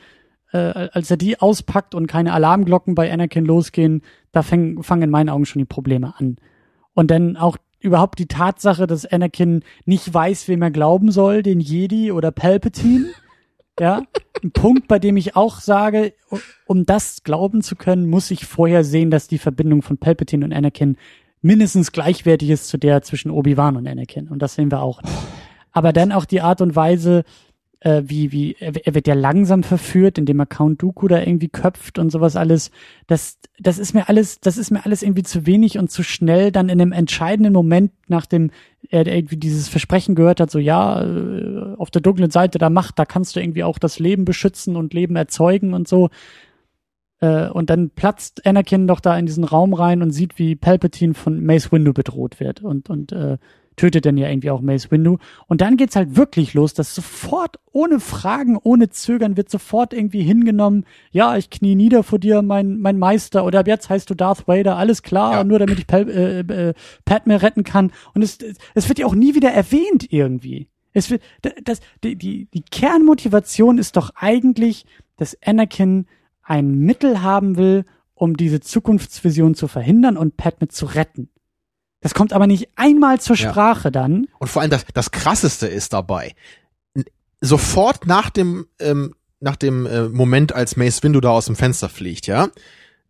äh, als er die auspackt und keine Alarmglocken bei Anakin losgehen, da fäng, fangen in meinen Augen schon die Probleme an. Und dann auch überhaupt die Tatsache, dass Anakin nicht weiß, wem er glauben soll, den Jedi oder Palpatine. Ja, ein Punkt, bei dem ich auch sage, um das glauben zu können, muss ich vorher sehen, dass die Verbindung von Palpatine und Anakin mindestens gleichwertig ist zu der zwischen Obi-Wan und Anakin. Und das sehen wir auch. Nicht. Aber dann auch die Art und Weise, äh, wie, wie, er, er wird ja langsam verführt, indem er Count Dooku da irgendwie köpft und sowas alles. Das, das ist mir alles, das ist mir alles irgendwie zu wenig und zu schnell dann in einem entscheidenden Moment, nachdem er irgendwie dieses Versprechen gehört hat, so ja, äh, auf der dunklen Seite der Macht, da kannst du irgendwie auch das Leben beschützen und Leben erzeugen und so. Äh, und dann platzt Anakin doch da in diesen Raum rein und sieht, wie Palpatine von Mace Windu bedroht wird und, und äh, tötet dann ja irgendwie auch Mace Windu. Und dann geht's halt wirklich los, dass sofort, ohne Fragen, ohne Zögern, wird sofort irgendwie hingenommen, ja, ich knie nieder vor dir, mein, mein Meister, oder ab jetzt heißt du Darth Vader, alles klar, Ja. nur damit ich Pal äh, äh, Padme retten kann. Und es, es wird ja auch nie wieder erwähnt irgendwie. Es wird, das, die, die, die Kernmotivation ist doch eigentlich, dass Anakin ein Mittel haben will, um diese Zukunftsvision zu verhindern und Padme zu retten. Das kommt aber nicht einmal zur Ja. Sprache dann. Und vor allem das, das krasseste ist dabei, sofort nach dem, ähm, nach dem äh, Moment, als Mace Windu da aus dem Fenster fliegt, ja,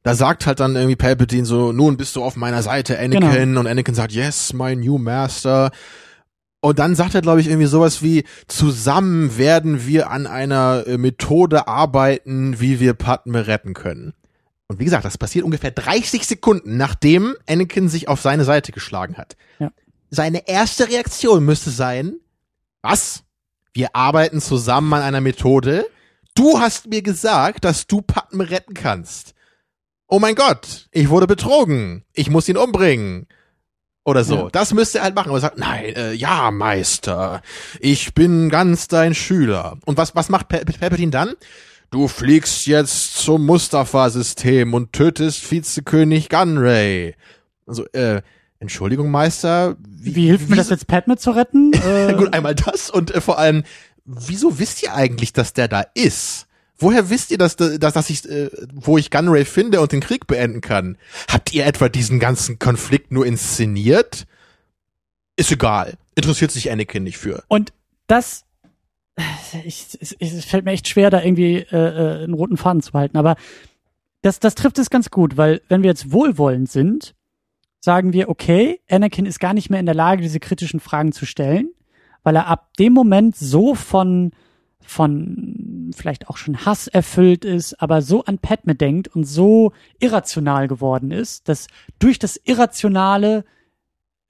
da sagt halt dann irgendwie Palpatine so, nun bist du auf meiner Seite, Anakin, und Anakin sagt, yes, my new master. Und dann sagt er, glaube ich, irgendwie sowas wie, zusammen werden wir an einer äh, Methode arbeiten, wie wir Padme retten können. Und wie gesagt, das passiert ungefähr 30 Sekunden, nachdem Anakin sich auf seine Seite geschlagen hat. Ja. Seine erste Reaktion müsste sein, was? Wir arbeiten zusammen an einer Methode? Du hast mir gesagt, dass du Padme retten kannst. Oh mein Gott, ich wurde betrogen. Ich muss ihn umbringen. Oder so. Ja. Das müsste er halt machen. Aber er sagt, nein, äh, ja, Meister, ich bin ganz dein Schüler. Und was, was macht Pal- Palpatine dann? Du fliegst jetzt zum Mustafa-System und tötest Vizekönig Gunray. Also, äh, Entschuldigung, Meister. Wie, hilft mir das jetzt, Padme zu retten? Äh, Gut, einmal das und äh, vor allem, wieso wisst ihr eigentlich, dass der da ist? Woher wisst ihr, dass, dass, dass ich, äh, wo ich Gunray finde und den Krieg beenden kann? Habt ihr etwa diesen ganzen Konflikt nur inszeniert? Ist egal. Interessiert sich Anakin nicht für. Und das, ich, es, es fällt mir echt schwer, da irgendwie äh, äh, einen roten Faden zu halten. Aber das, das trifft es ganz gut, weil wenn wir jetzt wohlwollend sind, sagen wir, okay, Anakin ist gar nicht mehr in der Lage, diese kritischen Fragen zu stellen, weil er ab dem Moment so von von vielleicht auch schon Hass erfüllt ist, aber so an Padme denkt und so irrational geworden ist, dass durch das Irrationale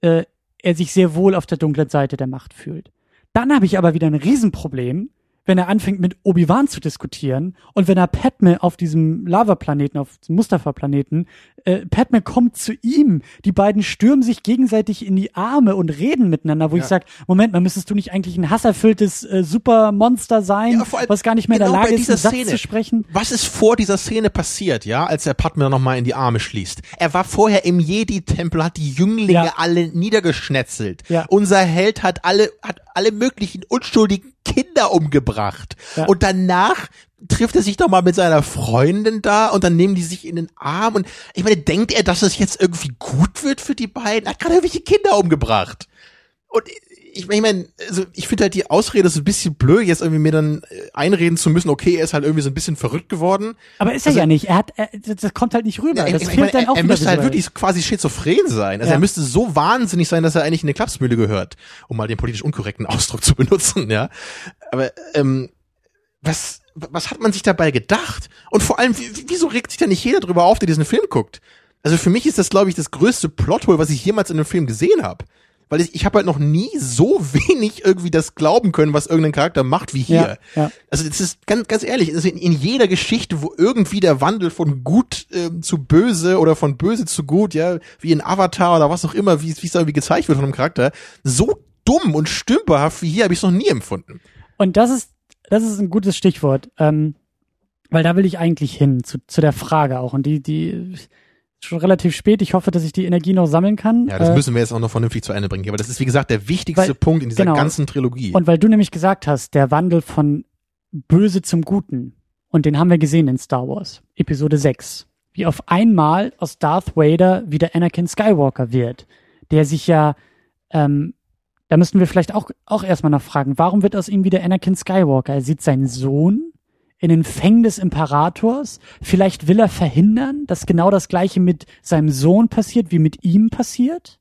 äh, er sich sehr wohl auf der dunklen Seite der Macht fühlt. Dann habe ich aber wieder ein Riesenproblem, wenn er anfängt mit Obi-Wan zu diskutieren und wenn er Padme auf diesem Lava-Planeten, auf diesem Mustafa-Planeten, äh, Padme kommt zu ihm, die beiden stürmen sich gegenseitig in die Arme und reden miteinander, wo ich Ja. sag, Moment mal, müsstest du nicht eigentlich ein hasserfülltes äh, Supermonster sein, Ja, allem was gar nicht mehr in genau der bei Lage ist, einen Satz Szene. zu sprechen? Was ist vor dieser Szene passiert, ja, als er Padme nochmal in die Arme schließt? Er war vorher im Jedi-Tempel, hat die Jünglinge Ja. alle niedergeschnetzelt. Ja. Unser Held hat alle, hat alle möglichen unschuldigen Kinder umgebracht. Ja. Und danach trifft er sich doch mal mit seiner Freundin da und dann nehmen die sich in den Arm und ich meine, denkt er, dass es jetzt irgendwie gut wird für die beiden? Er hat gerade irgendwelche Kinder umgebracht. Und ich meine, ich, mein, also ich finde halt die Ausrede so ein bisschen blöd, jetzt irgendwie mir dann äh, einreden zu müssen, okay, er ist halt irgendwie so ein bisschen verrückt geworden. Aber ist er Also- ja nicht. Er hat, er, das kommt halt nicht rüber. Ja, das ich meine, dann er, auch er müsste halt wirklich quasi schizophren sein. Also Ja. er müsste so wahnsinnig sein, dass er eigentlich in eine Klapsmühle gehört, um mal den politisch unkorrekten Ausdruck zu benutzen, ja. Aber ähm, was was hat man sich dabei gedacht? Und vor allem, wie- wieso regt sich da nicht jeder drüber auf, der diesen Film guckt? Also für mich ist das, glaube ich, das größte Plothole, was ich jemals in einem Film gesehen habe. Weil ich, ich habe halt noch nie so wenig irgendwie das glauben können, was irgendein Charakter macht wie hier. Ja, ja. Also das ist ganz, ganz ehrlich, also in, in jeder Geschichte, wo irgendwie der Wandel von gut ähm, zu böse oder von böse zu gut, ja, wie in Avatar oder was auch immer, wie wie es da irgendwie gezeigt wird von einem Charakter, so dumm und stümperhaft wie hier habe ich es noch nie empfunden. Und das ist, das ist ein gutes Stichwort, ähm, weil da will ich eigentlich hin, zu, zu der Frage auch. Und die, die schon relativ spät. Ich hoffe, dass ich die Energie noch sammeln kann. Ja, das Äh, müssen wir jetzt auch noch vernünftig zu Ende bringen. Aber das ist, wie gesagt, der wichtigste Weil- Punkt in dieser genau. ganzen Trilogie. Und weil du nämlich gesagt hast, der Wandel von Böse zum Guten, und den haben wir gesehen in Star Wars, Episode 6, wie auf einmal aus Darth Vader wieder Anakin Skywalker wird, der sich ja, ähm, da müssten wir vielleicht auch, auch erstmal nachfragen, warum wird aus ihm wieder Anakin Skywalker? Er sieht seinen Sohn in den Fängen des Imperators. Vielleicht will er verhindern, dass genau das Gleiche mit seinem Sohn passiert, wie mit ihm passiert.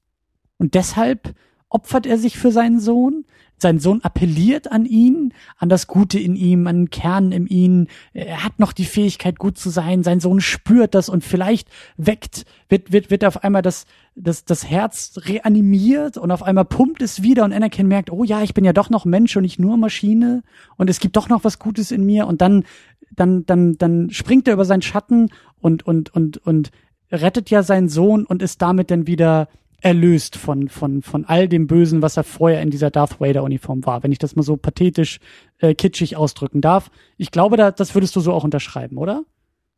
Und deshalb opfert er sich für seinen Sohn. Sein Sohn appelliert an ihn, an das Gute in ihm, an den Kern in ihm. Er hat noch die Fähigkeit, gut zu sein. Sein Sohn spürt das und vielleicht weckt, wird, wird, wird auf einmal das, das, das Herz reanimiert und auf einmal pumpt es wieder und Anakin merkt, oh ja, ich bin ja doch noch Mensch und nicht nur Maschine und es gibt doch noch was Gutes in mir und dann, dann, dann, dann springt er über seinen Schatten und, und, und, und rettet ja seinen Sohn und ist damit dann wieder erlöst von, von, von all dem Bösen, was er vorher in dieser Darth Vader-Uniform war, wenn ich das mal so pathetisch, äh, kitschig ausdrücken darf. Ich glaube, da, das würdest du so auch unterschreiben, oder?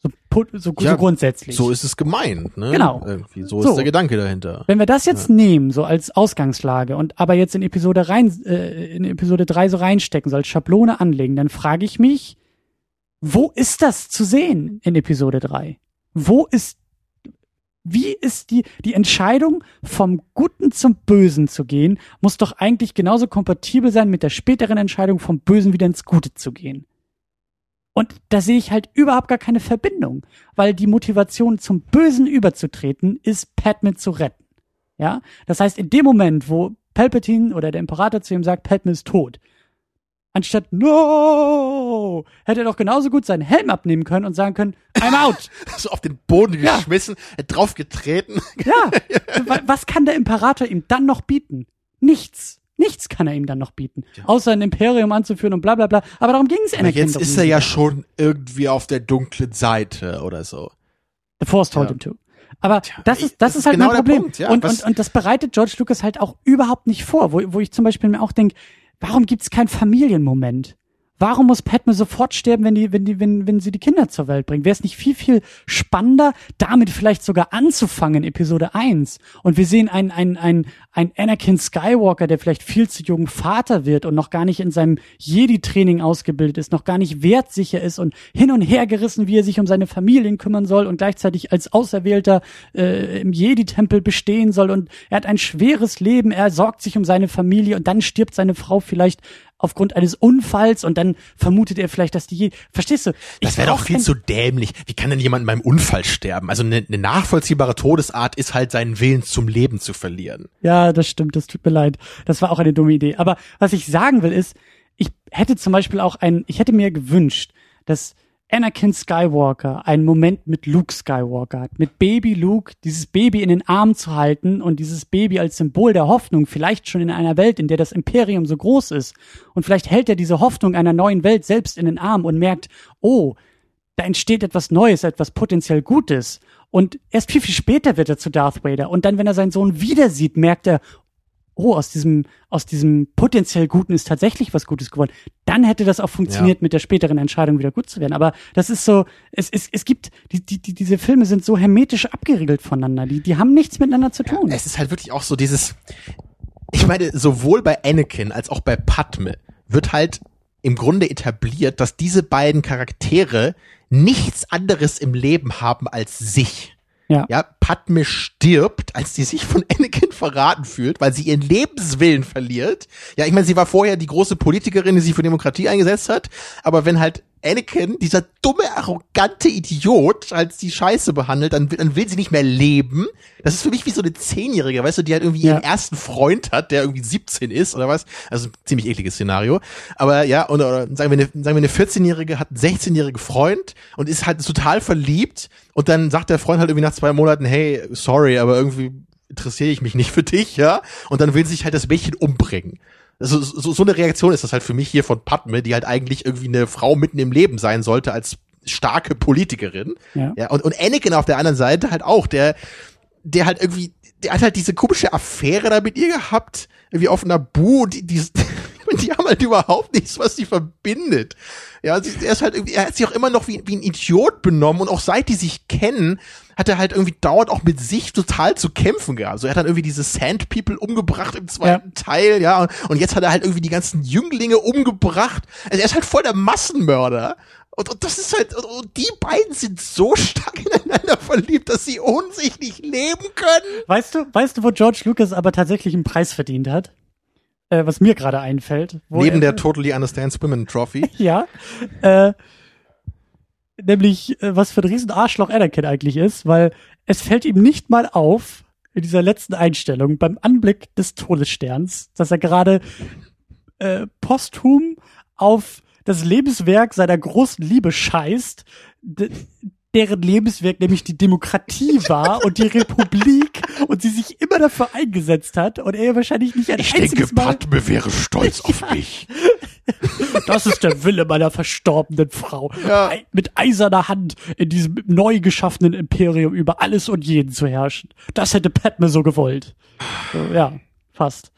So, so, Ja, so grundsätzlich. so ist es gemeint, ne? Genau. Irgendwie. So, So. ist der Gedanke dahinter. Wenn wir das jetzt nehmen, so als Ausgangslage und aber jetzt in Episode rein, äh, in Episode 3 so reinstecken, so als Schablone anlegen, dann frage ich mich, wo ist das zu sehen in Episode 3? Wo ist, wie ist die, die Entscheidung vom Guten zum Bösen zu gehen, muss doch eigentlich genauso kompatibel sein mit der späteren Entscheidung vom Bösen wieder ins Gute zu gehen. Und da sehe ich halt überhaupt gar keine Verbindung, weil die Motivation zum Bösen überzutreten ist, Padme zu retten. Ja, das heißt, in dem Moment, wo Palpatine oder der Imperator zu ihm sagt, Padme ist tot, anstatt No, hätte er doch genauso gut seinen Helm abnehmen können und sagen können, I'm out. So auf den Boden Ja. geschmissen, drauf getreten. Ja, wa- was kann der Imperator ihm dann noch bieten? Nichts. Nichts kann er ihm dann noch bieten. Außer ein Imperium anzuführen und bla bla bla. Aber darum ging es Anakin jetzt ist er ja schon irgendwie auf der dunklen Seite oder so. The Force told Ja. him to. Aber das ich- ist, das, das ist halt genau mein Problem. Punkt, ja. und, und, und das bereitet George Lucas halt auch überhaupt nicht vor, wo, wo ich zum Beispiel mir auch denke, warum gibt's keinen Familienmoment? Warum muss Padme sofort sterben, wenn die, wenn die, wenn, wenn sie die Kinder zur Welt bringt? Wäre es nicht viel, viel spannender, damit vielleicht sogar anzufangen, Episode 1? Und wir sehen einen, einen, einen, einen Anakin Skywalker, der vielleicht viel zu jung Vater wird und noch gar nicht in seinem Jedi-Training ausgebildet ist, noch gar nicht wertsicher ist und hin und her gerissen, wie er sich um seine Familien kümmern soll und gleichzeitig als Auserwählter äh, im Jedi-Tempel bestehen soll. Und er hat ein schweres Leben, er sorgt sich um seine Familie und dann stirbt seine Frau vielleicht aufgrund eines Unfalls und dann vermutet er vielleicht, dass die je verstehst du? Das wäre doch viel zu dämlich. Wie kann denn jemand beim Unfall sterben? Also eine, eine nachvollziehbare Todesart ist halt seinen Willen zum Leben zu verlieren. Ja, das stimmt, das tut mir leid. Das war auch eine dumme Idee. Aber was ich sagen will ist, ich hätte zum Beispiel auch ein, ich hätte mir gewünscht, dass Anakin Skywalker einen Moment mit Luke Skywalker hat, mit Baby Luke, dieses Baby in den Arm zu halten und dieses Baby als Symbol der Hoffnung, vielleicht schon in einer Welt, in der das Imperium so groß ist. Und vielleicht hält er diese Hoffnung einer neuen Welt selbst in den Arm und merkt, oh, da entsteht etwas Neues, etwas potenziell Gutes. Und erst viel, viel später wird er zu Darth Vader. Und dann, wenn er seinen Sohn wieder sieht, merkt er, oh, aus diesem, aus diesem potenziell Guten ist tatsächlich was Gutes geworden. Dann hätte das auch funktioniert, mit der späteren Entscheidung wieder gut zu werden. Aber das ist so, es, es, es gibt, die, die, die, diese Filme sind so hermetisch abgeriegelt voneinander. Die, die haben nichts miteinander zu tun. Es ist halt wirklich auch so dieses, ich meine, sowohl bei Anakin als auch bei Padme wird halt im Grunde etabliert, dass diese beiden Charaktere nichts anderes im Leben haben als sich. ja. Ja, Padme stirbt, als sie sich von Anakin verraten fühlt, weil sie ihren Lebenswillen verliert. Ja, ich meine, sie war vorher die große Politikerin, die sich für Demokratie eingesetzt hat, aber wenn halt Anakin, dieser dumme, arrogante Idiot, als die Scheiße behandelt, dann, will- dann will sie nicht mehr leben. Das ist für mich wie so eine Zehnjährige, weißt du, die halt irgendwie Ja. ihren ersten Freund hat, der irgendwie 17 ist oder was. Also ein ziemlich ekliges Szenario. Aber ja, und, oder sagen wir, eine, sagen wir, eine 14-Jährige hat einen 16-jährigen Freund und ist halt total verliebt und dann sagt der Freund halt irgendwie nach zwei Monaten, hey, sorry, aber irgendwie interessiere ich mich nicht für dich, ja. Und dann will sich halt das Mädchen umbringen. Also, so, so eine Reaktion ist das halt für mich hier von Padme, die halt eigentlich irgendwie eine Frau mitten im Leben sein sollte als starke Politikerin. Ja. ja und, und Anakin auf der anderen Seite halt auch, der, der halt irgendwie, der hat halt diese komische Affäre da mit ihr gehabt, irgendwie auf einer Bu, die, die, die haben halt überhaupt nichts, was sie verbindet. Ja, er ist halt irgendwie, er hat sich auch immer noch wie, wie ein Idiot benommen und auch seit die sich kennen, hat er halt irgendwie dauert auch mit sich total zu kämpfen gehabt. Also er hat dann irgendwie diese Sand People umgebracht im zweiten ja. Teil, ja, und jetzt hat er halt irgendwie die ganzen Jünglinge umgebracht. Also er ist halt voll der Massenmörder. Und, und das ist halt, und, die beiden sind so stark ineinander verliebt, dass sie ohne sich nicht leben können. Weißt du, weißt du, wo George Lucas aber tatsächlich einen Preis verdient hat? Äh, was mir gerade einfällt. Neben er, der Totally Understands Women Trophy. ja. Äh, nämlich, äh, was für ein riesen Arschloch Anakin eigentlich ist, weil es fällt ihm nicht mal auf, in dieser letzten Einstellung, beim Anblick des Todessterns, dass er gerade äh, posthum auf das Lebenswerk seiner großen Liebe scheißt, deren Lebenswerk nämlich die Demokratie war und die Republik und sie sich immer dafür eingesetzt hat und er wahrscheinlich nicht ein Ich denke, Mal Padme wäre stolz auf mich. Das ist der Wille meiner verstorbenen Frau. Ja. Mit eiserner Hand in diesem neu geschaffenen Imperium über alles und jeden zu herrschen. Das hätte Padme so gewollt. So, ja, fast.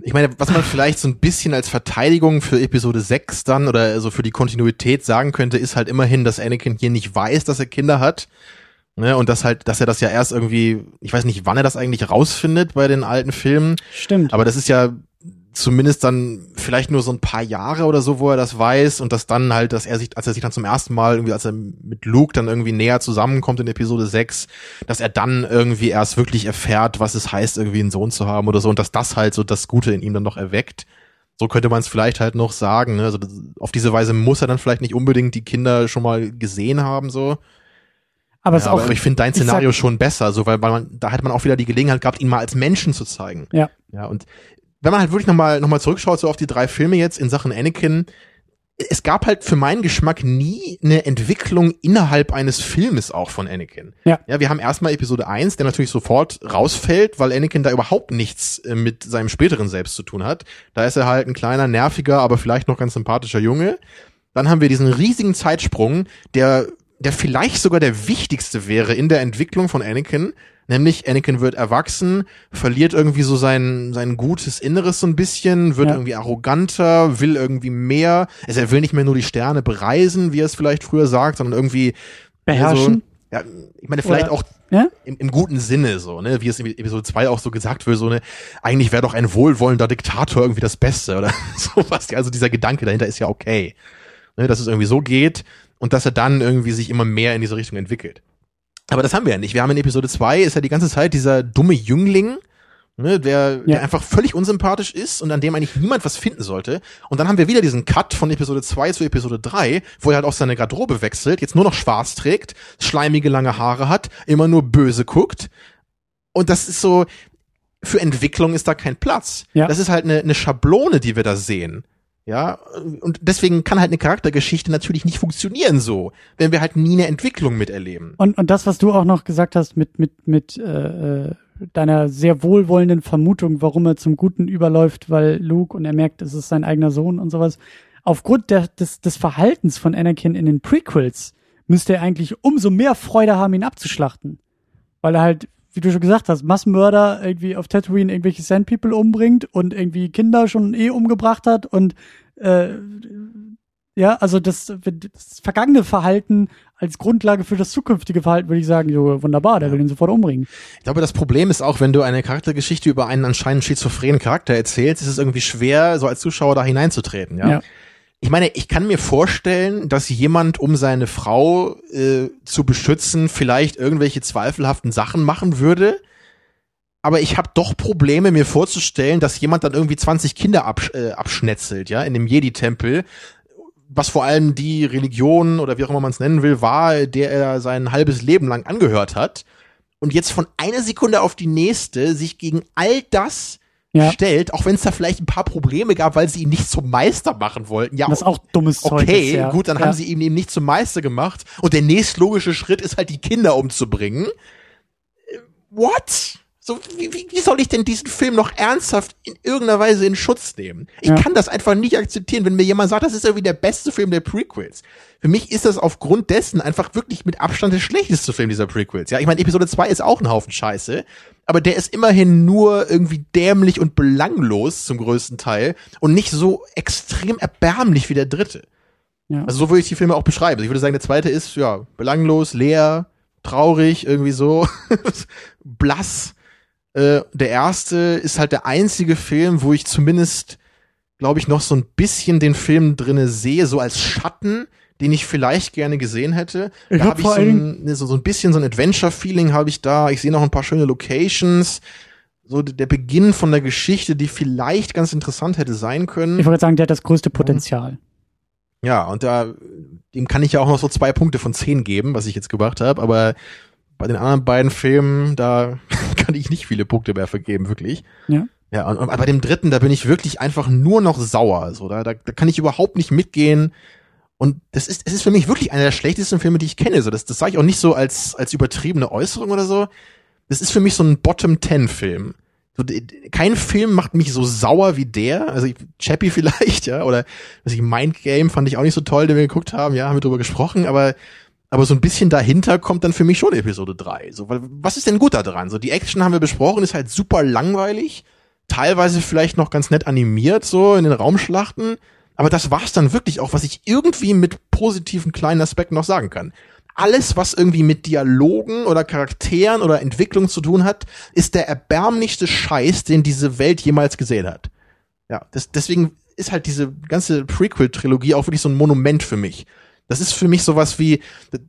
Ich meine, was man vielleicht so ein bisschen als Verteidigung für Episode 6 dann oder so also für die Kontinuität sagen könnte, ist halt immerhin, dass Anakin hier nicht weiß, dass er Kinder hat. Ne, und dass halt, dass er das ja erst irgendwie, ich weiß nicht, wann er das eigentlich rausfindet bei den alten Filmen. Stimmt. Aber das ist ja zumindest dann vielleicht nur so ein paar Jahre oder so, wo er das weiß und dass dann halt, dass er sich, als er sich dann zum ersten Mal irgendwie, als er mit Luke dann irgendwie näher zusammenkommt in Episode 6, dass er dann irgendwie erst wirklich erfährt, was es heißt, irgendwie einen Sohn zu haben oder so und dass das halt so das Gute in ihm dann noch erweckt. So könnte man es vielleicht halt noch sagen. Ne? Also auf diese Weise muss er dann vielleicht nicht unbedingt die Kinder schon mal gesehen haben, so. Aber, ja, es auch, aber ich finde dein Szenario sag, schon besser, so weil, weil man, da hat man auch wieder die Gelegenheit gehabt, ihn mal als Menschen zu zeigen. Ja. Ja, und wenn man halt wirklich nochmal noch mal zurückschaut, so auf die drei Filme jetzt in Sachen Anakin, es gab halt für meinen Geschmack nie eine Entwicklung innerhalb eines Filmes auch von Anakin. Ja. Ja, wir haben erstmal Episode 1, der natürlich sofort rausfällt, weil Anakin da überhaupt nichts äh, mit seinem späteren Selbst zu tun hat. Da ist er halt ein kleiner, nerviger, aber vielleicht noch ganz sympathischer Junge. Dann haben wir diesen riesigen Zeitsprung, der der vielleicht sogar der wichtigste wäre in der Entwicklung von Anakin, Nämlich Anakin wird erwachsen, verliert irgendwie so sein, sein gutes Inneres so ein bisschen, wird ja. irgendwie arroganter, will irgendwie mehr. Also er will nicht mehr nur die Sterne bereisen, wie er es vielleicht früher sagt, sondern irgendwie beherrschen. So, ja, ich meine, vielleicht Oder, auch ja? im, im guten Sinne so, ne, wie es in Episode 2 auch so gesagt wird, so ne, eigentlich wäre doch ein wohlwollender Diktator irgendwie das Beste oder sowas. Also dieser Gedanke dahinter ist ja okay. Ne, dass es irgendwie so geht und dass er dann irgendwie sich immer mehr in diese Richtung entwickelt. Aber das haben wir ja nicht. Wir haben in Episode 2 ist ja die ganze Zeit dieser dumme Jüngling, ne, der, ja. der einfach völlig unsympathisch ist und an dem eigentlich niemand was finden sollte. Und dann haben wir wieder diesen Cut von Episode 2 zu Episode 3, wo er halt auch seine Garderobe wechselt, jetzt nur noch schwarz trägt, schleimige lange Haare hat, immer nur böse guckt. Und das ist so, für Entwicklung ist da kein Platz. Ja. Das ist halt eine, eine Schablone, die wir da sehen. Ja, und deswegen kann halt eine Charaktergeschichte natürlich nicht funktionieren so, wenn wir halt nie eine Entwicklung miterleben. Und, und das, was du auch noch gesagt hast mit, mit, mit äh, deiner sehr wohlwollenden Vermutung, warum er zum Guten überläuft, weil Luke und er merkt, es ist sein eigener Sohn und sowas. Aufgrund der, des, des Verhaltens von Anakin in den Prequels müsste er eigentlich umso mehr Freude haben, ihn abzuschlachten. Weil er halt wie du schon gesagt hast, Massenmörder irgendwie auf Tatooine irgendwelche Sand People umbringt und irgendwie Kinder schon eh umgebracht hat und äh, ja, also das, das vergangene Verhalten als Grundlage für das zukünftige Verhalten würde ich sagen, jo, wunderbar, der will ihn sofort umbringen. Ich glaube, das Problem ist auch, wenn du eine Charaktergeschichte über einen anscheinend schizophrenen Charakter erzählst, ist es irgendwie schwer, so als Zuschauer da hineinzutreten, ja. ja ich meine, ich kann mir vorstellen, dass jemand, um seine Frau äh, zu beschützen, vielleicht irgendwelche zweifelhaften Sachen machen würde. Aber ich habe doch Probleme, mir vorzustellen, dass jemand dann irgendwie 20 Kinder absch äh, abschnetzelt, ja, in dem Jedi-Tempel, was vor allem die Religion oder wie auch immer man es nennen will, war, der er sein halbes Leben lang angehört hat. Und jetzt von einer Sekunde auf die nächste sich gegen all das ja. stellt, auch wenn es da vielleicht ein paar Probleme gab, weil sie ihn nicht zum Meister machen wollten. Ja, was auch dummes okay, Zeug ist, ja. gut, dann ja. haben sie ihn eben nicht zum Meister gemacht und der nächstlogische Schritt ist halt die Kinder umzubringen. What? So, wie, wie, wie soll ich denn diesen Film noch ernsthaft in irgendeiner Weise in Schutz nehmen? Ich Ja. kann das einfach nicht akzeptieren, wenn mir jemand sagt, das ist irgendwie der beste Film der Prequels. Für mich ist das aufgrund dessen einfach wirklich mit Abstand der schlechteste Film dieser Prequels. Ja, ich meine, Episode 2 ist auch ein Haufen Scheiße, aber der ist immerhin nur irgendwie dämlich und belanglos zum größten Teil und nicht so extrem erbärmlich wie der dritte. Ja. Also so würde ich die Filme auch beschreiben. Also ich würde sagen, der zweite ist ja belanglos, leer, traurig, irgendwie so blass. Äh, der erste ist halt der einzige Film, wo ich zumindest, glaube ich, noch so ein bisschen den Film drinne sehe, so als Schatten, den ich vielleicht gerne gesehen hätte. Ich da hab habe ich vor so ein, ne, so, so ein bisschen so ein Adventure-Feeling habe ich da. Ich sehe noch ein paar schöne Locations. So der Beginn von der Geschichte, die vielleicht ganz interessant hätte sein können. Ich wollte sagen, der hat das größte Potenzial. Ja, und da, dem kann ich ja auch noch so zwei Punkte von zehn geben, was ich jetzt gemacht habe, aber bei den anderen beiden Filmen, da kann ich nicht viele Punkte mehr vergeben, wirklich. Ja. Ja, und, und bei dem dritten, da bin ich wirklich einfach nur noch sauer. So, da, da, da kann ich überhaupt nicht mitgehen. Und das ist, es ist für mich wirklich einer der schlechtesten Filme, die ich kenne. So, das, das sage ich auch nicht so als, als übertriebene Äußerung oder so. Das ist für mich so ein Bottom-Ten-Film. So, kein Film macht mich so sauer wie der. Also ich, Chappie vielleicht, ja, oder was ich Mind Game fand ich auch nicht so toll, den wir geguckt haben, ja, haben wir drüber gesprochen, aber aber so ein bisschen dahinter kommt dann für mich schon Episode 3. So, weil, was ist denn gut da dran? So, die Action haben wir besprochen, ist halt super langweilig, teilweise vielleicht noch ganz nett animiert, so in den Raumschlachten. Aber das war's dann wirklich auch, was ich irgendwie mit positiven kleinen Aspekten noch sagen kann. Alles, was irgendwie mit Dialogen oder Charakteren oder Entwicklung zu tun hat, ist der erbärmlichste Scheiß, den diese Welt jemals gesehen hat. Ja, das, deswegen ist halt diese ganze Prequel-Trilogie auch wirklich so ein Monument für mich. Das ist für mich sowas wie,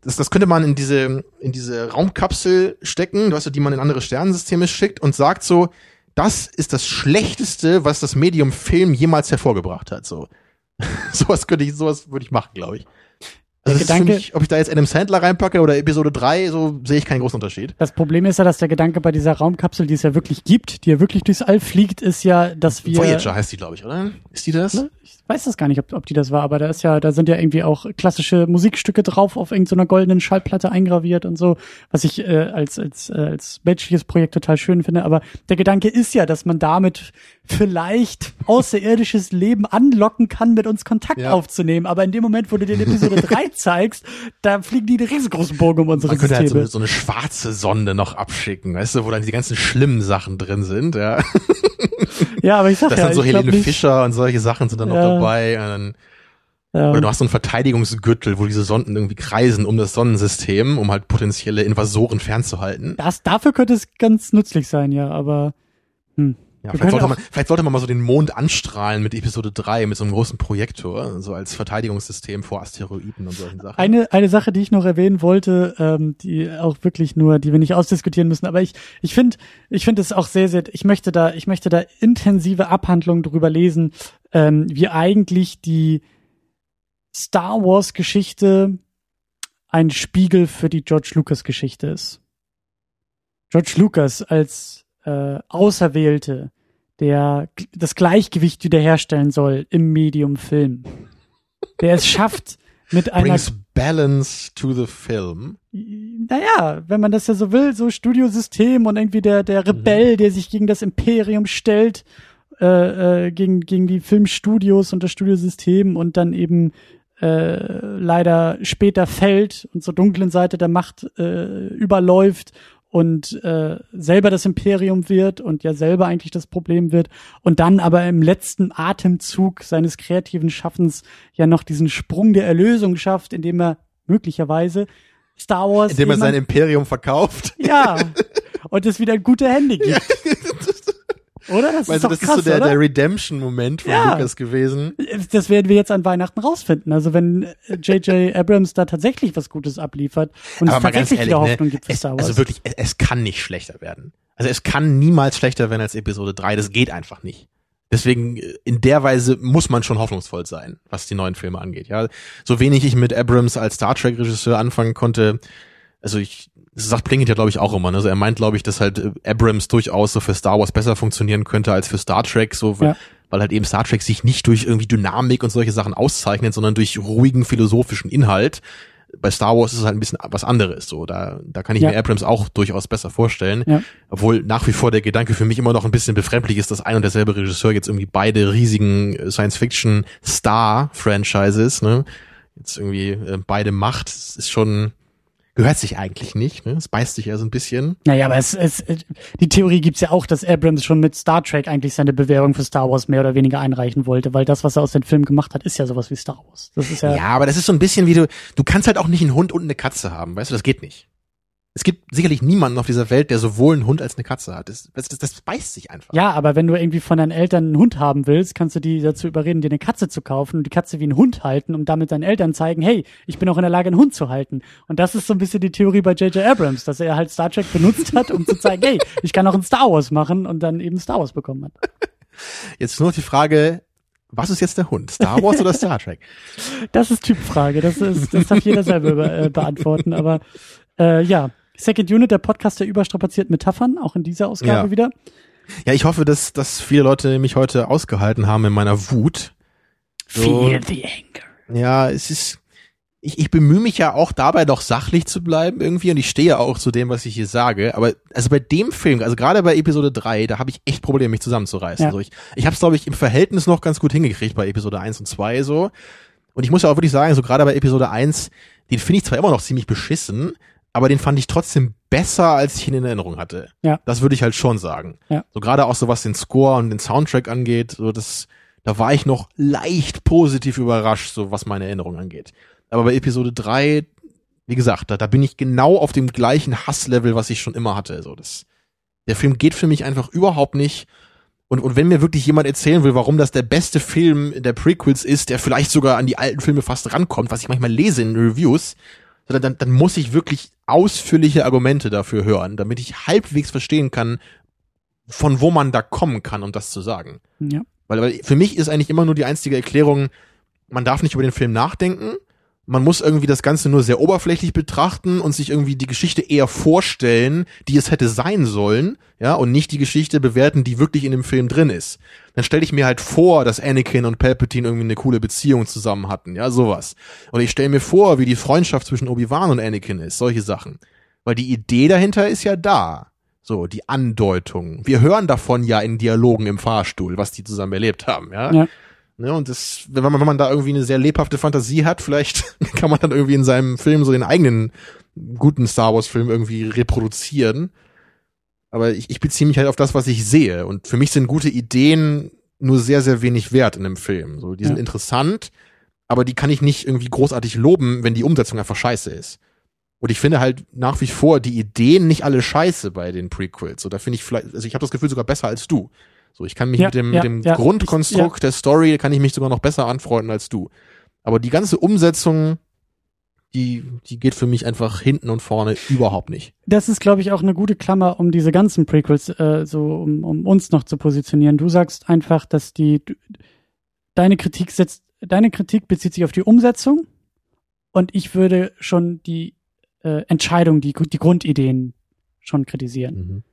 das, das könnte man in diese, in diese Raumkapsel stecken, weißt du, die man in andere Sternensysteme schickt und sagt so, das ist das Schlechteste, was das Medium Film jemals hervorgebracht hat, so. sowas könnte ich, sowas würde ich machen, glaube ich. Also Der Gedanke- mich, ob ich da jetzt Adam Sandler reinpacke oder Episode 3, so sehe ich keinen großen Unterschied. Das Problem ist ja, dass der Gedanke bei dieser Raumkapsel, die es ja wirklich gibt, die ja wirklich durchs All fliegt, ist ja, dass wir. Voyager heißt die, glaube ich, oder? Ist die das? Ne? Ich weiß das gar nicht, ob, ob die das war, aber da ist ja, da sind ja irgendwie auch klassische Musikstücke drauf auf irgendeiner goldenen Schallplatte eingraviert und so, was ich äh, als als äh, als menschliches Projekt total schön finde. Aber der Gedanke ist ja, dass man damit vielleicht außerirdisches Leben anlocken kann, mit uns Kontakt Ja. aufzunehmen. Aber in dem Moment, wo du dir Episode 3 zeigst, da fliegen die einen riesengroßen Bogen um unsere Man könnte halt so, Systeme. so eine schwarze Sonde noch abschicken, weißt du, wo dann die ganzen schlimmen Sachen drin sind, ja. ja, aber ich sag Da ist ja, dann so Helene Fischer und solche Sachen sind dann noch Ja. Dabei. Dann, ja, oder du hast so einen Verteidigungsgürtel, wo diese Sonden irgendwie kreisen um das Sonnensystem, um halt potenzielle Invasoren fernzuhalten. das, dafür könnte es ganz nützlich sein, ja, aber hm. Ja, vielleicht, sollte man, vielleicht sollte man mal so den Mond anstrahlen mit Episode 3, mit so einem großen Projektor, so als Verteidigungssystem vor Asteroiden und solchen Sachen. Eine, eine Sache, die ich noch erwähnen wollte, ähm, die auch wirklich nur, die wir nicht ausdiskutieren müssen, aber ich, ich finde, ich finde es auch sehr, sehr, ich möchte da, ich möchte da intensive Abhandlungen drüber lesen, ähm, wie eigentlich die Star Wars Geschichte ein Spiegel für die George Lucas Geschichte ist. George Lucas als äh, Auserwählte, der das Gleichgewicht wiederherstellen soll im Medium Film, der es schafft, mit einer Brings balance to the film. naja, wenn man das ja so will, so Studiosystem und irgendwie der, der Rebell, der sich gegen das Imperium stellt, äh, äh, gegen, gegen die Filmstudios und das Studiosystem und dann eben äh, leider später fällt und zur dunklen Seite der Macht äh, überläuft und äh, selber das Imperium wird und ja selber eigentlich das Problem wird und dann aber im letzten Atemzug seines kreativen Schaffens ja noch diesen Sprung der Erlösung schafft, indem er möglicherweise Star Wars Indem er sein Imperium verkauft. ja und es wieder in gute Hände gibt. Oder? Das Also ist doch das krass, ist so der, oder? der Redemption-Moment von Ja. Lucas gewesen. das werden wir jetzt an Weihnachten rausfinden. Also wenn J.J. Abrams da tatsächlich was Gutes abliefert und es Aber ganz tatsächlich ehrlich, wieder ne, Hoffnung gibt für es, Star Wars. also wirklich, es, es kann nicht schlechter werden. Also es kann niemals schlechter werden als Episode 3. Das geht einfach nicht. Deswegen, äh, in der Weise muss man schon hoffnungsvoll sein, was die neuen Filme angeht. Ja, so wenig ich mit Abrams als Star Trek Regisseur anfangen konnte, also ich, das sagt Plinkett ja glaube ich auch immer. Ne? Also er meint glaube ich, dass halt äh, Abrams durchaus so für Star Wars besser funktionieren könnte als für Star Trek, so weil, Ja. weil halt eben Star Trek sich nicht durch irgendwie Dynamik und solche Sachen auszeichnet, sondern durch ruhigen philosophischen Inhalt bei Star Wars ist es halt ein bisschen was anderes. So, da, da kann ich Ja. mir Abrams auch durchaus besser vorstellen. Ja. Obwohl nach wie vor der Gedanke für mich immer noch ein bisschen befremdlich ist, dass ein und derselbe Regisseur jetzt irgendwie beide riesigen äh, Science-Fiction-Star-Franchises, ne, jetzt irgendwie äh, beide macht. Das ist schon, gehört sich eigentlich nicht, ne? Es beißt sich ja so ein bisschen. Naja, aber es, es, die Theorie gibt's ja auch, dass Abrams schon mit Star Trek eigentlich seine Bewerbung für Star Wars mehr oder weniger einreichen wollte, weil das, was er aus den Filmen gemacht hat, ist ja sowas wie Star Wars. Das ist ja, Ja, aber das ist so ein bisschen wie du, du kannst halt auch nicht einen Hund und eine Katze haben, weißt du, das geht nicht. Es gibt sicherlich niemanden auf dieser Welt, der sowohl einen Hund als eine Katze hat. Das, das, das, das beißt sich einfach. Ja, aber wenn du irgendwie von deinen Eltern einen Hund haben willst, kannst du die dazu überreden, dir eine Katze zu kaufen und die Katze wie einen Hund halten und damit deinen Eltern zeigen, hey, ich bin auch in der Lage, einen Hund zu halten. Und das ist so ein bisschen die Theorie bei J.J. Abrams, dass er halt Star Trek benutzt hat, um zu zeigen, hey, ich kann auch ein Star Wars machen und dann eben Star Wars bekommen hat. Jetzt ist nur noch die Frage, was ist jetzt der Hund? Star Wars oder Star Trek? Das ist Typfrage, das ist, das darf jeder selber be äh, beantworten, aber äh, ja. Second Unit, der Podcast der überstrapaziert Metaphern, auch in dieser Ausgabe Ja. wieder. Ja, ich hoffe, dass, dass viele Leute mich heute ausgehalten haben in meiner Wut. So. Feel the anger. Ja, es ist, ich, ich bemühe mich ja auch dabei doch sachlich zu bleiben irgendwie und ich stehe ja auch zu dem, was ich hier sage. Aber also bei dem Film, also gerade bei Episode 3, da habe ich echt Probleme, mich zusammenzureißen. Ja. So, ich ich habe es, glaube ich, im Verhältnis noch ganz gut hingekriegt bei Episode 1 und 2 so. Und ich muss ja auch wirklich sagen, so gerade bei Episode 1, den finde ich zwar immer noch ziemlich beschissen, aber den fand ich trotzdem besser, als ich ihn in Erinnerung hatte. Ja. Das würde ich halt schon sagen. Ja. So gerade auch so was den Score und den Soundtrack angeht, so das, da war ich noch leicht positiv überrascht, so was meine Erinnerung angeht. Aber bei Episode 3, wie gesagt, da, da bin ich genau auf dem gleichen Hasslevel, was ich schon immer hatte. So das, der Film geht für mich einfach überhaupt nicht. Und, und wenn mir wirklich jemand erzählen will, warum das der beste Film der Prequels ist, der vielleicht sogar an die alten Filme fast rankommt, was ich manchmal lese in Reviews, so, dann, dann muss ich wirklich ausführliche Argumente dafür hören, damit ich halbwegs verstehen kann, von wo man da kommen kann, um das zu sagen. Ja. Weil, weil für mich ist eigentlich immer nur die einzige Erklärung, man darf nicht über den Film nachdenken, man muss irgendwie das Ganze nur sehr oberflächlich betrachten und sich irgendwie die Geschichte eher vorstellen, die es hätte sein sollen, ja, und nicht die Geschichte bewerten, die wirklich in dem Film drin ist. Dann stelle ich mir halt vor, dass Anakin und Palpatine irgendwie eine coole Beziehung zusammen hatten, ja, sowas. Und ich stelle mir vor, wie die Freundschaft zwischen Obi-Wan und Anakin ist, solche Sachen. Weil die Idee dahinter ist ja da. So, die Andeutung. Wir hören davon ja in Dialogen im Fahrstuhl, was die zusammen erlebt haben, ja. Ja. Ne, und das, wenn man, wenn man da irgendwie eine sehr lebhafte Fantasie hat, vielleicht kann man dann irgendwie in seinem Film so den eigenen guten Star Wars Film irgendwie reproduzieren. Aber ich, ich beziehe mich halt auf das, was ich sehe. Und für mich sind gute Ideen nur sehr, sehr wenig wert in einem Film. So, die sind Ja. interessant, aber die kann ich nicht irgendwie großartig loben, wenn die Umsetzung einfach scheiße ist. Und ich finde halt nach wie vor die Ideen nicht alle scheiße bei den Prequels. So, da finde ich vielleicht, also ich habe das Gefühl sogar besser als du. So, ich kann mich Ja, mit dem, ja, mit dem. Grundkonstrukt der Story, kann ich mich sogar noch besser anfreunden als du. Aber die ganze Umsetzung, die, die geht für mich einfach hinten und vorne überhaupt nicht. Das ist, glaube ich, auch eine gute Klammer, um diese ganzen Prequels äh, so, um, um uns noch zu positionieren. Du sagst einfach, dass die deine Kritik setzt, deine Kritik bezieht sich auf die Umsetzung und ich würde schon die äh, Entscheidung, die, die Grundideen schon kritisieren.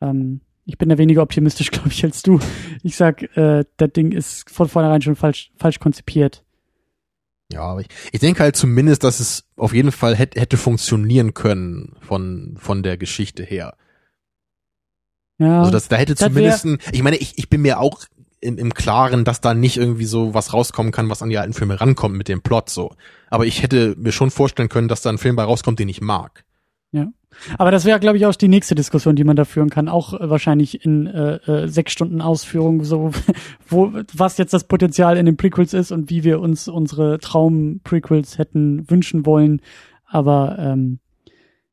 Ähm, ich bin da weniger optimistisch, glaube ich, als du. Ich sag, äh, das Ding ist von vornherein schon falsch, falsch konzipiert. Ja, aber ich, ich denke halt zumindest, dass es auf jeden Fall hätte, hätte funktionieren können von, von der Geschichte her. Ja, Also das, da hätte das zumindest, ein, ich meine, ich, ich bin mir auch im, im Klaren, dass da nicht irgendwie so was rauskommen kann, was an die alten Filme rankommt mit dem Plot so. Aber ich hätte mir schon vorstellen können, dass da ein Film bei rauskommt, den ich mag. Aber das wäre, glaube ich, auch die nächste Diskussion, die man da führen kann. Auch äh, wahrscheinlich in äh, äh, sechs Stunden Ausführung, so wo was jetzt das Potenzial in den Prequels ist und wie wir uns unsere Traum-Prequels hätten wünschen wollen. Aber ähm,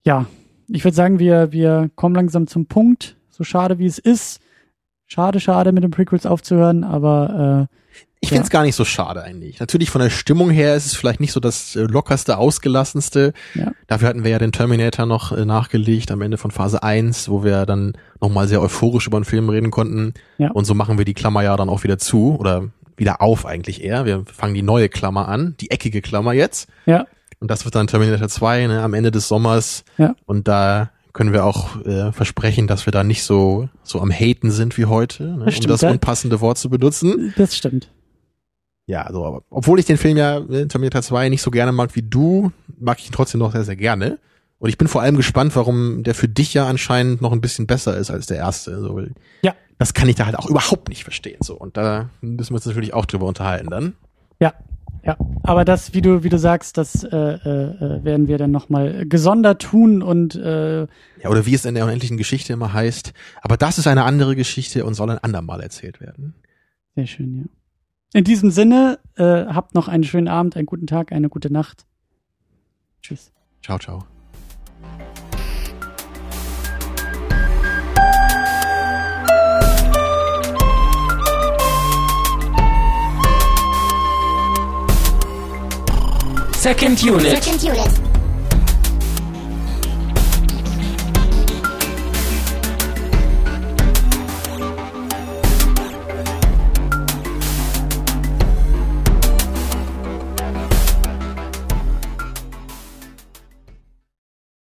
ja, ich würde sagen, wir wir kommen langsam zum Punkt. So schade wie es ist. Schade, schade, mit den Prequels aufzuhören, aber äh, Ich Ja. find's gar nicht so schade eigentlich. Natürlich von der Stimmung her ist es vielleicht nicht so das äh, lockerste, ausgelassenste. Ja. Dafür hatten wir ja den Terminator noch äh, nachgelegt am Ende von Phase 1, wo wir dann nochmal sehr euphorisch über den Film reden konnten. Ja. Und so machen wir die Klammer ja dann auch wieder zu oder wieder auf eigentlich eher. Wir fangen die neue Klammer an, die eckige Klammer jetzt. ja, Und das wird dann Terminator 2 ne, am Ende des Sommers. Ja. Und da können wir auch äh, versprechen, dass wir da nicht so so am Haten sind wie heute, ne, um stimmt, das ja. unpassende Wort zu benutzen. das stimmt. Ja, so, aber obwohl ich den Film ja äh, Terminator 2 nicht so gerne mag wie du, mag ich ihn trotzdem noch sehr, sehr gerne. Und ich bin vor allem gespannt, warum der für dich ja anscheinend noch ein bisschen besser ist als der erste. So, Ja. Das kann ich da halt auch überhaupt nicht verstehen. So. Und da müssen wir uns natürlich auch drüber unterhalten dann. Ja, ja. Aber das, wie du, wie du sagst, das äh, äh, werden wir dann nochmal gesondert tun und äh, Ja, oder wie es in der unendlichen Geschichte immer heißt. Aber das ist eine andere Geschichte und soll ein andermal erzählt werden. sehr schön, ja. In diesem Sinne, äh, habt noch einen schönen Abend, einen guten Tag, eine gute Nacht. Tschüss. Ciao, ciao. Second Unit. Second unit.